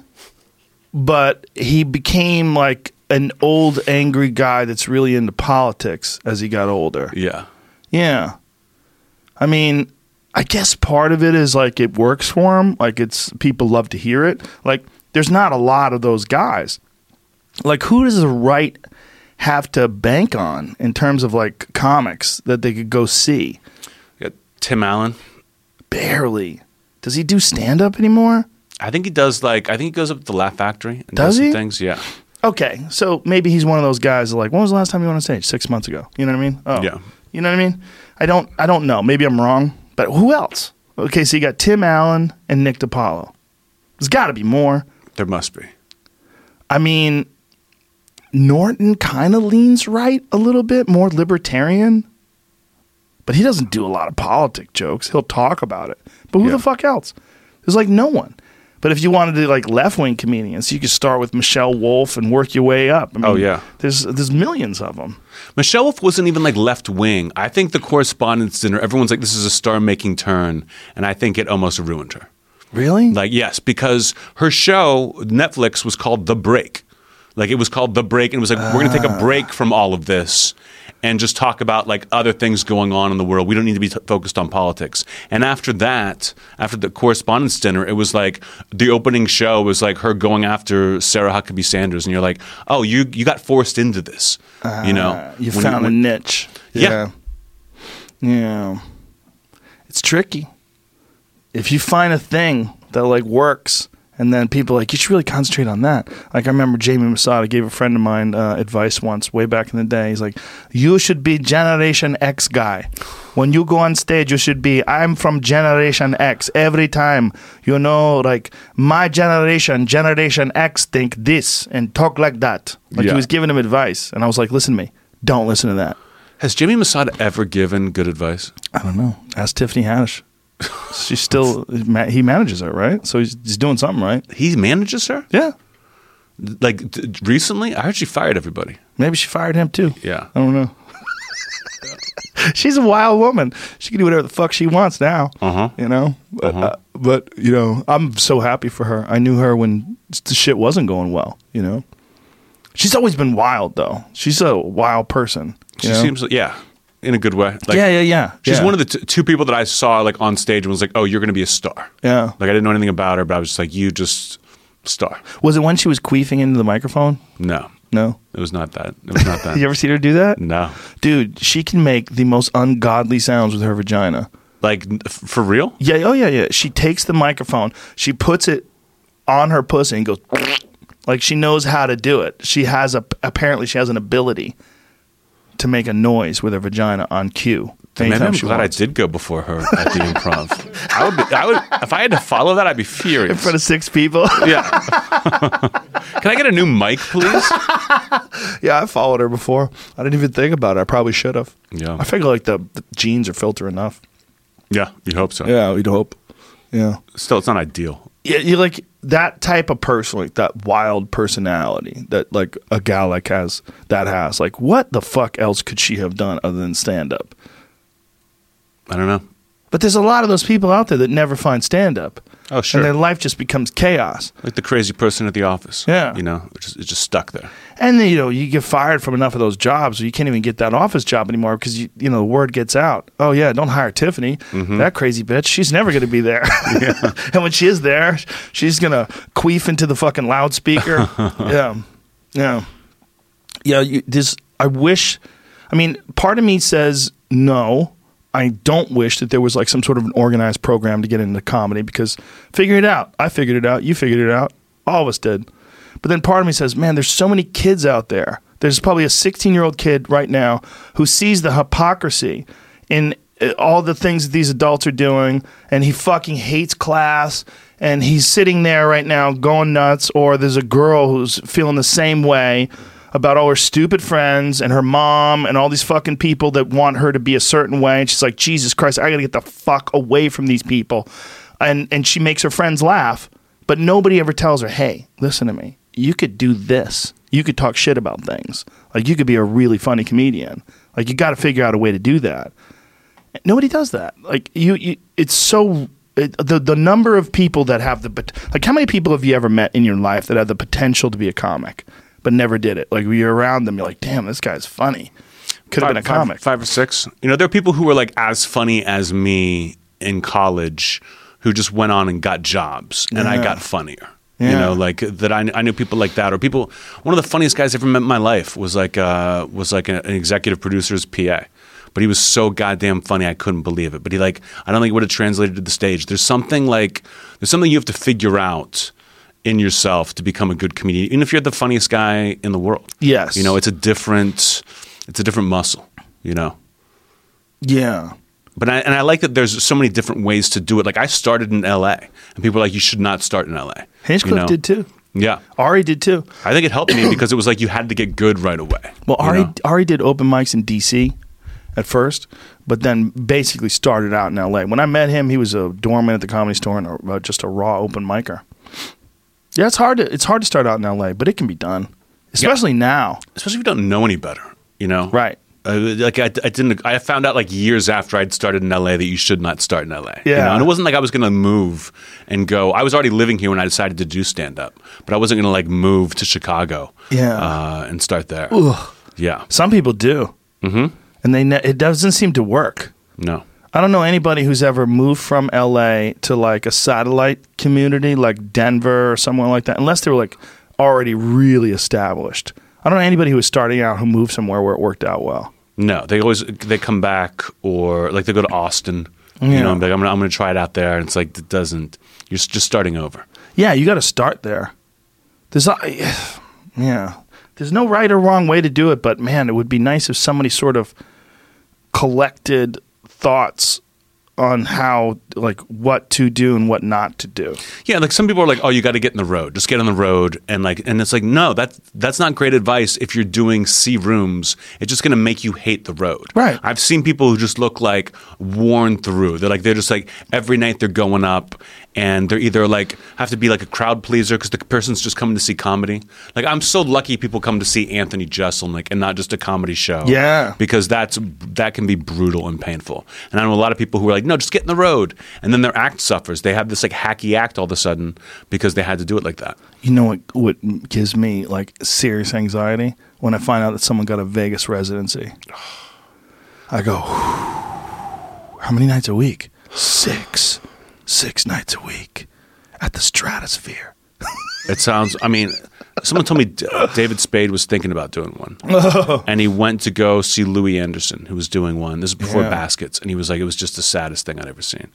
but he became like an old angry guy that's really into politics as he got older Yeah. Yeah. I mean, I guess part of it is like it works for him. Like it's people love to hear it. Like there's not a lot of those guys. Like who does the right have to bank on in terms of like comics that they could go see? Got Tim Allen. Barely. Does he do stand up anymore? I think he does like, I think he goes up to the Laugh Factory and Does does, some he? things. Yeah. Okay, so maybe he's one of those guys that like, when was the last time you went on stage? Six months ago. You know what I mean? Oh, Yeah. You know what I mean? I don't. I don't know. Maybe I'm wrong. But who else? Okay, so you got Tim Allen and Nick DiPaolo. There's got to be more. There must be. I mean, Norton kind of leans right a little bit, more libertarian. But he doesn't do a lot of politic jokes. He'll talk about it. But who Yeah. the fuck else? There's like no one. But if you wanted to like left wing comedians, you could start with Michelle Wolf and work your way up. I oh, mean, Oh, yeah. there's there's millions of them. Michelle Wolf wasn't even like left wing. I think the correspondence dinner, everyone's like, this is a star making turn. And I think it almost ruined her. Really? Like, yes, because her show, Netflix, was called The Break. Like, it was called The Break, and it was like, we're going to take a break from all of this. and just talk about like other things going on in the world. We don't need to be t- focused on politics. And after that, after the correspondence dinner, it was like the opening show was like her going after Sarah Huckabee Sanders, and you're like, oh, you you got forced into this, you know? Uh, you When found when- a niche. Yeah. yeah. Yeah. It's tricky. If you find a thing that like works, and then people are like you should really concentrate on that. Like I remember Jamie Masada gave a friend of mine uh, advice once, way back in the day. He's like, "You should be Generation X guy. When you go on stage, you should be I'm from Generation X every time. You know, like my generation, Generation X, think this and talk like that. Like Yeah. he was giving him advice, and I was like, listen to me, don't listen to that. Has Jamie Masada ever given good advice? I don't know. Ask Tiffany Haddish. She's still he manages her, right? So he's, he's doing something right. He manages her? Yeah. Like d- recently? I heard she fired everybody. Maybe she fired him too. Yeah. I don't know. She's a wild woman. She can do whatever the fuck she wants now. Uh-huh. You know, but, uh, but you know, I'm so happy for her. I knew her when the shit wasn't going well. You know, she's always been wild though. She's a wild person. She know? seems yeah, in a good way. Like, yeah, yeah, yeah. She's yeah. one of the t- two people that I saw like on stage and was like, "Oh, you're going to be a star." Yeah. Like I didn't know anything about her, but I was just like, "You just star." Was it when she was queefing into the microphone? No, No. it was not that. It was not that. You ever seen her do that? no, Dude, she can make the most ungodly sounds with her vagina. like f- for real. Yeah, oh yeah, yeah. She takes the microphone, she puts it on her pussy and goes like she knows how to do it. She has a apparently she has an ability to make a noise with her vagina on cue. Anytime I'm glad wants. I did go before her at the improv. I would, be, I would, if I had to follow that, I'd be furious in front of six people. yeah. Can I get a new mic, please? yeah, I followed her before. I didn't even think about it. I probably should have. Yeah. I figure like the, the genes are filter enough. Yeah, you hope so. Yeah, we'd hope. Yeah. Still, it's not ideal. yeah, you like that type of person, like that wild personality that like a gal like has that has. Like, what the fuck else could she have done other than stand up? I don't know. But there's a lot of those people out there that never find stand up. Oh, sure. And their life just becomes chaos. Like the crazy person at the office. Yeah. You know, it's just, it's just stuck there. And then, you know, you get fired from enough of those jobs, or you can't even get that office job anymore because you, you know the word gets out. Oh yeah, don't hire Tiffany, Mm-hmm. that crazy bitch. She's never going to be there. and when she is there, she's going to queef into the fucking loudspeaker. yeah, yeah, yeah. You, this, I wish. I mean, part of me says no. I don't wish that there was like some sort of an organized program to get into comedy because figure it out. I figured it out. You figured it out. All of us did. But then part of me says, man, there's so many kids out there. There's probably a 16 year old kid right now who sees the hypocrisy in uh, all the things that these adults are doing, and he fucking hates class, and he's sitting there right now going nuts. Or there's a girl who's feeling the same way about all her stupid friends and her mom and all these fucking people that want her to be a certain way. And she's like, Jesus Christ, I gotta get the fuck away from these people. And and she makes her friends laugh, but nobody ever tells her, Hey, listen to me. You could do this. You could talk shit about things. Like you could be a really funny comedian. Like you gotta figure out a way to do that. Nobody does that. Like you, you it's so it, the the number of people that have the like how many people have you ever met in your life that have the potential to be a comic but never did it? Like you're around them, you're like, damn, this guy's funny. Could have been a comic. Five, or six. You know, there are people who were like as funny as me in college who just went on and got jobs, and I got funnier. Yeah. You know, like that. I, I knew people like that, or people. One of the funniest guys I ever met in my life was like uh, was like a- an executive producer's PA. But he was so goddamn funny, I couldn't believe it. But he like, I don't think it would have translated to the stage. There's something like, there's something you have to figure out in yourself to become a good comedian, even if you're the funniest guy in the world. Yes. You know, it's a different, it's a different muscle. You know. yeah. But I, and I like that there's so many different ways to do it. Like I started in L.A. and people are like, you should not start in L.A. Hinchcliffe you know? did too. Yeah, Ari did too. I think it helped me because it was like you had to get good right away. Well, you Ari know? Ari did open mics in D.C. at first, but then basically started out in L.A. When I met him, he was a doorman at the comedy store and a, uh, just a raw open micer. Yeah, it's hard to it's hard to start out in L.A., but it can be done, especially now. especially if you don't know any better. You know, Right. Uh, like I, I didn't. I found out like years after I'd started in LA that you should not start in LA. you Yeah. know? and it wasn't like I was going to move and go. I was already living here when I decided to do stand up, but I wasn't going to like move to Chicago. Yeah. uh, and start there. Yeah, Some people do. mm-hmm. and they ne- it doesn't seem to work. No. I don't know anybody who's ever moved from LA to like a satellite community like Denver or somewhere like that, unless they were like already really established. I don't know anybody who was starting out who moved somewhere where it worked out well. No, they always they come back or like they go to Austin. You Yeah. know, be like I'm gonna I'm gonna try it out there, and it's like it doesn't. You're just starting over. Yeah, you got to start there. There's, yeah, there's no right or wrong way to do it, but man, it would be nice if somebody sort of collected thoughts on how, like, what to do and what not to do. Yeah, like some people are like, "Oh, you got to get in the road. Just get on the road." And like, and it's like, no, that's that's not great advice. If you're doing C rooms, it's just going to make you hate the road. Right. I've seen people who just look like worn through. They're like, they're just like every night they're going up, and they're either like have to be like a crowd pleaser because the person's just coming to see comedy. Like, I'm so lucky people come to see Anthony Jeselnik and not just a comedy show. Yeah. because that's that can be brutal and painful. And I know a lot of people who are like, no, just get in the road, and then their act suffers. They have this like hacky act all of a sudden because they had to do it like that. You know what, what gives me, like, serious anxiety? When I find out that someone got a Vegas residency. I go, how many nights a week? Six. Six nights a week at the Stratosphere. It sounds. I mean, someone told me D- David Spade was thinking about doing one, oh. and he went to go see Louie Anderson, who was doing one. This is before Yeah. Baskets, and he was like, it was just the saddest thing I'd ever seen.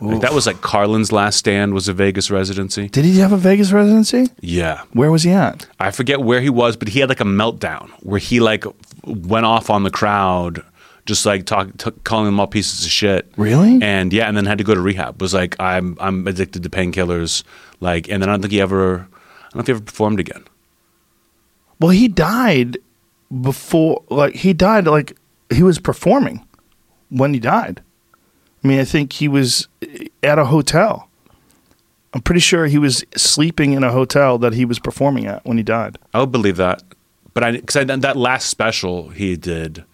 Like, that was like Carlin's last stand was a Vegas residency. Did he have a Vegas residency? Yeah, Where was he at? I forget where he was, but he had like a meltdown where he like went off on the crowd, just like talk, t- calling them all pieces of shit. Really? And yeah, and then had to go to rehab. Was like, I'm I'm addicted to painkillers. Like, and then I don't think he ever, I don't if he ever performed again. Well, he died before, like, he died, like, he was performing when he died. I mean, I think he was at a hotel. I'm pretty sure he was sleeping in a hotel that he was performing at when he died. I would believe that, but I because that last special he did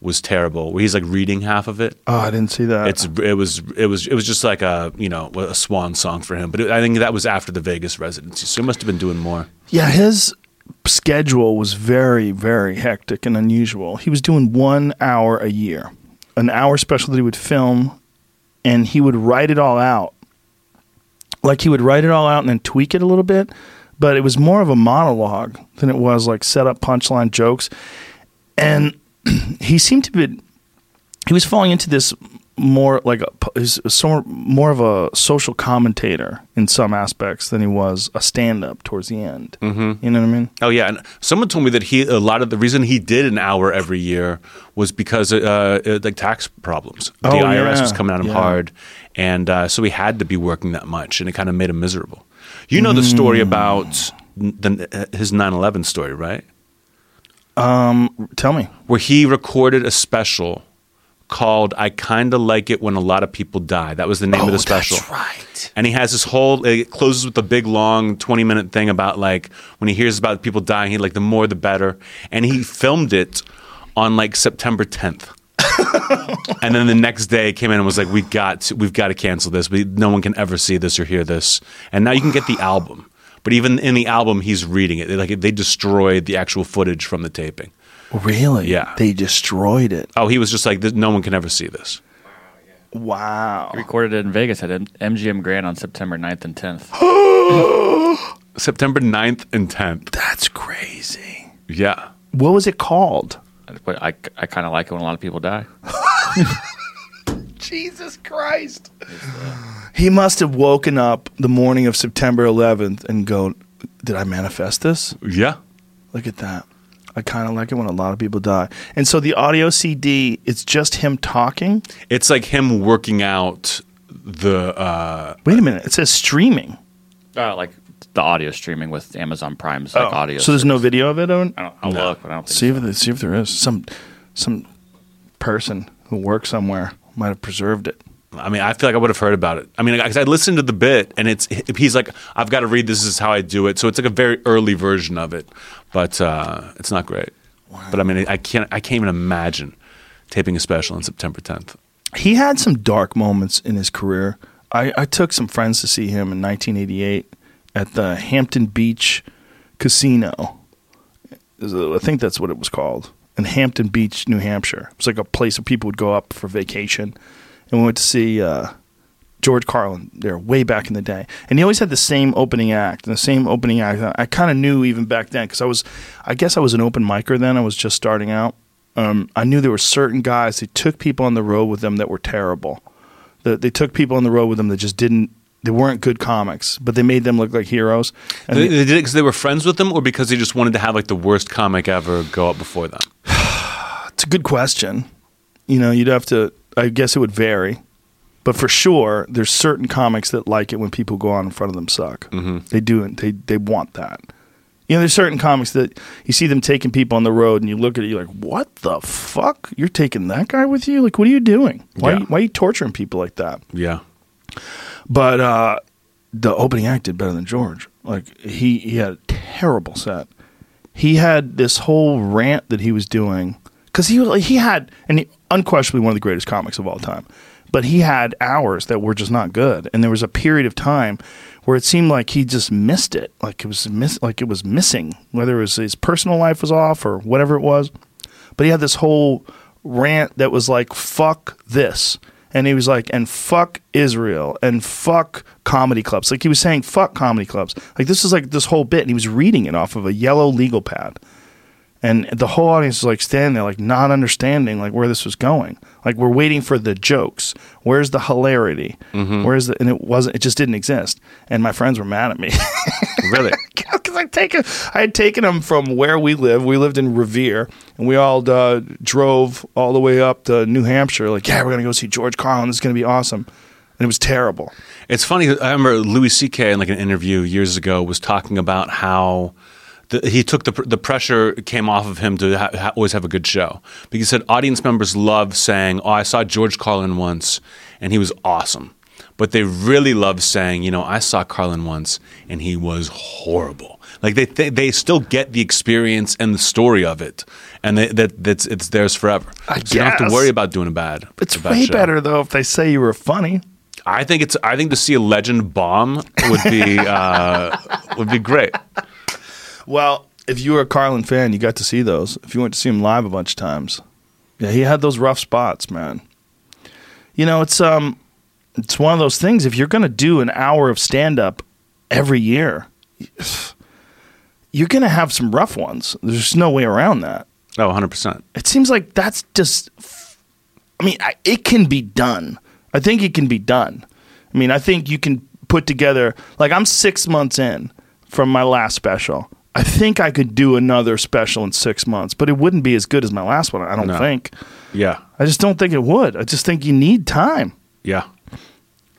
was terrible. Where he's like reading half of it. Oh, I didn't see that. It's it was it was it was just like a you know a swan song for him. But it, I think that was after the Vegas residency, so he must have been doing more. Yeah, his schedule was very, very hectic and unusual. He was doing one hour a year, an hour special that he would film, and he would write it all out. Like he would write it all out and then tweak it a little bit, but it was more of a monologue than it was like set up punchline jokes. And he seemed to be, he was falling into this more like a, so more of a social commentator in some aspects than he was a stand-up towards the end. Mm-hmm. You know what I mean? Oh yeah, and someone told me that he a lot of the reason he did an hour every year was because uh, uh, like tax problems. The Oh, IRS yeah. was coming at him Yeah. hard, and uh, so he had to be working that much, and it kind of made him miserable. You know the story Mm. about the, his 9/11 story, right? Um, tell me. Where he recorded a special called "I Kinda Like It When a Lot of People Die." That was the name of the oh, special. Oh, right. And he has this whole. It closes with a big, long, twenty-minute thing about like when he hears about people dying, he like the more the better. And he filmed it on like September tenth. and then the next day came in and was like, "We got, to, we've got to cancel this. We, no one can ever see this or hear this." And now you can get the album, but even in the album, he's reading it. They, like they destroyed the actual footage from the taping. Really? Yeah. They destroyed it. Oh, he was just like, "No one can ever see this." Wow. Recorded it in Vegas at M- MGM Grand on September 9th and 10th. September 9th and tenth. That's crazy. Yeah. What was it called? But I, I kind of like it when a lot of people die. Jesus Christ. He must have woken up the morning of September 11th and go, Did I manifest this? Yeah. Look at that. I kind of like it when a lot of people die. And so the audio CD, it's just him talking. It's like him working out the uh Wait a minute. It says streaming. Uh, like the audio streaming with Amazon Prime's like audio. Oh, So there's no video of it, Owen? I don't, I'll No. look, but I don't think See if, there- see if there is. Some, some person who works somewhere might have preserved it. I mean, I feel like I would have heard about it. I mean, because I listened to the bit, and it's he's like, "I've got to read. This is how I do it." So it's like a very early version of it, but uh, it's not great. But I mean, I can't. I can't even imagine taping a special on September 10th. he had some dark moments in his career. I, I took some friends to see him in 1988 at the Hampton Beach Casino. I think that's what it was called. In Hampton Beach, New Hampshire. It was like a place where people would go up for vacation, and we went to see uh, George Carlin there way back in the day. And he always had the same opening act, and the same opening act. I kind of knew even back then because I was, I guess I was an open micer then. I was just starting out. Um, I knew there were certain guys who took people on the road with them that were terrible. That they took people on the road with them that just didn't. They weren't good comics, but they made them look like heroes. And They, they did it because they were friends with them, or because they just wanted to have like the worst comic ever go up before them. It's a good question. You know, you'd have to. I guess it would vary, but for sure, there's certain comics that like it when people go on in front of them suck. Mm-hmm. They do it. They they want that. You know, there's certain comics that you see them taking people on the road, and you look at it, you're like, "What the fuck? You're taking that guy with you? Like, what are you doing? Why? Yeah. Why are you torturing people like that?" Yeah. But uh, the opening act did better than George. Like he he had a terrible set. He had this whole rant that he was doing because he was he had and he, unquestionably one of the greatest comics of all time. But he had hours that were just not good, and there was a period of time where it seemed like he just missed it, like it was miss, like it was missing, whether it was his personal life was off or whatever it was. But he had this whole rant that was like, fuck this. And he was like, and fuck Israel and fuck comedy clubs. Like he was saying, fuck comedy clubs. Like this is like this whole bit. And he was reading it off of a yellow legal pad. And the whole audience was like standing there, like not understanding like where this was going. Like we're waiting for the jokes. Where's the hilarity? Where's the? And it wasn't. It just didn't exist. And my friends were mad at me. Really? because I taken I had taken them from where we live. We lived in Revere, and we all uh, drove all the way up to New Hampshire. Like, yeah, we're gonna go see George Carlin. This is gonna be awesome. And it was terrible. It's funny. I remember Louis C.K. in like an interview years ago was talking about how the, he took the pr- the pressure came off of him to ha- ha- always have a good show. Because he said audience members love saying, "Oh, I saw George Carlin once, and he was awesome." But they really love saying, you know, I saw Carlin once and he was horrible. Like they th- they still get the experience and the story of it, and they, that that's it's theirs forever. I so you don't have to worry about doing a bad. It's a bad way show. better though if they say you were funny. I think it's. I think to see a legend bomb would be uh, would be great. Well, if you were a Carlin fan, you got to see those. If you went to see him live a bunch of times, yeah, he had those rough spots, man. You know, it's um, it's one of those things. If you're gonna do an hour of stand up every year, you're gonna have some rough ones. There's no way around that. Oh, 100 percent. It seems like that's just. I mean, I, it can be done. I think it can be done. I mean, I think you can put together. Like, I'm six months in from my last special. I think I could do another special in six months, but it wouldn't be as good as my last one. I don't No. think. Yeah, I just don't think it would. I just think you need time. yeah.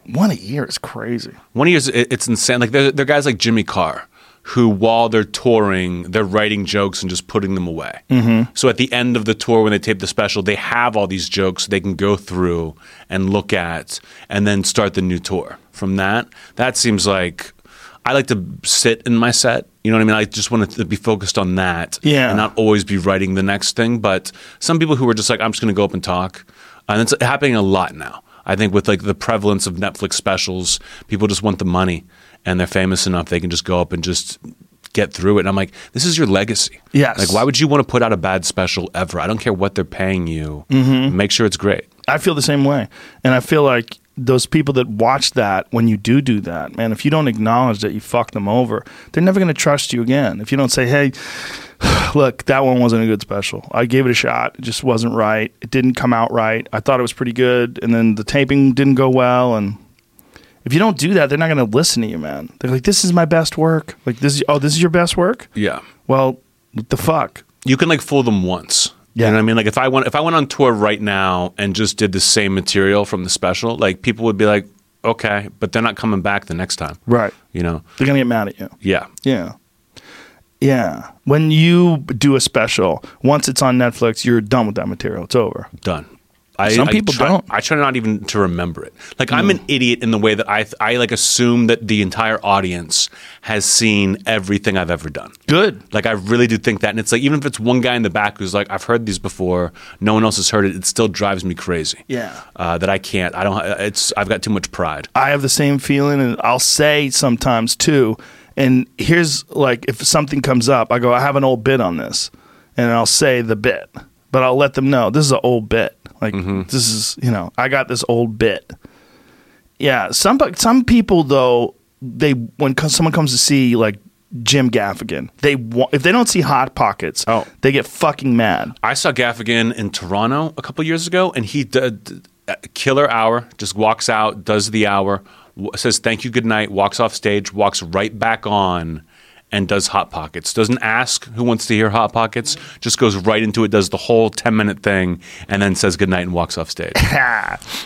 One a year is crazy. One of yours, it, it's insane. Like there, there are guys like Jimmy Carr, who while they're touring, they're writing jokes and just putting them away. Mm-hmm. So at the end of the tour, when they tape the special, they have all these jokes they can go through and look at, and then start the new tour. From that, that seems like I like to sit in my set. You know what I mean? I just want to be focused on that, Yeah. and not always be writing the next thing. But some people who are just like, I'm just going to go up and talk, and it's happening a lot now. I think with like the prevalence of Netflix specials, people just want the money, and they're famous enough they can just go up and just get through it. And I'm like, this is your legacy. Yes. Like, why would you want to put out a bad special ever? I don't care what they're paying you. Mm-hmm. Make sure it's great. I feel the same way. And I feel like those people that watch that when you do do that, man, if you don't acknowledge that you fucked them over, they're never going to trust you again. If you don't say, hey, look, that one wasn't a good special. I gave it a shot. It just wasn't right. It didn't come out right. I thought it was pretty good. And then the taping didn't go well. And if you don't do that, they're not going to listen to you, man. They're like, this is my best work. Like, this is, oh, this is your best work? Yeah. Well, what the fuck? you can like fool them once. Yeah. You know what I mean? Like if I went if I went on tour right now and just did the same material from the special, like people would be like, okay, but they're not coming back the next time. Right. You know? They're going to get mad at you. Yeah. Yeah. Yeah. When you do a special, once it's on Netflix, you're done with that material. It's over. Done. I, Some I people try, don't. I try not even to remember it. Like I'm an idiot in the way that I I like assume that the entire audience has seen everything I've ever done. Good. Like I really do think that, and it's like even if it's one guy in the back who's like, "I've heard these before," no one else has heard it. It still drives me crazy. Yeah. uh, that I can't. I don't. It's I've got too much pride. I have the same feeling, and I'll say sometimes too. And here's like if something comes up, I go, I have an old bit on this, and I'll say the bit, but I'll let them know this is an old bit. Like mm-hmm. this is you know I got this old bit. Yeah, some some people though they when someone comes to see like Jim Gaffigan, they wa- if they don't see hot pockets, Oh. they get fucking mad. I saw Gaffigan in Toronto a couple years ago, and he did a uh, killer hour. Just walks out, does the hour, w- says thank you, good night, walks off stage, walks right back on, and does hot pockets. Doesn't ask who wants to hear hot pockets. Just goes right into it, does the whole ten minute thing, and then says good night and walks off stage.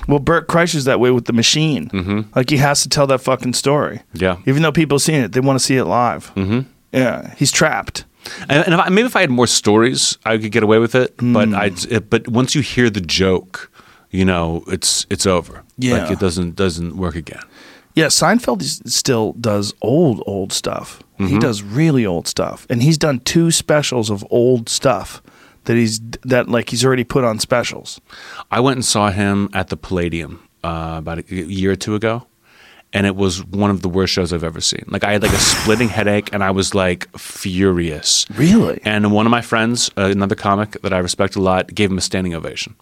Well, Bert Kreischer's that way with the machine. Mm-hmm. Like he has to tell that fucking story. Yeah. Even though people have seen it, they want to see it live. Mm-hmm. Yeah. He's trapped. And, and if I, maybe if I had more stories, I could get away with it. But I, it, but once you hear the joke, you know, it's it's over. Yeah. like it doesn't doesn't work again. Yeah, Seinfeld still does old, old stuff. He does really old stuff, and he's done two specials of old stuff that he's that like he's already put on specials. I went and saw him at the Palladium uh, about a year or two ago, and it was one of the worst shows I've ever seen. Like I had like a splitting headache, and I was like furious. Really? And one of my friends, uh, another comic that I respect a lot, gave him a standing ovation.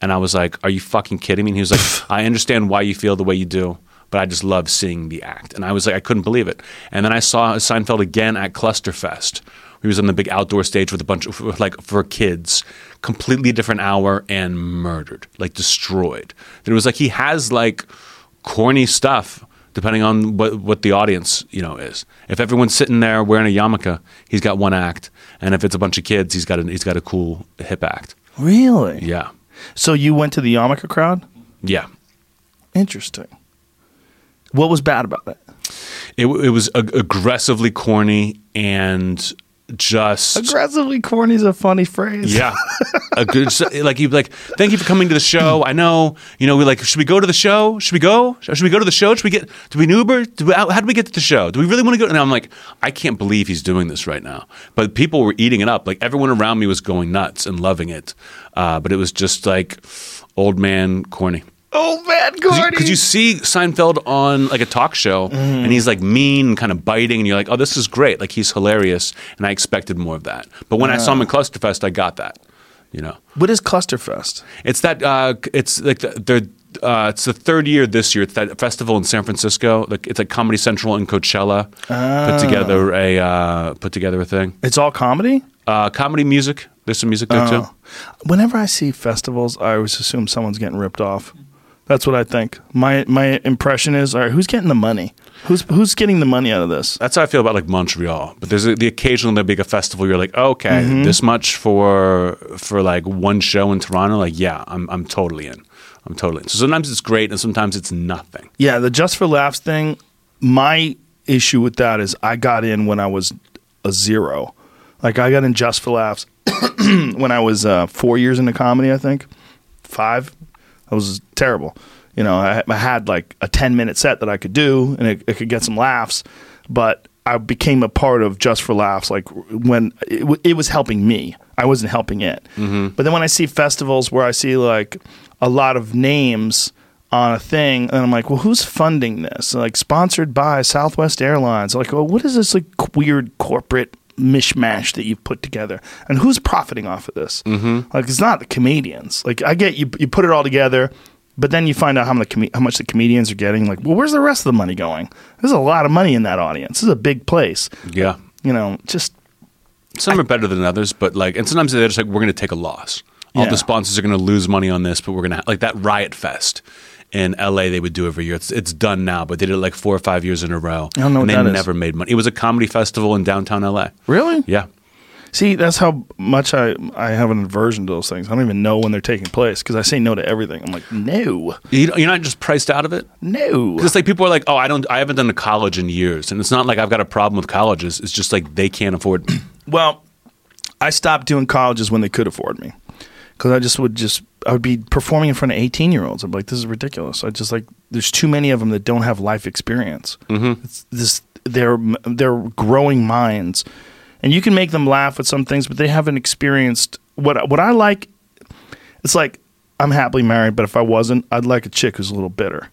And I was like, "Are you fucking kidding me?" And he was like, "I understand why you feel the way you do." But I just love seeing the act, and I was like, I couldn't believe it. And then I saw Seinfeld again at Clusterfest. He was on the big outdoor stage with a bunch of like for kids, completely different hour, and murdered, like destroyed. It was like he has like corny stuff depending on what what the audience you know is. If everyone's sitting there wearing a yarmulke, he's got one act, and if it's a bunch of kids, he's got a, he's got a cool hip act. Really? Yeah, So you went to the Yarmulke crowd? yeah. Interesting. What was bad about it? It, it was ag- aggressively corny and just Aggressively corny is a funny phrase. Yeah, a good like you'd like, thank you for coming to the show. I know, you know, we like, should we go to the show? Should we go? Should we go to the show? Should we get? Do we an Uber? Do we, how, how do we get to the show? Do we really want to go? And I'm like, I can't believe he's doing this right now. But people were eating it up. Like everyone around me was going nuts and loving it. Uh, but it was just like old man corny. Oh man, corny. Because you see Seinfeld on like a talk show, and he's like mean and kind of biting, and you're like, oh, this is great. Like he's hilarious, and I expected more of that. But when I saw him in Clusterfest, I got that. You know, what is Clusterfest? it's that. Uh, it's like the. uh, it's the third year this year. It's that festival in San Francisco. Like it's like Comedy Central and Coachella put together a uh, put together a thing. It's all comedy? Uh, comedy music. There's some music there too. Oh. Whenever I see festivals, I always assume someone's getting ripped off. That's what I think. My my impression is, all right, who's getting the money? Who's who's getting the money out of this? That's how I feel about like Montreal. But there's a, the occasional there'll be a festival. You're like, okay, Mm-hmm. this much for for like one show in Toronto. Like, yeah, I'm I'm totally in. I'm totally in. So sometimes it's great, and sometimes it's nothing. Yeah, the Just for Laughs thing. My issue with that is I got in when I was a zero. Like I got in Just for Laughs when I was uh, four years into comedy. I think five. I was terrible. You know, I, I had like a ten minute set that I could do, and it, it could get some laughs. But I became a part of Just for Laughs, like when it, w- it was helping me. I wasn't helping it. Mm-hmm. But then when I see festivals where I see like a lot of names on a thing, and I'm like, well, who's funding this? Like sponsored by Southwest Airlines. Like, well, what is this like weird corporate mishmash that you've put together, and who's profiting off of this? Mm-hmm. Like, it's not the comedians. Like, I get you, you put it all together. But then you find out how, the com- how much the comedians are getting. Like, well, where's the rest of the money going? There's a lot of money in that audience. This is a big place. Yeah, You know, just some are better than others, but like, and sometimes they're just like, we're going to take a loss. All Yeah. the sponsors are going to lose money on this, but we're going to like that Riot Fest in LA. They would do every year. It's it's done now, but they did it like four or five years in a row. I don't know and what they that is. never made money. It was a comedy festival in downtown LA. really. Yeah. See, that's how much I I have an aversion to those things. I don't even know when they're taking place because I say no to everything. I'm like, no, You- You're not just priced out of it. no. Because like people are like, oh, I don't, I haven't done a college in years, and it's not like I've got a problem with colleges. It's just like they can't afford. Well, I stopped doing colleges when they could afford me because I just would just I would be performing in front of 18 year olds. I'm like, this is ridiculous. I just like there's too many of them that don't have life experience. Mm-hmm. It's this they're they're growing minds, and you can make them laugh at some things, but they haven't experienced what what I like. It's like I'm happily married, but if I wasn't, I'd like a chick who's a little bitter.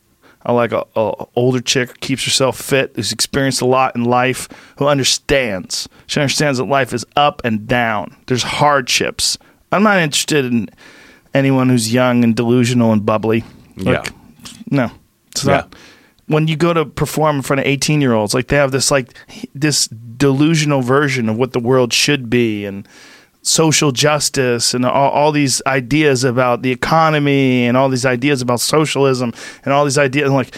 I like a, a older chick who keeps herself fit, who's experienced a lot in life, who understands. She understands that life is up and down. There's hardships. I'm not interested in anyone who's young and delusional and bubbly. Like, Yeah. no, it's Yeah. not. When you go to perform in front of 18 year olds, like they have this like this delusional version of what the world should be and social justice and all, all these ideas about the economy and all these ideas about socialism and all these ideas. I'm like,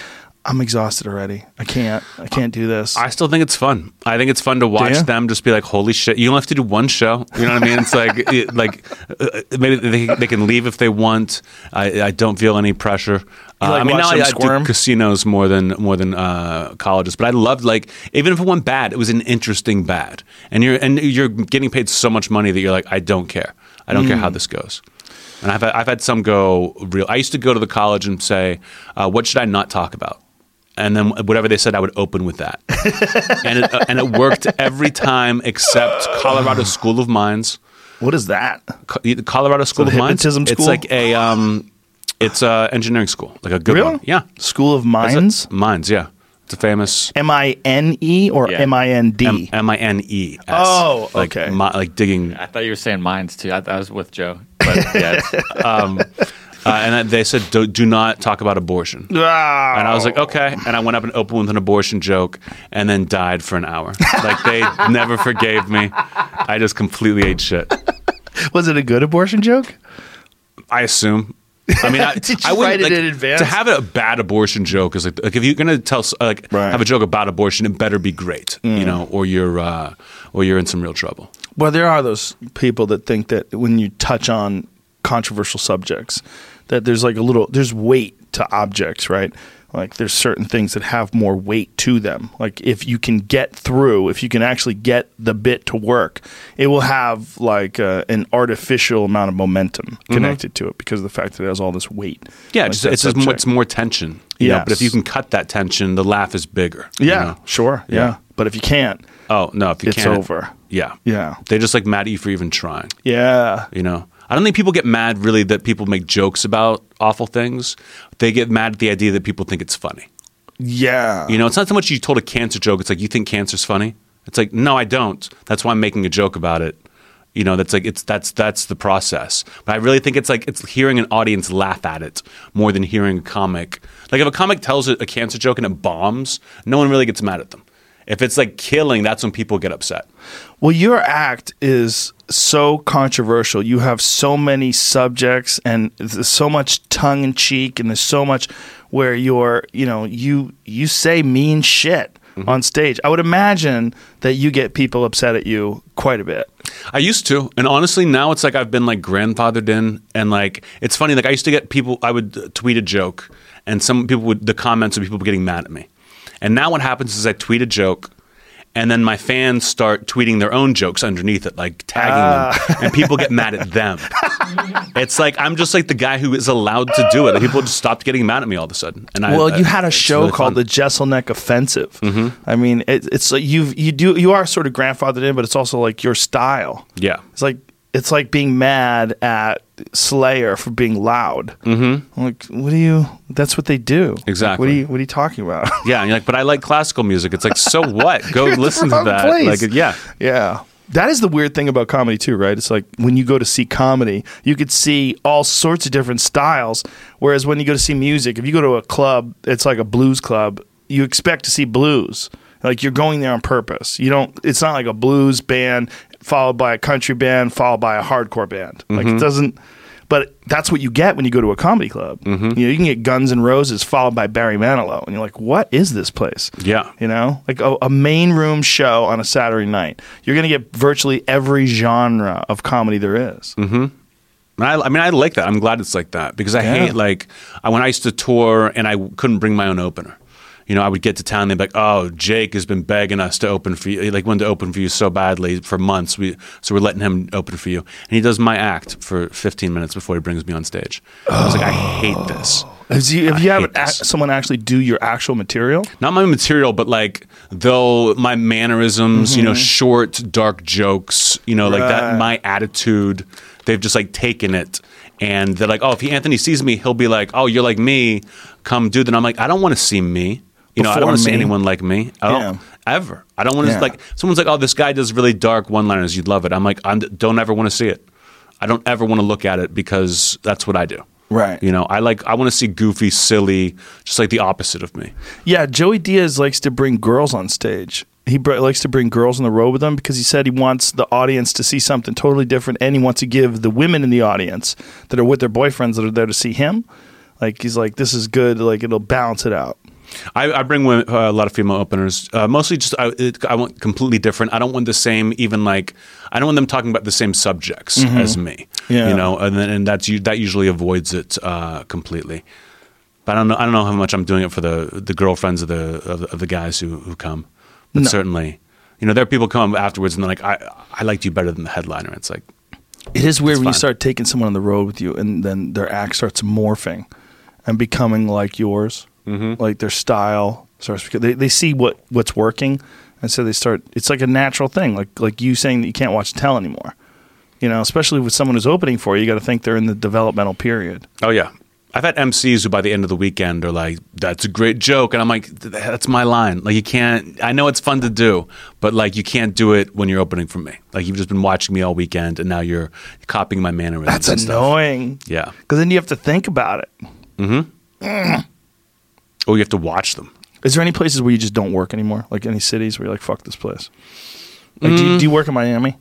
I'm exhausted already. I can't. I can't do this. I still think it's fun. I think it's fun to watch them just be like, "Holy shit!" You don't have to do one show. You know what I mean? It's like, it, like uh, maybe they, they can leave if they want. I, I don't feel any pressure. Uh, like I mean, now I, I do casinos more than more than uh, colleges, but I loved like even if it went bad, it was an interesting bad, and you're and you're getting paid so much money that you're like, I don't care. I don't Mm. care how this goes. And I've I've had some go real. I used to go to the college and say, uh, "What should I not talk about?" And then whatever they said, I would open with that, and it, uh, and it worked every time except Colorado School of Mines. what is that? Co- the Colorado School the of Mines. hypnotism It's school? like a um, it's a engineering school, like a good Really? one. Yeah, School of It's a- Mines? Mines. Yeah, it's a famous M I N E or Yeah. M I N D? M I N E. S. Oh, like, okay. mi- like digging I thought you were saying mines too. I, I was with Joe, but yeah, um, and they said do, do not talk about abortion. Ah. And I was like, okay. And I went up and opened with an abortion joke and then died for an hour. Like they never forgave me. I just completely ate shit. Was it a good abortion joke? I assume. I mean, I, Did you I wouldn't, write it like, in advance? To have a bad abortion joke is like, like if you're gonna tell like Right. Mm. have a joke about abortion, it better be great, you know, or you're uh, or you're in some real trouble. Well, there are those people that think that when you touch on controversial subjects, that there's like a little there's weight to objects, right? Like there's certain things that have more weight to them. Like if you can get through, if you can actually get the bit to work, it will have like uh, an artificial amount of momentum connected to it because of the fact that it has all this weight. Mm-hmm. Yeah, Like just, it's just more, it's more tension. Yeah. But if you can cut that tension, the laugh is bigger. you yeah, know? sure, yeah. Yeah. But if you can't, Oh no, if you it's can't, it's over. Yeah, Yeah, They just like mad at you for even trying. yeah. You know, I don't think people get mad really that people make jokes about awful things. They get mad at the idea that people think it's funny. Yeah. You know, it's not so much you told a cancer joke. It's like you think cancer's funny. It's like no, I don't. That's why I'm making a joke about it. You know, that's like it's that's that's the process. But I really think it's like it's hearing an audience laugh at it more than hearing a comic. Like if a comic tells a, a cancer joke and it bombs, no one really gets mad at them. If it's like killing, that's when people get upset. Well, your act is so controversial. You have so many subjects and there's so much tongue in cheek and there's so much where you're, you know, you you say mean shit Mm-hmm. on stage. I would imagine that you get people upset at you quite a bit. I used to, and honestly, now it's like I've been like grandfathered in, and like it's funny. Like I used to get people. I would uh, tweet a joke, and some people would the comments of people getting mad at me. And now what happens is I tweet a joke, and then my fans start tweeting their own jokes underneath it, like tagging them, and people get mad at them. it's like I'm just like the guy who is allowed to do it. Like, people just stopped getting mad at me all of a sudden. And I, well, you I- had a show really called fun. the Jeselnik Offensive. Mm-hmm. I mean, it, it's like you you do you are sort of grandfathered in, but it's also like your style. yeah. It's like it's like being mad at Slayer for being loud. Mm-hmm. Like, what do you? That's what they do. Like, Exactly. what are you? What are you talking about? Yeah, and you're like, but I like classical music. It's like, so what? Go listen to that. place. Like, yeah, yeah. That is the weird thing about comedy too, right? It's like when you go to see comedy, you could see all sorts of different styles. Whereas when you go to see music, if you go to a club, it's like a blues club. You expect to see blues. Like you're going there on purpose. You don't. It's not like a blues band followed by a country band followed by a hardcore band. Like Mm-hmm. it doesn't. But that's what you get when you go to a comedy club. Mm-hmm. You know, you can get Guns N' Roses followed by Barry Manilow, and you're like, "What is this place?" yeah. You know, like a, a main room show on a Saturday night. You're going to get virtually every genre of comedy there is. And I, I mean, I like that. I'm glad it's like that because I Yeah. hate like I, when I used to tour and I couldn't bring my own opener. You know, I would get to town. They'd be like, "Oh, Jake has been begging us to open for you. He, Like, wanted to open for you so badly for months. We so we're letting him open for you." And he does my act for 15 minutes before he brings me on stage. I was like, "I hate this." Have you, have you had a- someone actually do your actual material? not my material, but like though my mannerisms, you know, mm-hmm. short, dark jokes, you know, like that, my attitude, they've just like taken it and they're like, "Oh, if he, Anthony sees me, he'll be like, oh, you're like me, come do that." I'm like, I don't want to see me. You know, I don't want to see me. anyone like me. I don't Yeah. ever. I don't want to Yeah. like someone's like, "Oh, this guy does really dark one-liners. You'd love it." I'm like, I don't ever want to see it. I don't ever want to look at it because that's what I do. Right. You know, I like I want to see goofy, silly, just like the opposite of me. Yeah, Joey Diaz likes to bring girls on stage. He br- likes to bring girls on the road with him because he said he wants the audience to see something totally different, and he wants to give the women in the audience that are with their boyfriends that are there to see him. Like he's like, this is good. Like it'll balance it out. I, I bring women, uh, a lot of female openers. Uh, mostly, just I, it, I want completely different. I don't want the same. Even like I don't want them talking about the same subjects as me. Yeah. you know, and then and that's that usually avoids it uh, completely. But I don't know. I don't know how much I'm doing it for the the girlfriends of the of, the- of the guys who who come. But No. certainly, you know, there are people come afterwards and they're like, I I liked you better than the headliner. It's like It is weird when you start taking someone on the road with you, and then their act starts morphing and becoming like yours, mm-hmm. like their style starts. Because they they see what what's working, and so they start. It's like a natural thing, like like you saying that you can't watch Attell anymore. You know, especially with someone who's opening for you, you got to think they're in the developmental period. Oh yeah. I've had MCs who by the end of the weekend are like, "That's a great joke," and I'm like, "That's my line." Like you can't. I know it's fun to do, but like you can't do it when you're opening for me. Like you've just been watching me all weekend, and now you're copying my mannerisms. That's annoying. Yeah. Because then you have to think about it. Or you have to watch them. Is there any places where you just don't work anymore? Like any cities where you're like, fuck this place? Like, do, Mm. you, do you work in Miami?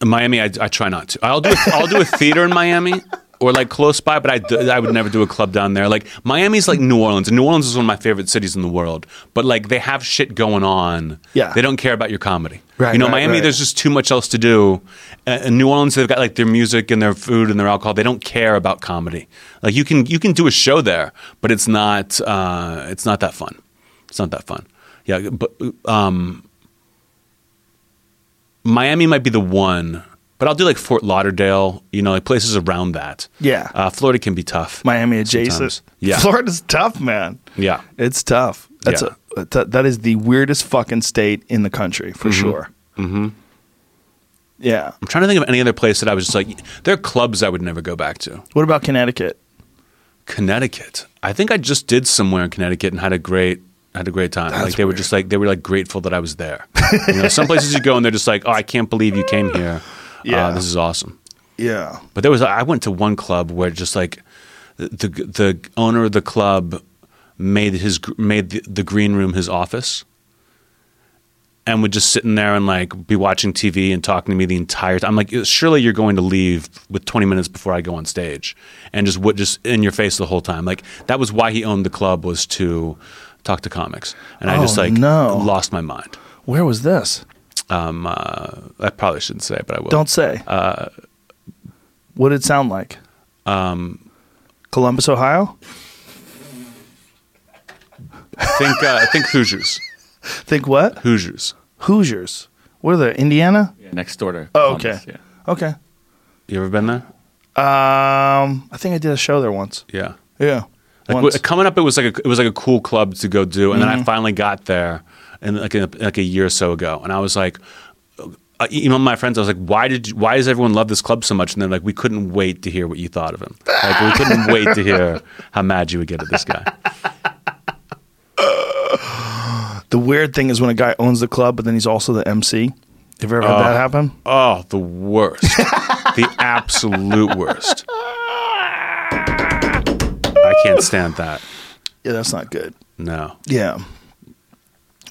In Miami, I, I try not to. I'll do a, I'll do a theater in Miami or like close by, but I, d- I would never do a club down there. Like Miami's like New Orleans, and New Orleans is one of my favorite cities in the world. But like they have shit going on. Yeah. they don't care about your comedy. Right, You know, right, Miami, right. there's just too much else to do. Uh, in New Orleans, they've got like their music and their food and their alcohol. They don't care about comedy. Like you can you can do a show there, but it's not uh, it's not that fun. It's not that fun. Yeah, but um, Miami might be the one, but I'll do like Fort Lauderdale, you know, like places around that. Yeah. Uh, Florida can be tough. Miami adjacent. Sometimes. Yeah. Florida's tough, man. Yeah. It's tough. That's Yeah. a that, that is the weirdest fucking state in the country for sure. Mm-hmm. Yeah. I'm trying to think of any other place that I was just like, there are clubs I would never go back to. What about Connecticut? Connecticut. I think I just did somewhere in Connecticut and had a great had a great time. like they were just like they were like grateful that I was there. you know, some places you go and they're just like, oh, I can't believe you came here. Yeah. uh, this is awesome. Yeah. But there was I went to one club where just like the the, the owner of the club made his made the, the green room his office. And would just sit in there and like be watching TV and talking to me the entire time. I'm like, surely you're going to leave with 20 minutes before I go on stage, and just what just in your face the whole time. Like that was why he owned the club was to talk to comics, and I just Oh, like no. lost my mind. Where was this? Um, uh, I probably shouldn't say, but I will. Don't say. Uh, what did it sound like? Um, Columbus, Ohio. Think uh, think Hoosiers, Think what? Hoosiers. Hoosiers. What are they? Indiana? next door to. Oh, Columbus, okay. Yeah. Okay. You ever been there? Um, I think I did a show there once. Yeah. Yeah. Like once. coming up, it was like a, it was like a cool club to go do, and then Mm-hmm. I finally got there, and like a, like a year or so ago, and I was like, uh, even my friends, I was like, why did you, why does everyone love this club so much? And they're like, we couldn't wait to hear what you thought of him. Like we couldn't wait to hear how mad you would get at this guy. The weird thing is when a guy owns the club, but then he's also the MC. Have you ever had that happen? Oh, the worst, the absolute worst. I can't stand that. Yeah, that's not good. No. Yeah.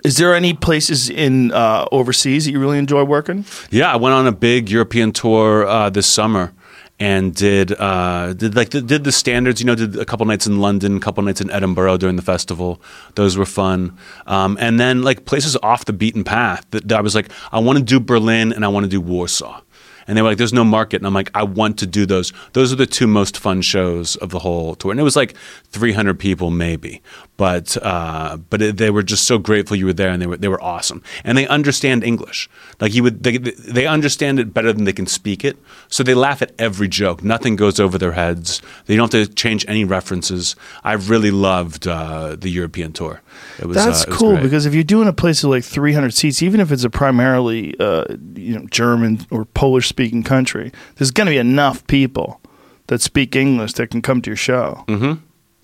Is there any places in uh, overseas that you really enjoy working? Yeah, I went on a big European tour uh, this summer and did uh, did like the, did the standards. You know, did a couple nights in London, a couple nights in Edinburgh during the festival. Those were fun. Um, and then like places off the beaten path that, that I was like, I want to do Berlin and I want to do Warsaw. And they were like, "There's no market," and I'm like, "I want to do those. Those are the two most fun shows of the whole tour." And it was like 300 people, maybe, but uh, but it, they were just so grateful you were there, and they were they were awesome, and they understand English. Like you would, they they understand it better than they can speak it, so they laugh at every joke. Nothing goes over their heads. They don't have to change any references. I really loved uh, the European tour. It was That's uh, it was cool great. because if you're doing a place of like 300 seats, even if it's a primarily uh, you know German or Polish speaking country, there's going to be enough people that speak English that can come to your show.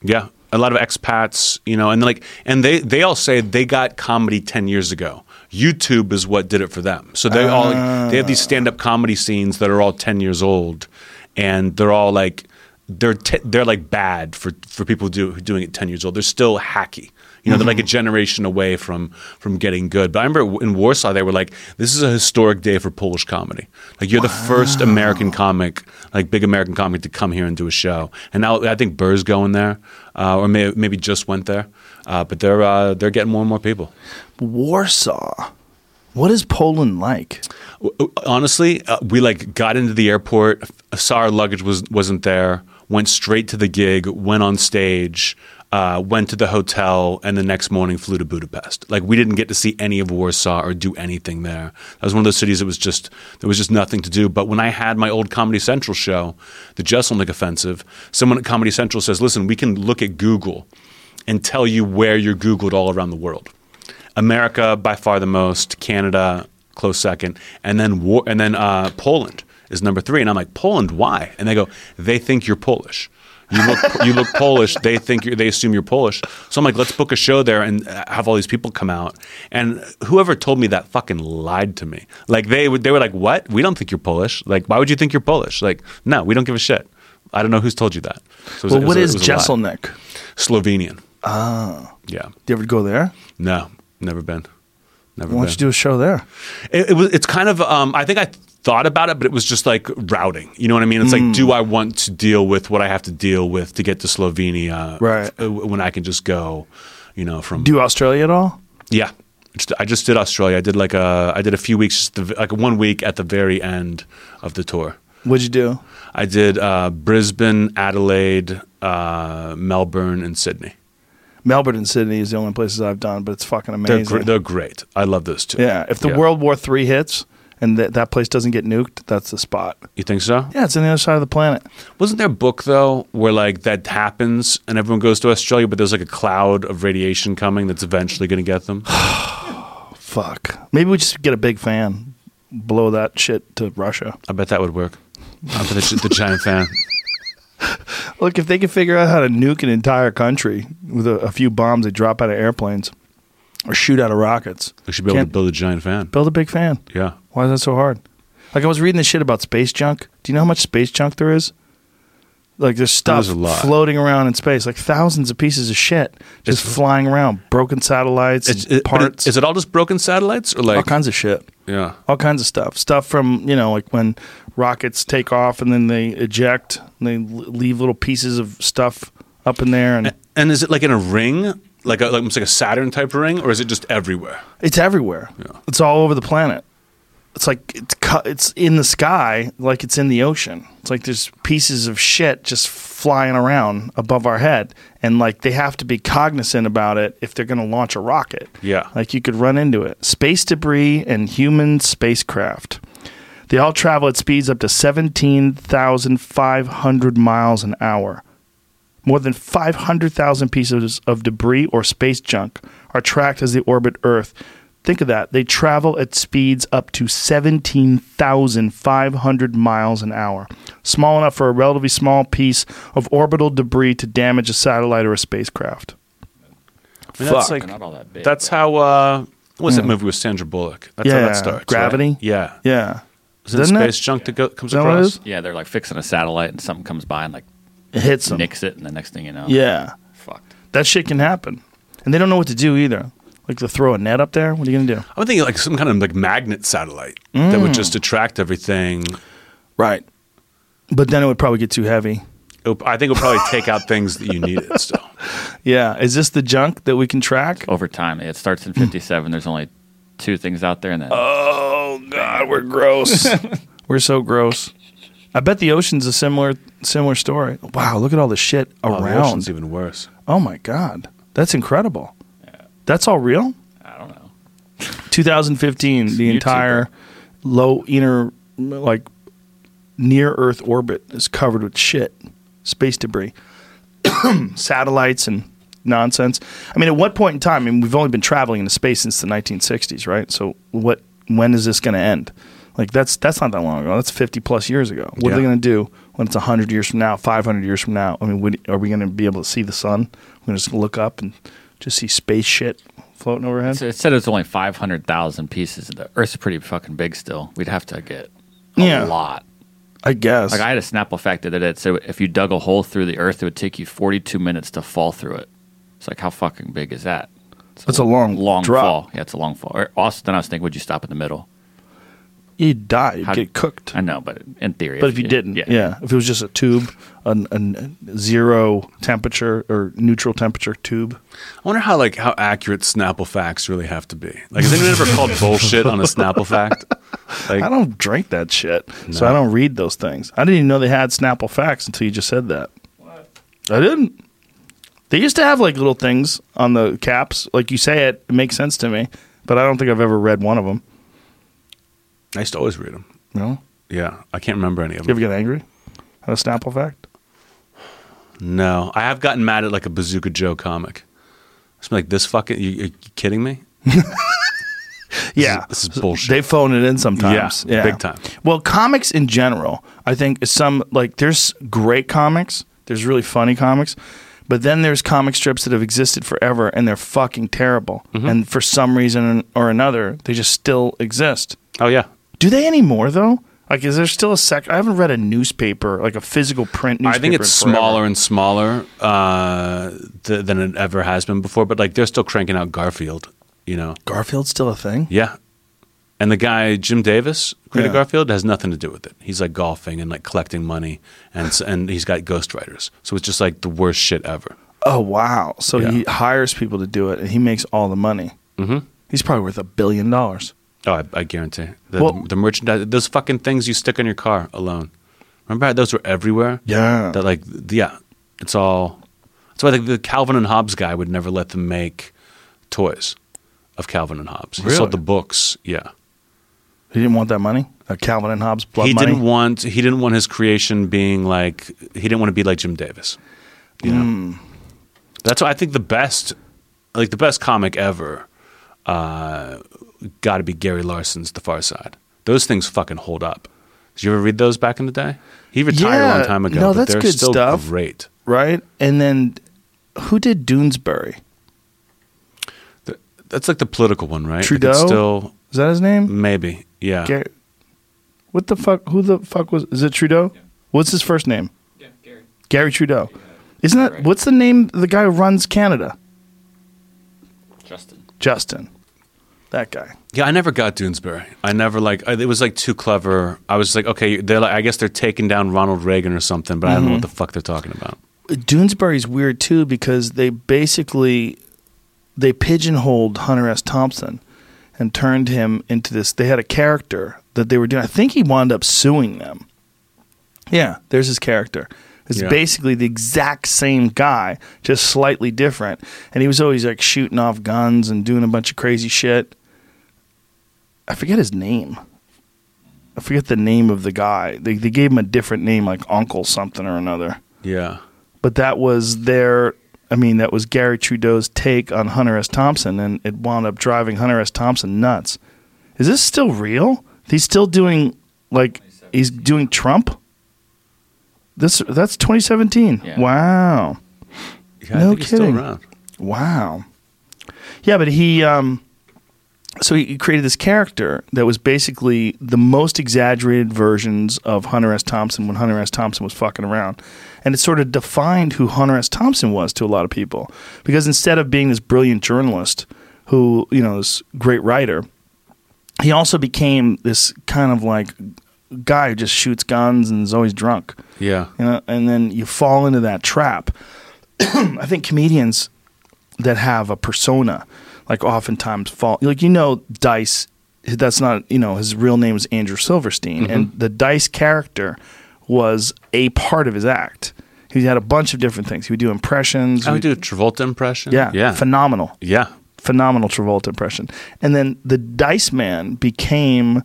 Yeah, a lot of expats, you know, and like, and they they all say they got comedy ten years ago. YouTube is what did it for them. So they all they have these stand up comedy scenes that are all ten years old, and they're all like they're t- they're like bad for for people do, doing it ten years old. They're still hacky. You know, they're like a generation away from from getting good. But I remember in Warsaw, they were like, "This is a historic day for Polish comedy. Like, you're the first American comic, like big American comic, to come here and do a show." And now I think Burr's going there, uh, or may, maybe just went there. Uh, but they're uh, they're getting more and more people. Warsaw. What is Poland like? Honestly, uh, we like got into the airport, saw our luggage was wasn't there, went straight to the gig, went on stage, uh, went to the hotel, and the next morning flew to Budapest. Like we didn't get to see any of Warsaw or do anything there. That was one of those cities that was just there was just nothing to do. But when I had my old Comedy Central show, the Jeselnik Offensive, someone at Comedy Central says, "Listen, we can look at Google and tell you where you're Googled all around the world." America by far the most, Canada close second, and then war, and then uh, Poland is number three. And I'm like, Poland, why? And they go, they think you're Polish. You look, you look Polish. They think you're, they assume you're Polish. So I'm like, let's book a show there and have all these people come out. And whoever told me that fucking lied to me. Like they would, they were like, what? We don't think you're Polish. Like, why would you think you're Polish? Like, no, we don't give a shit. I don't know who's told you that. So was- Well, what a- is it was a lie. Jeselnik? Slovenian. Ah, yeah. Do you ever go there? No, never been. Never Why been. don't you do a show there? It, it was. It's kind of. Um, I think I thought about it, but it was just like routing. You know what I mean? It's Hmm. like, do I want to deal with what I have to deal with to get to Slovenia? Right. uh, When I can just go, you know, from Do Australia at all? yeah. I just did Australia. I did like a. I did a few weeks, just the, like one week at the very end of the tour. What'd you do? I did uh, Brisbane, Adelaide, uh, Melbourne, and Sydney. Melbourne and Sydney is the only places I've done, but it's fucking They're amazing. gr- they're great. I love those two. yeah, if the Yeah. World War Three hits and that that place doesn't get nuked, that's the spot. you think so? Yeah, it's on the other side of the planet. Wasn't there a book though where like that happens and everyone goes to Australia, but there's like a cloud of radiation coming that's eventually going to get them? Fuck. Maybe we just get a big fan, blow that shit to Russia. I bet that would work. I bet the, the giant fan. Look, if they can figure out how to nuke an entire country with a, a few bombs they drop out of airplanes or shoot out of rockets, We should be able Can't- to build a giant fan. build a big fan. Yeah. Why is that so hard? Like I was reading this shit about space junk. Do you know how much space junk there is? Like there's stuff There's a lot. floating around in space, like thousands of pieces of shit just flying around, broken satellites, It's, and it, but parts, is it all just broken satellites or like all kinds of shit, yeah? all kinds of stuff. Stuff from you know like when rockets take off and then they eject, and they l- leave little pieces of stuff up in there, and And is it like in a ring, like a, like almost like a Saturn type ring, or is it just everywhere? It's everywhere. Yeah. It's all over the planet. It's like it's cu- it's in the sky, like it's in the ocean. It's like there's pieces of shit just flying around above our head, and like they have to be cognizant about it if they're going to launch a rocket. Yeah. like you could run into it. Space debris and human spacecraft. They all travel at speeds up to seventeen thousand five hundred miles an hour. More than 500,000 pieces of debris or space junk are tracked as they orbit Earth. Think of that. They travel at speeds up to 17,500 miles an hour. Small enough for a relatively small piece of orbital debris to damage a satellite or a spacecraft. I mean, that's Fuck. like Not all that big. that's how. Uh, what was that movie with Sandra Bullock? That's how Yeah, that starts. right? Gravity? Yeah. Yeah. Is it Doesn't it? space junk that go, comes Is that across? is? yeah, they're like fixing a satellite and something comes by and like It hits them. nicks it, and the next thing you know, Yeah. fucked. That shit can happen. And they don't know what to do either. Like to throw a net up there? What are you going to do? I'm thinking like some kind of like magnet satellite that would mm. just attract everything. Right. But then it would probably get too heavy. It would- I think it would probably take out things that you needed still. Yeah. Is this the junk that we can track? Over time, it starts in '57. There's only two things out there, and then Oh God, we're gross. we're so gross. I bet the ocean's a similar similar story. Wow, look at all the shit Oh, the around. ocean's even worse. oh my God, that's incredible. That's all real. I don't know. 2015, the YouTube. entire low inner like near Earth orbit is covered with shit, space debris, satellites, and nonsense. I mean, at what point in time? I mean, we've only been traveling into space since the 1960s, right? So, what? When is this going to end? Like that's that's not that long ago. That's 50 plus years ago. What are they going to do when it's 100 years from now, 500 years from now? I mean, would, are we going to be able to see the sun? We're going to just look up and just see space shit floating overhead? So it said it's only 500,000 pieces. Of the Earth's pretty fucking big still. We'd have to get a Yeah. lot. I guess. Like I had a Snapple fact that it said if you dug a hole through the Earth, it would take you 42 minutes to fall through it. It's like how fucking big is that? It's That's a long long drop. fall. Yeah, it's a long fall. Or also, then I was thinking, would you stop in the middle? You'd die. You'd How- get cooked. I know, but in theory, But if you didn't, yeah. If it was just a tube, a, a zero temperature or neutral temperature tube. I wonder how like how accurate Snapple facts really have to be. Like, has anyone ever called bullshit on a Snapple fact? Like, I don't drink that shit, so I don't read those things. I didn't even know they had Snapple facts until you just said that. What? I didn't. They used to have like little things on the caps, like you say it. It makes sense to me, but I don't think I've ever read one of them. I used to always read them. Know? Yeah, I can't remember any of You them. ever get angry at a Snapple fact? No, I have gotten mad at like a Bazooka Joe comic. It's like this fucking. You, you kidding me? Yeah, this is bullshit. They phone it in sometimes. Yeah, big time. Well, comics in general, I think is some like there's great comics. There's really funny comics, but then there's comic strips that have existed forever and they're fucking terrible. Mm-hmm. And for some reason or another, they just still exist. Oh yeah, Do they anymore though? Like, is there still a sec? I haven't read a newspaper, like a physical print newspaper. I think it's smaller and smaller uh, th- than it ever has been before. But like, they're still cranking out Garfield. You know, Garfield's still a thing. yeah. And the guy Jim Davis created Yeah. Garfield has nothing to do with it. He's like golfing and like collecting money, and and he's got ghostwriters. So it's just like the worst shit ever. Oh wow! So Yeah. he hires people to do it, and he makes all the money. Mhm. He's probably worth a billion dollars. Oh, I, I guarantee. The, Well- the merchandise, those fucking things you stick on your car alone. Remember how those were everywhere? Yeah. That like, yeah, it's all. That's why the, the Calvin and Hobbes guy would never let them make toys of Calvin and Hobbes. He sold the books. Yeah, He didn't want that money. That Calvin and Hobbes blood he money. didn't want. He didn't want his creation being like. He didn't want to be like Jim Davis. You know. Hmm. That's why I think the best, like the best comic ever, uh, got to be Gary Larson's The Far Side. Those things fucking hold up. Did you ever read those back in the day? He retired a long time ago. no, but that's they're good still stuff. Great. right? And then who did Doonesbury? Th- That's like the political one, right? Trudeau? it's still Is that his name? maybe. Yeah. Gar- what the fuck? Who the fuck was? Is it Trudeau? What's his first name? Yeah, Garry. Garry Trudeau. Isn't that Right. what's the name? The guy who runs Canada, Justin. Justin. That guy. Yeah, I never got Doonesbury. I never like it was like too clever. I was like, okay, they're like I guess they're taking down Ronald Reagan or something, but I don't know what Mm-hmm. the fuck they're talking about. Doonesbury's weird too because they basically they pigeonholed Hunter S. Thompson and turned him into this. They had a character that they were doing. I think he wound up suing them. Yeah, there's his character. It's Yeah. basically the exact same guy, just slightly different. And he was always like shooting off guns and doing a bunch of crazy shit. I forget his name. I forget the name of the guy. They they gave him a different name, like Uncle something or another Yeah. but that was their I mean that was Garry Trudeau's take on Hunter S. Thompson and it wound up driving Hunter S. Thompson nuts. Is this still real? He's still doing like he's doing Trump? This that's 2017. Yeah. Wow. Yeah, No kidding. still around. Wow. Yeah, but he um so he created this character that was basically the most exaggerated versions of Hunter S. Thompson when Hunter S. Thompson was fucking around. And it sort of defined who Hunter S. Thompson was to a lot of people. Because instead of being this brilliant journalist who, you know, this great writer, he also became this kind of like guy who just shoots guns and is always drunk Yeah. you know, and then you fall into that trap. I think comedians that have a persona, like oftentimes fall, like you know, Dice. That's not you know his real name is Andrew Silverstein, and mm-hmm. the Dice character was a part of his act. He had a bunch of different things. He would do impressions. I he would do a Travolta impression. yeah, Yeah. phenomenal yeah. phenomenal Travolta impression. And then the Dice Man became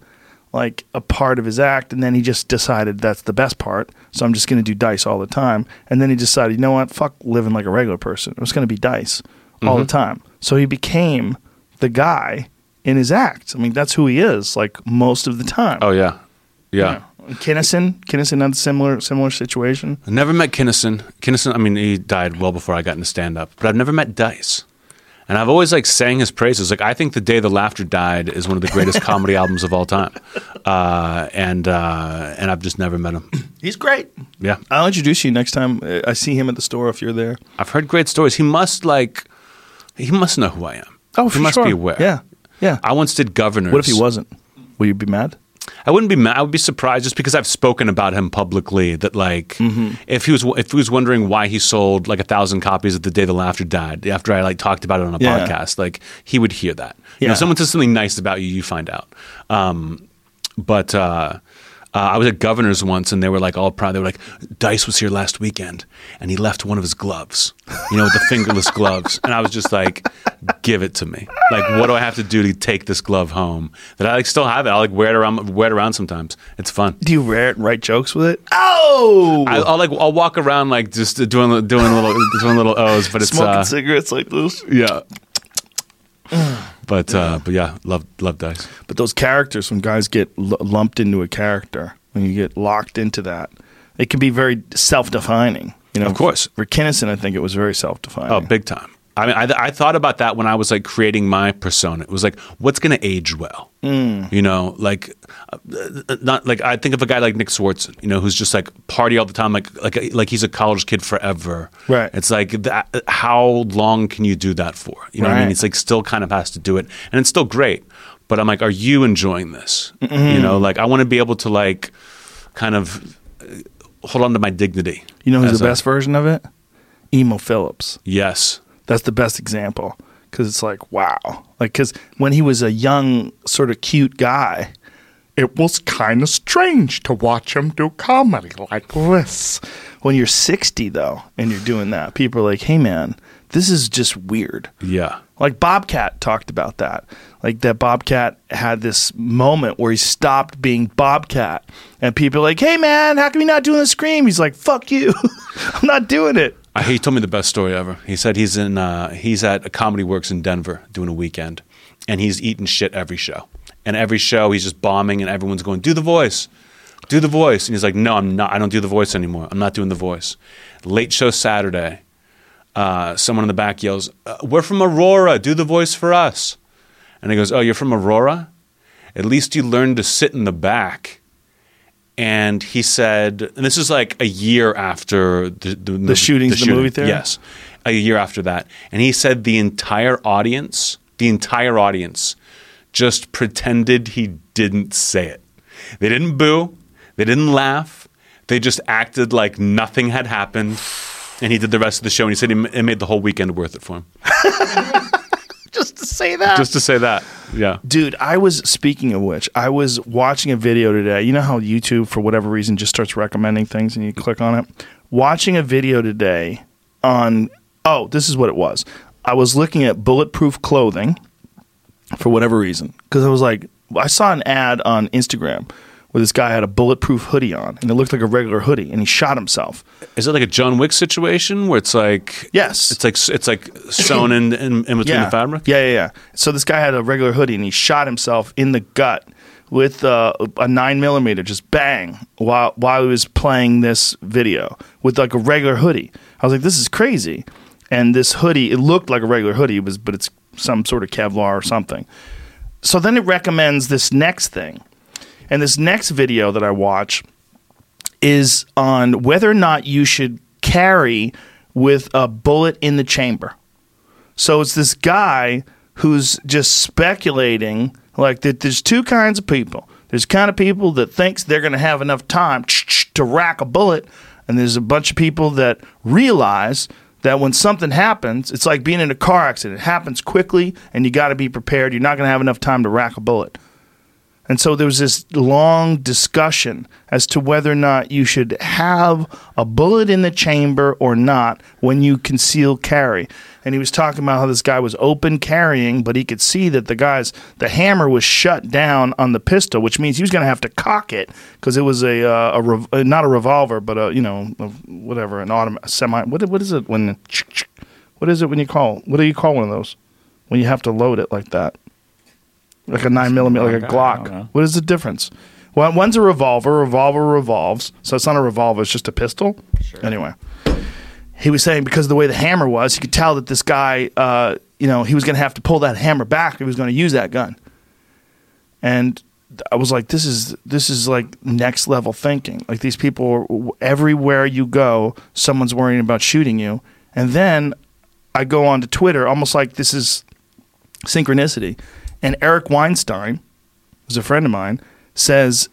like a part of his act, and then he just decided that's the best part. So I'm just going to do Dice all the time. And then he decided, you know what? Fuck living like a regular person. It was going to be Dice all the mm-hmm. time. So he became the guy in his act. I mean, that's who he is, like most of the time. Oh yeah. Yeah. Kinnison, Kinnison had a similar similar situation. I never met Kinnison. Kinnison, I mean, he died well before I got into stand up, but I've never met Dice. And I've always like sang his praises. Like I think "The Day the Laughter Died" is one of the greatest comedy albums of all time, uh, and uh, and I've just never met him. He's great. Yeah, I'll introduce you next time I see him at the store if you're there. I've heard great stories. He must like, he must know who I am. Oh, he must sure. be aware. Yeah, yeah. I once did Governor's. what if he wasn't? Will you be mad? I wouldn't be mad. I would be surprised just because I've spoken about him publicly. That like, Mm-hmm. if he was if he was wondering why he sold like a thousand copies of the day the laughter died after I like talked about it on a Yeah. podcast, like he would hear that. You know, Yeah. someone says something nice about you, you find out. Um, but uh, uh, I was at Governor's once, and they were like all proud. They were like, Dice was here last weekend, and he left one of his gloves, you know, the fingerless gloves. And I was just like, give it to me. Like, what do I have to do to take this glove home? That I like still have it. I like wear it around, wear it around sometimes. It's fun. Do you wear it and write jokes with it? Oh, I, I'll like I'll walk around like just doing doing little doing little O's, but it's smoking uh, cigarettes like this. yeah. But uh, but yeah, love love dice. But those characters, when guys get l- lumped into a character, when you get locked into that, it can be very self-defining. You know, Of course. For Kinnison, I think it was very self-defining. Oh, big time. I mean, I, I thought about that when I was like creating my persona. It was like, what's going to age well? Mm. You know, like, uh, not like I think of a guy like Nick Swardson, you know, who's just like party all the time, like like like he's a college kid forever. Right. It's like that, how long can you do that for? You know what I mean? It's like still kind of has to do it, and it's still great. But I'm like, are you enjoying this? You know, like I want to be able to like kind of uh, hold on to my dignity. You know who's the a- best version of it? Emo Philips. Yes. That's the best example because it's like wow, like because when he was a young, sort of cute guy, it was kind of strange to watch him do comedy like this. When you're 60 though, and you're doing that, people are like, "Hey man, this is just weird." Yeah. Like Bobcat talked about that. Like that Bobcat had this moment where he stopped being Bobcat. And people are like, hey man, how come you not doing the scream? He's like, fuck you. I'm not doing it. Uh, He told me the best story ever. He said he's in uh, he's at a Comedy Works in Denver doing a weekend, and he's eating shit every show. And every show he's just bombing, and everyone's going, "Do the voice, do the voice." And he's like, "No, I'm not. I don't do the voice anymore. I'm not doing the voice." Late show Saturday, uh, someone in the back yells, uh, "We're from Aurora. Do the voice for us." And he goes, "Oh, you're from Aurora? At least you learned to sit in the back." And he said, and this is like a year after the the, movie- shootings in the movie theater? Yes, a year after that. And he said the entire audience, the entire audience, just pretended he didn't say it. They didn't boo. They didn't laugh. They just acted like nothing had happened. And he did the rest of the show. And he said he it made the whole weekend worth it for him. Just to say that. Just to say that. Yeah. Dude, I was speaking of which, I was watching a video today. You know how YouTube, for whatever reason, just starts recommending things and you click on it? Watching a video today on, oh, this is what it was. I was looking at bulletproof clothing for whatever reason because I was like, I saw an ad on Instagram where this guy had a bulletproof hoodie on and it looked like a regular hoodie and he shot himself. Is it like a John Wick situation where it's like Yes. it's like it's like sewn in in, in between yeah. the fabric? Yeah, yeah, yeah. So this guy had a regular hoodie and he shot himself in the gut with uh, a nine millimeter, just bang, while while he was playing this video with like a regular hoodie. I was like, this is crazy. And this hoodie, it looked like a regular hoodie, it was but it's some sort of Kevlar or something. So then it recommends this next thing. And this next video that I watch is on whether or not you should carry with a bullet in the chamber. So it's this guy who's just speculating like that there's two kinds of people. There's kind of people that thinks they're going to have enough time to rack a bullet and there's a bunch of people that realize that when something happens, it's like being in a car accident. It happens quickly and you got to be prepared. You're not going to have enough time to rack a bullet. And so there was this long discussion as to whether or not you should have a bullet in the chamber or not when you conceal carry. And he was talking about how this guy was open carrying, but he could see that the guy's the hammer was shut down on the pistol, which means he was going to have to cock it because it was a, uh, a rev- uh, not a revolver, but a you know a, whatever an automatic semi. What what is it when? What is it when you call? What do you call one of those when you have to load it like that? Like a nine millimeter, like a. Glock. What is the difference? Well, one's a revolver. Revolver revolves, so it's not a revolver. It's just a pistol. Anyway, he was saying because of the way the hammer was, he could tell that this guy, uh, you know, he was going to have to pull that hammer back if he was going to use that gun. And I was like, this is this is like next level thinking. Like these people, everywhere you go, someone's worrying about shooting you. And then I go on to Twitter, almost like this is synchronicity. And Eric Weinstein, who's a friend of mine, says,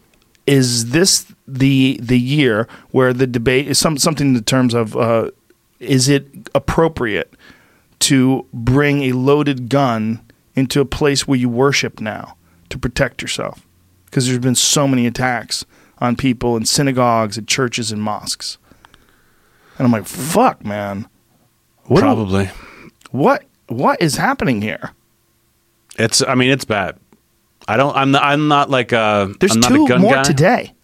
"Is this the the year where the debate is some something in the terms of uh, is it appropriate to bring a loaded gun into a place where you worship now to protect yourself? Because there's been so many attacks on people in synagogues, and churches, and mosques." And I'm like, "Fuck, man." What Probably. what what is happening here? It's. I mean, it's bad. I don't. I'm. Not, I'm not like a. There's I'm not two a gun more guy. today.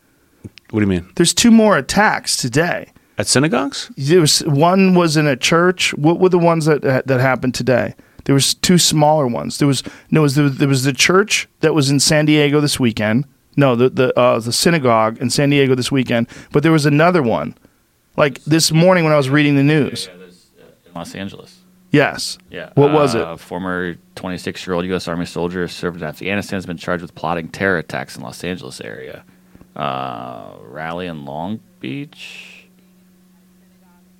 What do you mean? There's two more attacks today. At synagogues? There was one was in a church. What were the ones that that happened today? There was two smaller ones. There was no. Was the, there was the church that was in San Diego this weekend. No, the the uh, the synagogue in San Diego this weekend. But there was another one, like this morning when I was reading the news. in Los Angeles. Yes. Yeah. What was Uh, it? Former 26 year old U.S. Army soldier served in Afghanistan has been charged with plotting terror attacks in Los Angeles area. Uh, rally in Long Beach.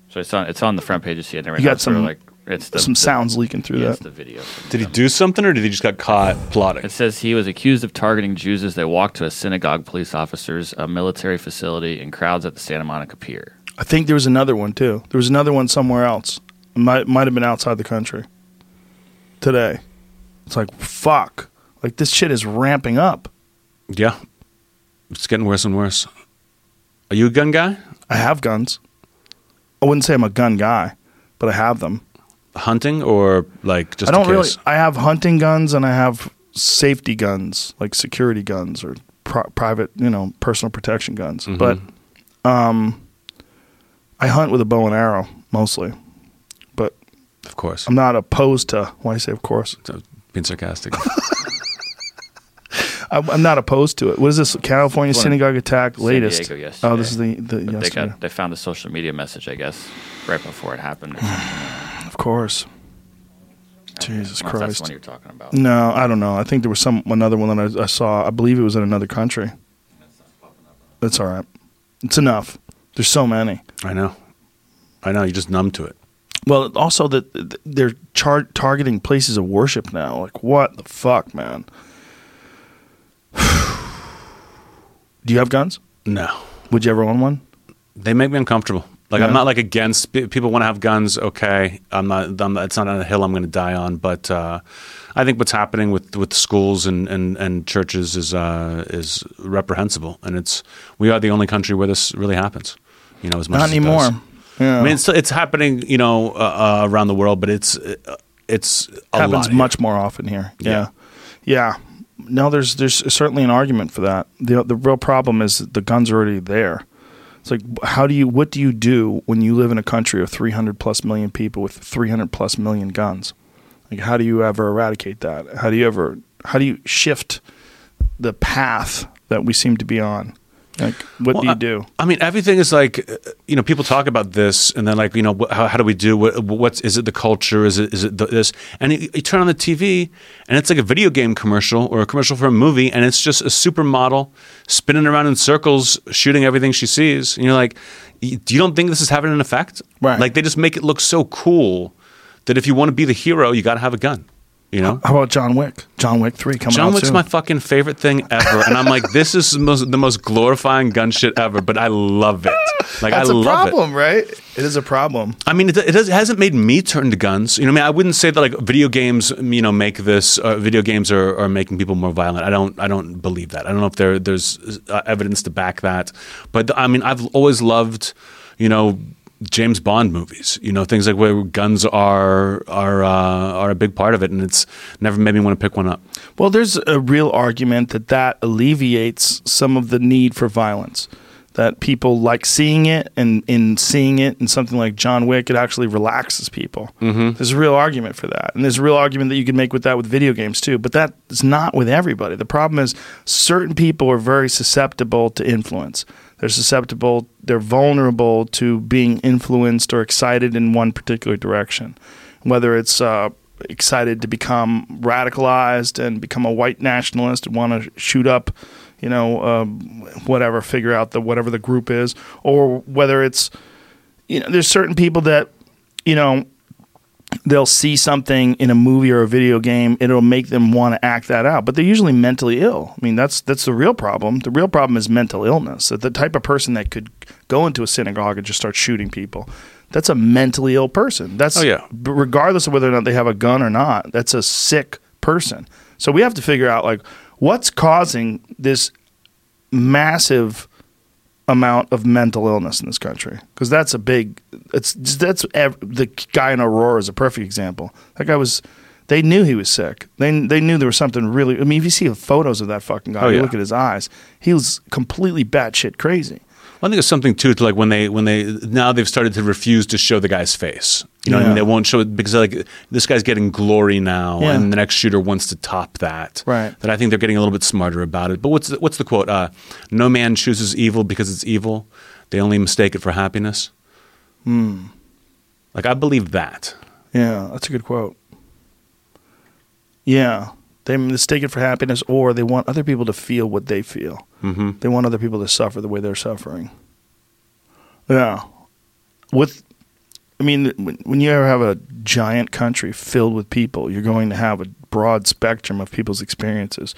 So it's on it's on the front page of CNN right You now. got It's sort of some- like it's the, Some the- sounds leaking through yeah, it's that. the video. from Did he do something, or did he just got caught plotting? It says he was accused of targeting Jews as they walked to a synagogue, police officers, a military facility, and crowds at the Santa Monica Pier. I think there was another one too. There was another one somewhere else. It might might have been outside the country. Today. It's like fuck. Like this shit is ramping up. Yeah, it's getting worse and worse. Are you a gun guy? I have guns. I wouldn't say I'm a gun guy, but I have them. Hunting or like just? I don't really. I have hunting guns and I have safety guns, like security guns or pri- private, you know, personal protection guns. Mm-hmm. But um, I hunt with a bow and arrow mostly. But Of course, I'm not opposed to. Why I say of course? I'm being sarcastic. I'm, I'm not opposed to it. What is this California This synagogue attack San latest? Diego yesterday. oh, this is the the But they yesterday. got they found a social media message, I guess, right before it happened. Or something. of course. Jesus Unless That's the Christ. one you're talking about. No, I don't know. I think there was some another one that I, I saw. I believe it was in another country. That's all right. It's enough. There's so many. I know, I know. You're just numb to it. Well, also that th- they're char- targeting places of worship now. Like what the fuck, man? Do you have guns? No, Would you ever own one? they make me uncomfortable. Like Yeah. I'm not like against pe- people want to have guns. Okay, I'm not. I'm it's not on a hill I'm going to die on. But uh, I think what's happening with with schools and, and, and churches is uh, is reprehensible, and it's we are the only country where this really happens. You know, as much Not anymore. Yeah. I mean, it's it's happening. You know, uh, uh, around the world, but it's uh, it's happens lot here. much more often here. Yeah. Yeah. yeah, No, there's there's certainly an argument for that. the The real problem is the guns are already there. It's like how do you what do you do when you live in a country of 300 plus million people with 300 plus million guns? Like how do you ever eradicate that? How do you ever how do you shift the path that we seem to be on? Like what Well, do you do? I mean, everything is like, you know, people talk about this, and then like, you know, wh- how, how do we do? What, what's is it? The culture? Is it is it the, this? And you, you turn on the TV, and it's like a video game commercial or a commercial for a movie, and it's just a supermodel spinning around in circles, shooting everything she sees. And you're like, you don't think this is having an effect? Right. Like they just make it look so cool that if you want to be the hero, you got to have a gun. You know. How about John Wick? John Wick 3 coming John out Wick's soon. my fucking favorite thing ever, and I'm like, this is the most, the most glorifying gun shit ever. But I love it. Like That's I love it. It's a problem, right? It is a problem. I mean, it, it, does, it hasn't made me turn to guns. You know, I mean, I wouldn't say that like video games, you know, make this. Uh, video games are, are making people more violent. I don't. I don't believe that. I don't know if there there's uh, evidence to back that. But I mean, I've always loved, you know. James Bond movies, you know, things like where guns are are uh, are a big part of it, and it's never made me want to pick one up. Well, there's a real argument that that alleviates some of the need for violence. that people like seeing it, and in seeing it in something like John Wick, it actually relaxes people. Mm-hmm. There's a real argument for that, and there's a real argument that you can make with that with video games too. But that is not with everybody. The problem is certain people are very susceptible to influence. They're susceptible. They're vulnerable to being influenced or excited in one particular direction, whether it's uh, excited to become radicalized and become a white nationalist and want to shoot up you know, um, whatever, figure out the whatever the group is, or whether it's, you know, there's certain people that, you know, they'll see something in a movie or a video game, it'll make them want to act that out. But they're usually mentally ill. I mean, that's that's the real problem. The real problem is mental illness. The type of person that could go into a synagogue and just start shooting people. That's a mentally ill person. That's Oh, yeah. regardless of whether or not they have a gun or not. That's a sick person. So we have to figure out like what's causing this massive amount of mental illness in this country. Because that's a big it's that's ev- the guy in aurora is a perfect example. That guy was they knew he was sick. They, they knew there was something really i mean if you see photos of that fucking guy Oh, you yeah. look at his eyes he was completely batshit crazy I think it's something too to like when they when they now they've started to refuse to show the guy's face. You know, what I mean, they won't show it because like this guy's getting glory now, Yeah. and the next shooter wants to top that. Right. That I think they're getting a little bit smarter about it. But what's the, what's the quote? Uh, no man chooses evil because it's evil. They only mistake it for happiness. Hmm. Like I believe that. yeah that's a good quote yeah they mistake it for happiness or they want other people to feel what they feel hmm They want other people to suffer the way they're suffering. Yeah. With, I mean, when, when you ever have a giant country filled with people, you're going to have a broad spectrum of people's experiences.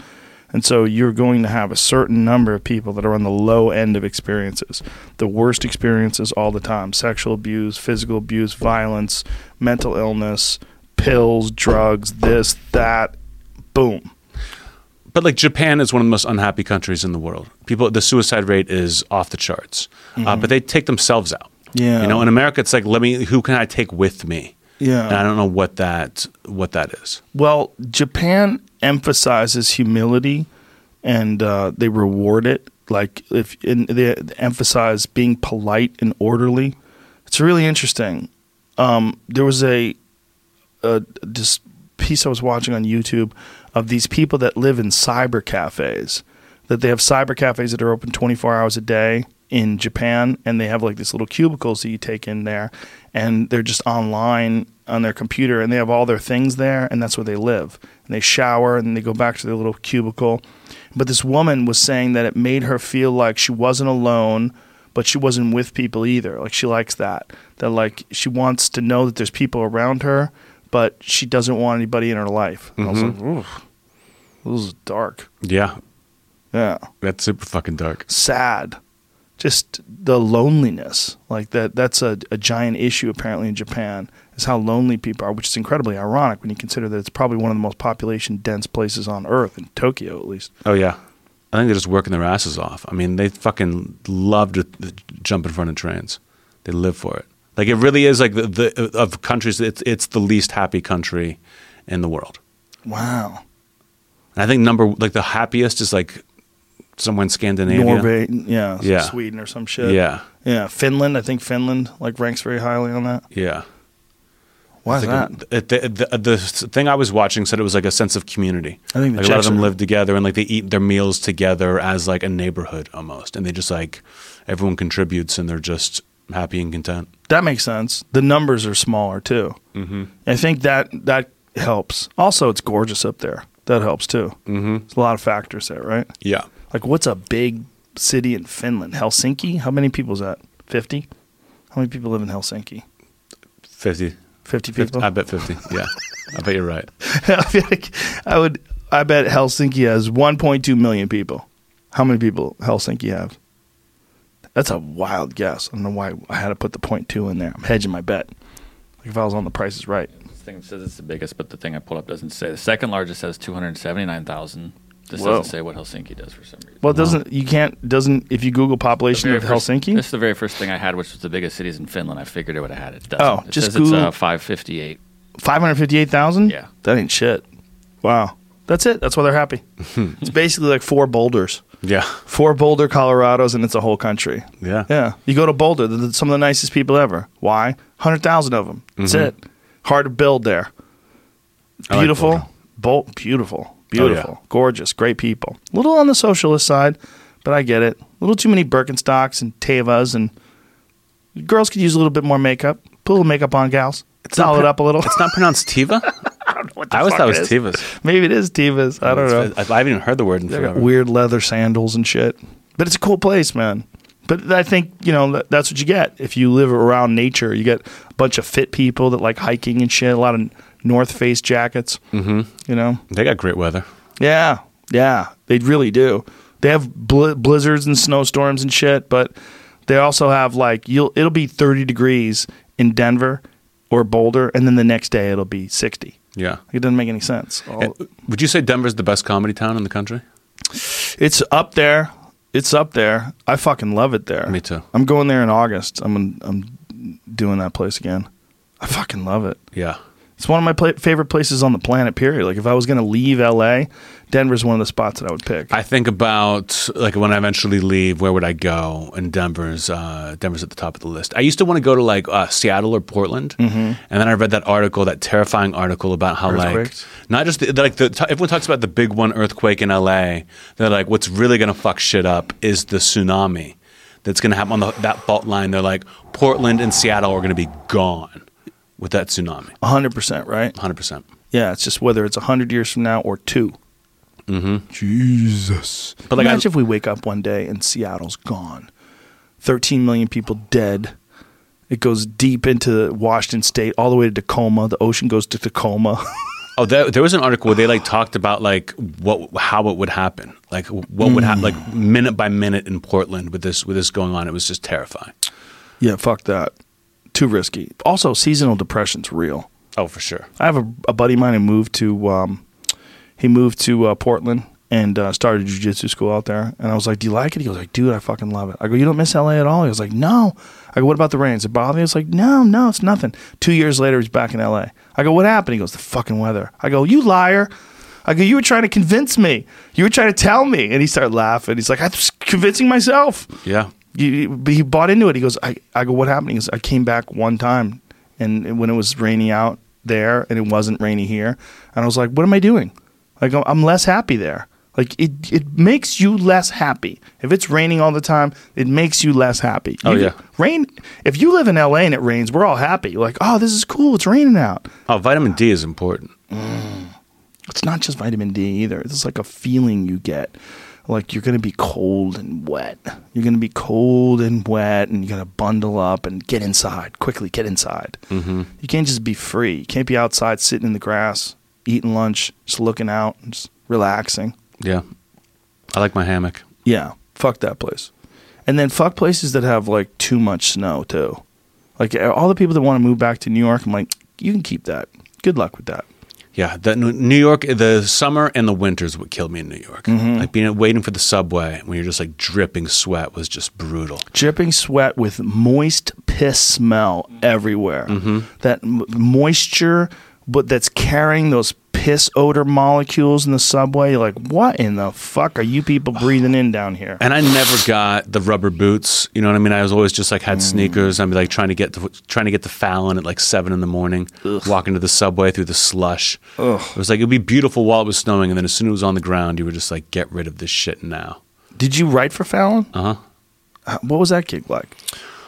And so you're going to have a certain number of people that are on the low end of experiences, the worst experiences all the time sexual abuse, physical abuse, violence, mental illness, pills, drugs, this, that, boom. But like Japan is one of the most unhappy countries in the world. People, the suicide rate is off the charts. Uh, but they take themselves out. Mm-hmm. Yeah. You know, in America, it's like, let me. Who can I take with me? Yeah. And I don't know what that what that is. Well, Japan emphasizes humility, and uh, they reward it. Like if they emphasize being polite and orderly. It's really interesting. Um, there was a, a this piece I was watching on YouTube of these people that live in cyber cafes. That they have cyber cafes that are open 24 hours a day in Japan, and they have like these little cubicles that you take in there, and they're just online on their computer, and they have all their things there, and that's where they live. And they shower, and they go back to their little cubicle. But this woman was saying that it made her feel like she wasn't alone, but she wasn't with people either. Like she likes that. That like she wants to know that there's people around her, but she doesn't want anybody in her life. And I was like, mm-hmm. Oof, this is dark. Yeah, Yeah, that's super fucking dark. sad. Just the loneliness, like that. That's a, a giant issue apparently in Japan. Is how lonely people are, which is incredibly ironic when you consider that it's probably one of the most population dense places on earth, in Tokyo at least. Oh yeah, I think they're just working their asses off. I mean, they fucking love to jump in front of trains. They live for it. Like it really is like the, the of countries. It's it's the least happy country in the world. Wow. And I think number like the happiest is like somewhere in Scandinavia. Norway, yeah, Yeah. Sweden or some shit. Yeah, yeah. Finland, I think Finland like ranks very highly on that. yeah. Why is that? it- The, the, the thing I was watching said it was like a sense of community. I think the like a lot of them live together and like they eat their meals together as like a neighborhood almost, and they just like everyone contributes and they're just happy and content. That makes sense. The numbers are smaller too. Mm-hmm. I think that that helps. Also, it's gorgeous up there. That helps too. Mm-hmm. There's a lot of factors there, right? Yeah, Like, what's a big city in Finland? Helsinki? How many people is that? 50? How many people live in Helsinki? 50. 50 50 people? I bet 50. Yeah. I bet you're right. I feel like I would. I bet Helsinki has 1.2 million people. How many people Helsinki have? That's a wild guess. I don't know why I had to put the point two in there. I'm hedging my bet. Like if I was on the Price is Right. This thing says it's the biggest, but the thing I pulled up doesn't say. The second largest says 279,000. This Whoa. doesn't say what Helsinki does for some reason. Well, it doesn't you can't doesn't if you Google population of first- Helsinki? This is the very first thing I had, which was the biggest cities in Finland. I figured it would have had it. it doesn't. Oh, it just says it's Google- uh, 558. Five hundred fifty-eight thousand. Yeah. that ain't shit. Wow, that's it. That's why they're happy. it's basically like four boulders. Yeah. Four Boulder, Colorados, and it's a whole country. Yeah. Yeah. You go to Boulder, the- some of the nicest people ever. Why? 100,000 of them. That's it. Hard to build there. Mm-hmm. I Beautiful. Beautiful. Oh, Beautiful. Gorgeous. Great people. A little on the socialist side, but I get it. A little too many Birkenstocks and Tevas, and girls could use a little bit more makeup. Put a little makeup on, gals. Doll not it up a little. It's not pronounced Tiva. What the I always thought it was is. Tivas. Maybe it is Tevas. I don't know. I, I haven't even heard the word in forever. weird leather sandals and shit. But it's a cool place, man. But I think you know that's what you get if you live around nature. You get a bunch of fit people that like hiking and shit. A lot of North Face jackets. Mm-hmm. You know. They got great weather. Yeah, yeah, they really do. They have bl- blizzards and snowstorms and shit, but they also have like you'll it'll be 30 degrees in Denver or Boulder, and then the next day it'll be 60. Yeah. It doesn't make any sense. All- Would you say Denver's the best comedy town in the country? It's up there. It's up there. I fucking love it there. Me too. I'm going there in August. I'm I'm doing that place again. I fucking love it. Yeah. It's one of my pla- favorite places on the planet. Period. Like if I was going to leave LA, Denver's one of the spots that I would pick. I think about like when I eventually leave, where would I go? And Denver's uh, Denver's at the top of the list. I used to want to go to like uh, Seattle or Portland, and then I read that article, that terrifying article about how like not just the, like the everyone talks about the big one earthquake in LA. They're like, what's really gonna fuck shit up is the tsunami that's gonna happen on the, that fault line. They're like, Portland and Seattle are gonna be gone with that tsunami. 100%, right? Hundred percent. Yeah, it's just whether it's 100 years from now or 2. Mm-hmm. Jesus. But But like I- Imagine if we wake up one day and Seattle's gone. 13 million people dead. It goes deep into Washington State, all the way to Tacoma. The ocean goes to Tacoma. Oh, there, there was an article where they like talked about like what how it would happen, like what would happen, like minute by minute in Portland with this with this going on. It was just terrifying. yeah, fuck that. Too risky. Also, seasonal depression's real. Oh, for sure. I have a, a buddy of mine who moved to um, he moved to uh, Portland and uh, started jujitsu school out there. And I was like, "Do you like it?" He goes like, "Dude, I fucking love it." I go, "You don't miss LA at all?" He was like, "No." I go, "What about the rain? Does it bother you?" It's like, "No, no, it's nothing." Two years later, he's back in LA. I go, "What happened?" He goes, "The fucking weather." I go, "You liar." I go, "You were trying to convince me. You were trying to tell me." And he started laughing. He's like, "I was convincing myself." Yeah. You, but he bought into it. He goes, I, I go, what happened? He goes, I came back one time, and when it was rainy out there, and it wasn't rainy here, and I was like, what am I doing? Like I'm- I'm less happy there. Like it, it makes you less happy. If it's raining all the time, it makes you less happy. Oh, yeah. rain. If you live in LA and it rains, we're all happy. You're like, oh, this is cool. It's raining out. Oh, vitamin D is important. Mm. It's not just vitamin D either. It's like a feeling you get. Like you're going to be cold and wet. You're going to be cold and wet, and you're going to bundle up and get inside. Quickly get inside. Mm-hmm. You can't just be free. You can't be outside sitting in the grass, eating lunch, just looking out, and just relaxing. Yeah. I like my hammock. Yeah, fuck that place. And then fuck places that have like too much snow too. Like all the people that want to move back to New York, I'm like, you can keep that. Good luck with that. Yeah, the, New York, the summer and the winters would kill me in New York. Mm-hmm. Like being waiting for the subway when you're just like dripping sweat was just brutal. dripping sweat with moist piss smell everywhere. Mm-hmm. That m- moisture, but that's carrying those piss odor molecules in the subway. You're like, what in the fuck are you people breathing in down here? And I never got the rubber boots. You know what I mean? I was always just like had sneakers. I'd be like trying to get to trying to get to Fallon at like seven in the morning, walking to the subway through the slush. It was like it'd be beautiful while it was snowing, and then as soon as it was on the ground, you were just like, get rid of this shit now. Did you write for Fallon? Uh huh. Uh, What was that gig like?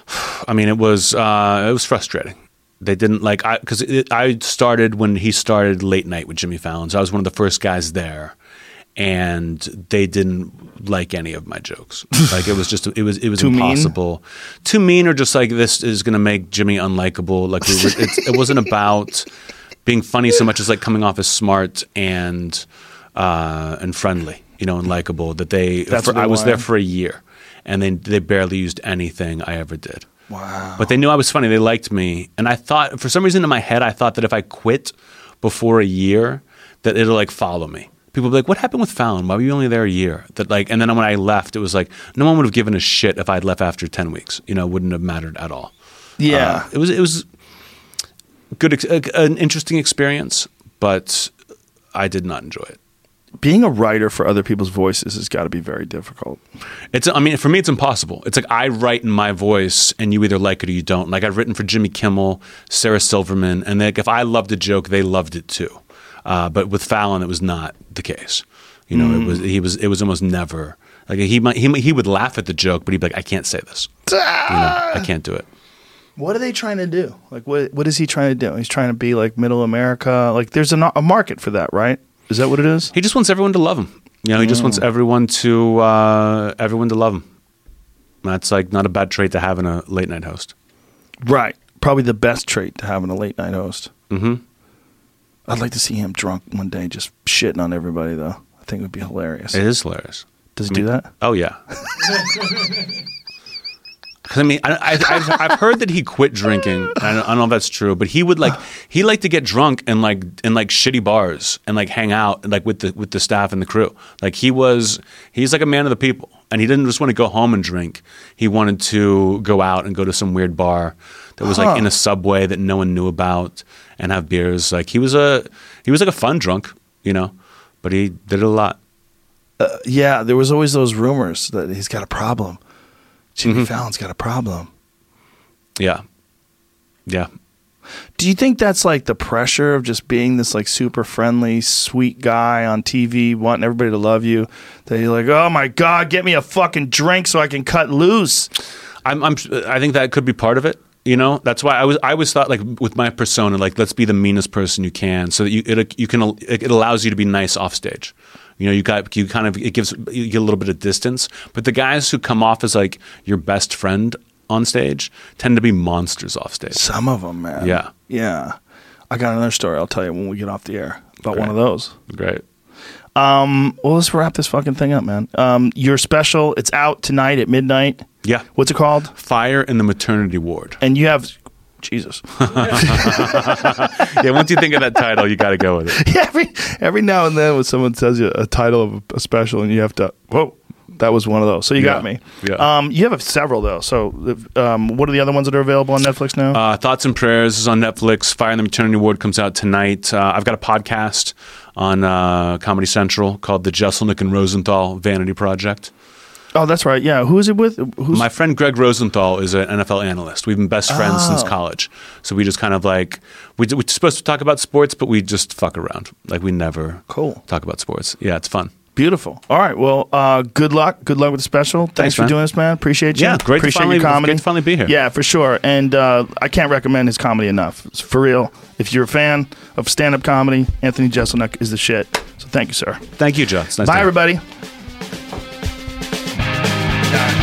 I mean, it was uh, it was frustrating. They didn't like I because I started when he started late night with Jimmy Fallon, so I was one of the first guys there, and they didn't like any of my jokes. like it was just it was it was Too mean? impossible, too mean, or just like this is going to make Jimmy unlikable. Like we were, it's, it wasn't about being funny so much as like coming off as smart and uh, and friendly, you know, and likable. That they, That's for, they I was there for a year, and they they barely used anything I ever did. Wow. But they knew I was funny. They liked me, and I thought for some reason in my head I thought that if I quit before a year, that it'll like follow me. People would be like, "What happened with Fallon? Why were you only there a year?" That like, and then when I left, it was like no one would have given a shit if I'd left after ten weeks. You know, it wouldn't have mattered at all. Yeah. Uh, it was it was good, ex- uh, an interesting experience, but I did not enjoy it. Being a writer for other people's voices has got to be very difficult. It's. I mean, for me, it's impossible. It's like I write in my voice, and you either like it or you don't. Like I've written for Jimmy Kimmel, Sarah Silverman, and like if I loved a joke, they loved it too. Uh, but with Fallon, it was not the case. You know, it was he was it was almost never like he might he might- he would laugh at the joke, but he'd be like, I can't say this. You know, I can't do it. What are they trying to do? Like, what what is he trying to do? He's trying to be like middle America. Like, there's a, a market for that, right? Is that what it is? He just wants everyone to love him. You know, he just wants everyone to uh, everyone to love him. That's like not a bad trait to have in a late night host. Right. Probably the best trait to have in a late night host. Mm-hmm. I'd like to see him drunk one day, just shitting on everybody, though. I think it would be hilarious. It is hilarious. Does he I mean- do that? Oh yeah. 'Cause, I mean, I, I, I've, I've heard that he quit drinking. I don't, I don't know if that's true, but he would like he liked to get drunk and like in like shitty bars and like hang out like with the with the staff and the crew. Like he was he's like a man of the people, and he didn't just want to go home and drink. He wanted to go out and go to some weird bar that was Huh. like in a subway that no one knew about and have beers. Like he was a he was like a fun drunk, you know, but he did it a lot. Uh, yeah, there was always those rumors that he's got a problem. Jimmy Mm-hmm. Fallon's got a problem. Yeah, yeah. Do you think that's like the pressure of just being this like super friendly, sweet guy on TV, wanting everybody to love you? That you're like, oh my god, get me a fucking drink so I can cut loose. I'm, I'm I think that could be part of it. You know, that's why I was I always thought like with my persona, like let's be the meanest person you can, so that you it you can it allows you to be nice off stage. You know, you got you kind of it gives you get a little bit of distance. But the guys who come off as like your best friend on stage tend to be monsters off stage. Some of them, man. Yeah. yeah. I got another story. I'll tell you when we get off the air about one of those. Great. Um, Well, let's wrap this fucking thing up, man. Um, your special, it's out tonight at midnight. Yeah. What's it called? Fire in the maternity ward. And you have, Jesus. yeah. Once you think of that title, you got to go with it. Yeah, every every now and then when someone tells you a title of a special and you have to whoa that was one of those so you got me yeah. um you have several though so um what are the other ones that are available on netflix now Uh, Thoughts and Prayers is on Netflix. Fire in the Maternity Ward comes out tonight. Uh, I've got a podcast on uh, Comedy Central called the Jeselnik and Rosenthal Vanity Project. Oh that's right yeah who is it with who's My friend Greg Rosenthal is an NFL analyst. We've been best friends since Oh. college. So we just kind of like, we, we're supposed to talk about sports, but we just fuck around. Like we never Cool. talk about sports. Yeah, it's fun. beautiful all right well uh good luck good luck with the special thanks, Thanks, for man. doing this man appreciate you Yeah, great to appreciate finally- your comedy great to finally be here. yeah for sure and uh i can't recommend his comedy enough It's for real if you're a fan of stand-up comedy anthony jeselnik is the shit so thank you sir Thank you, Joe. Nice bye everybody shot.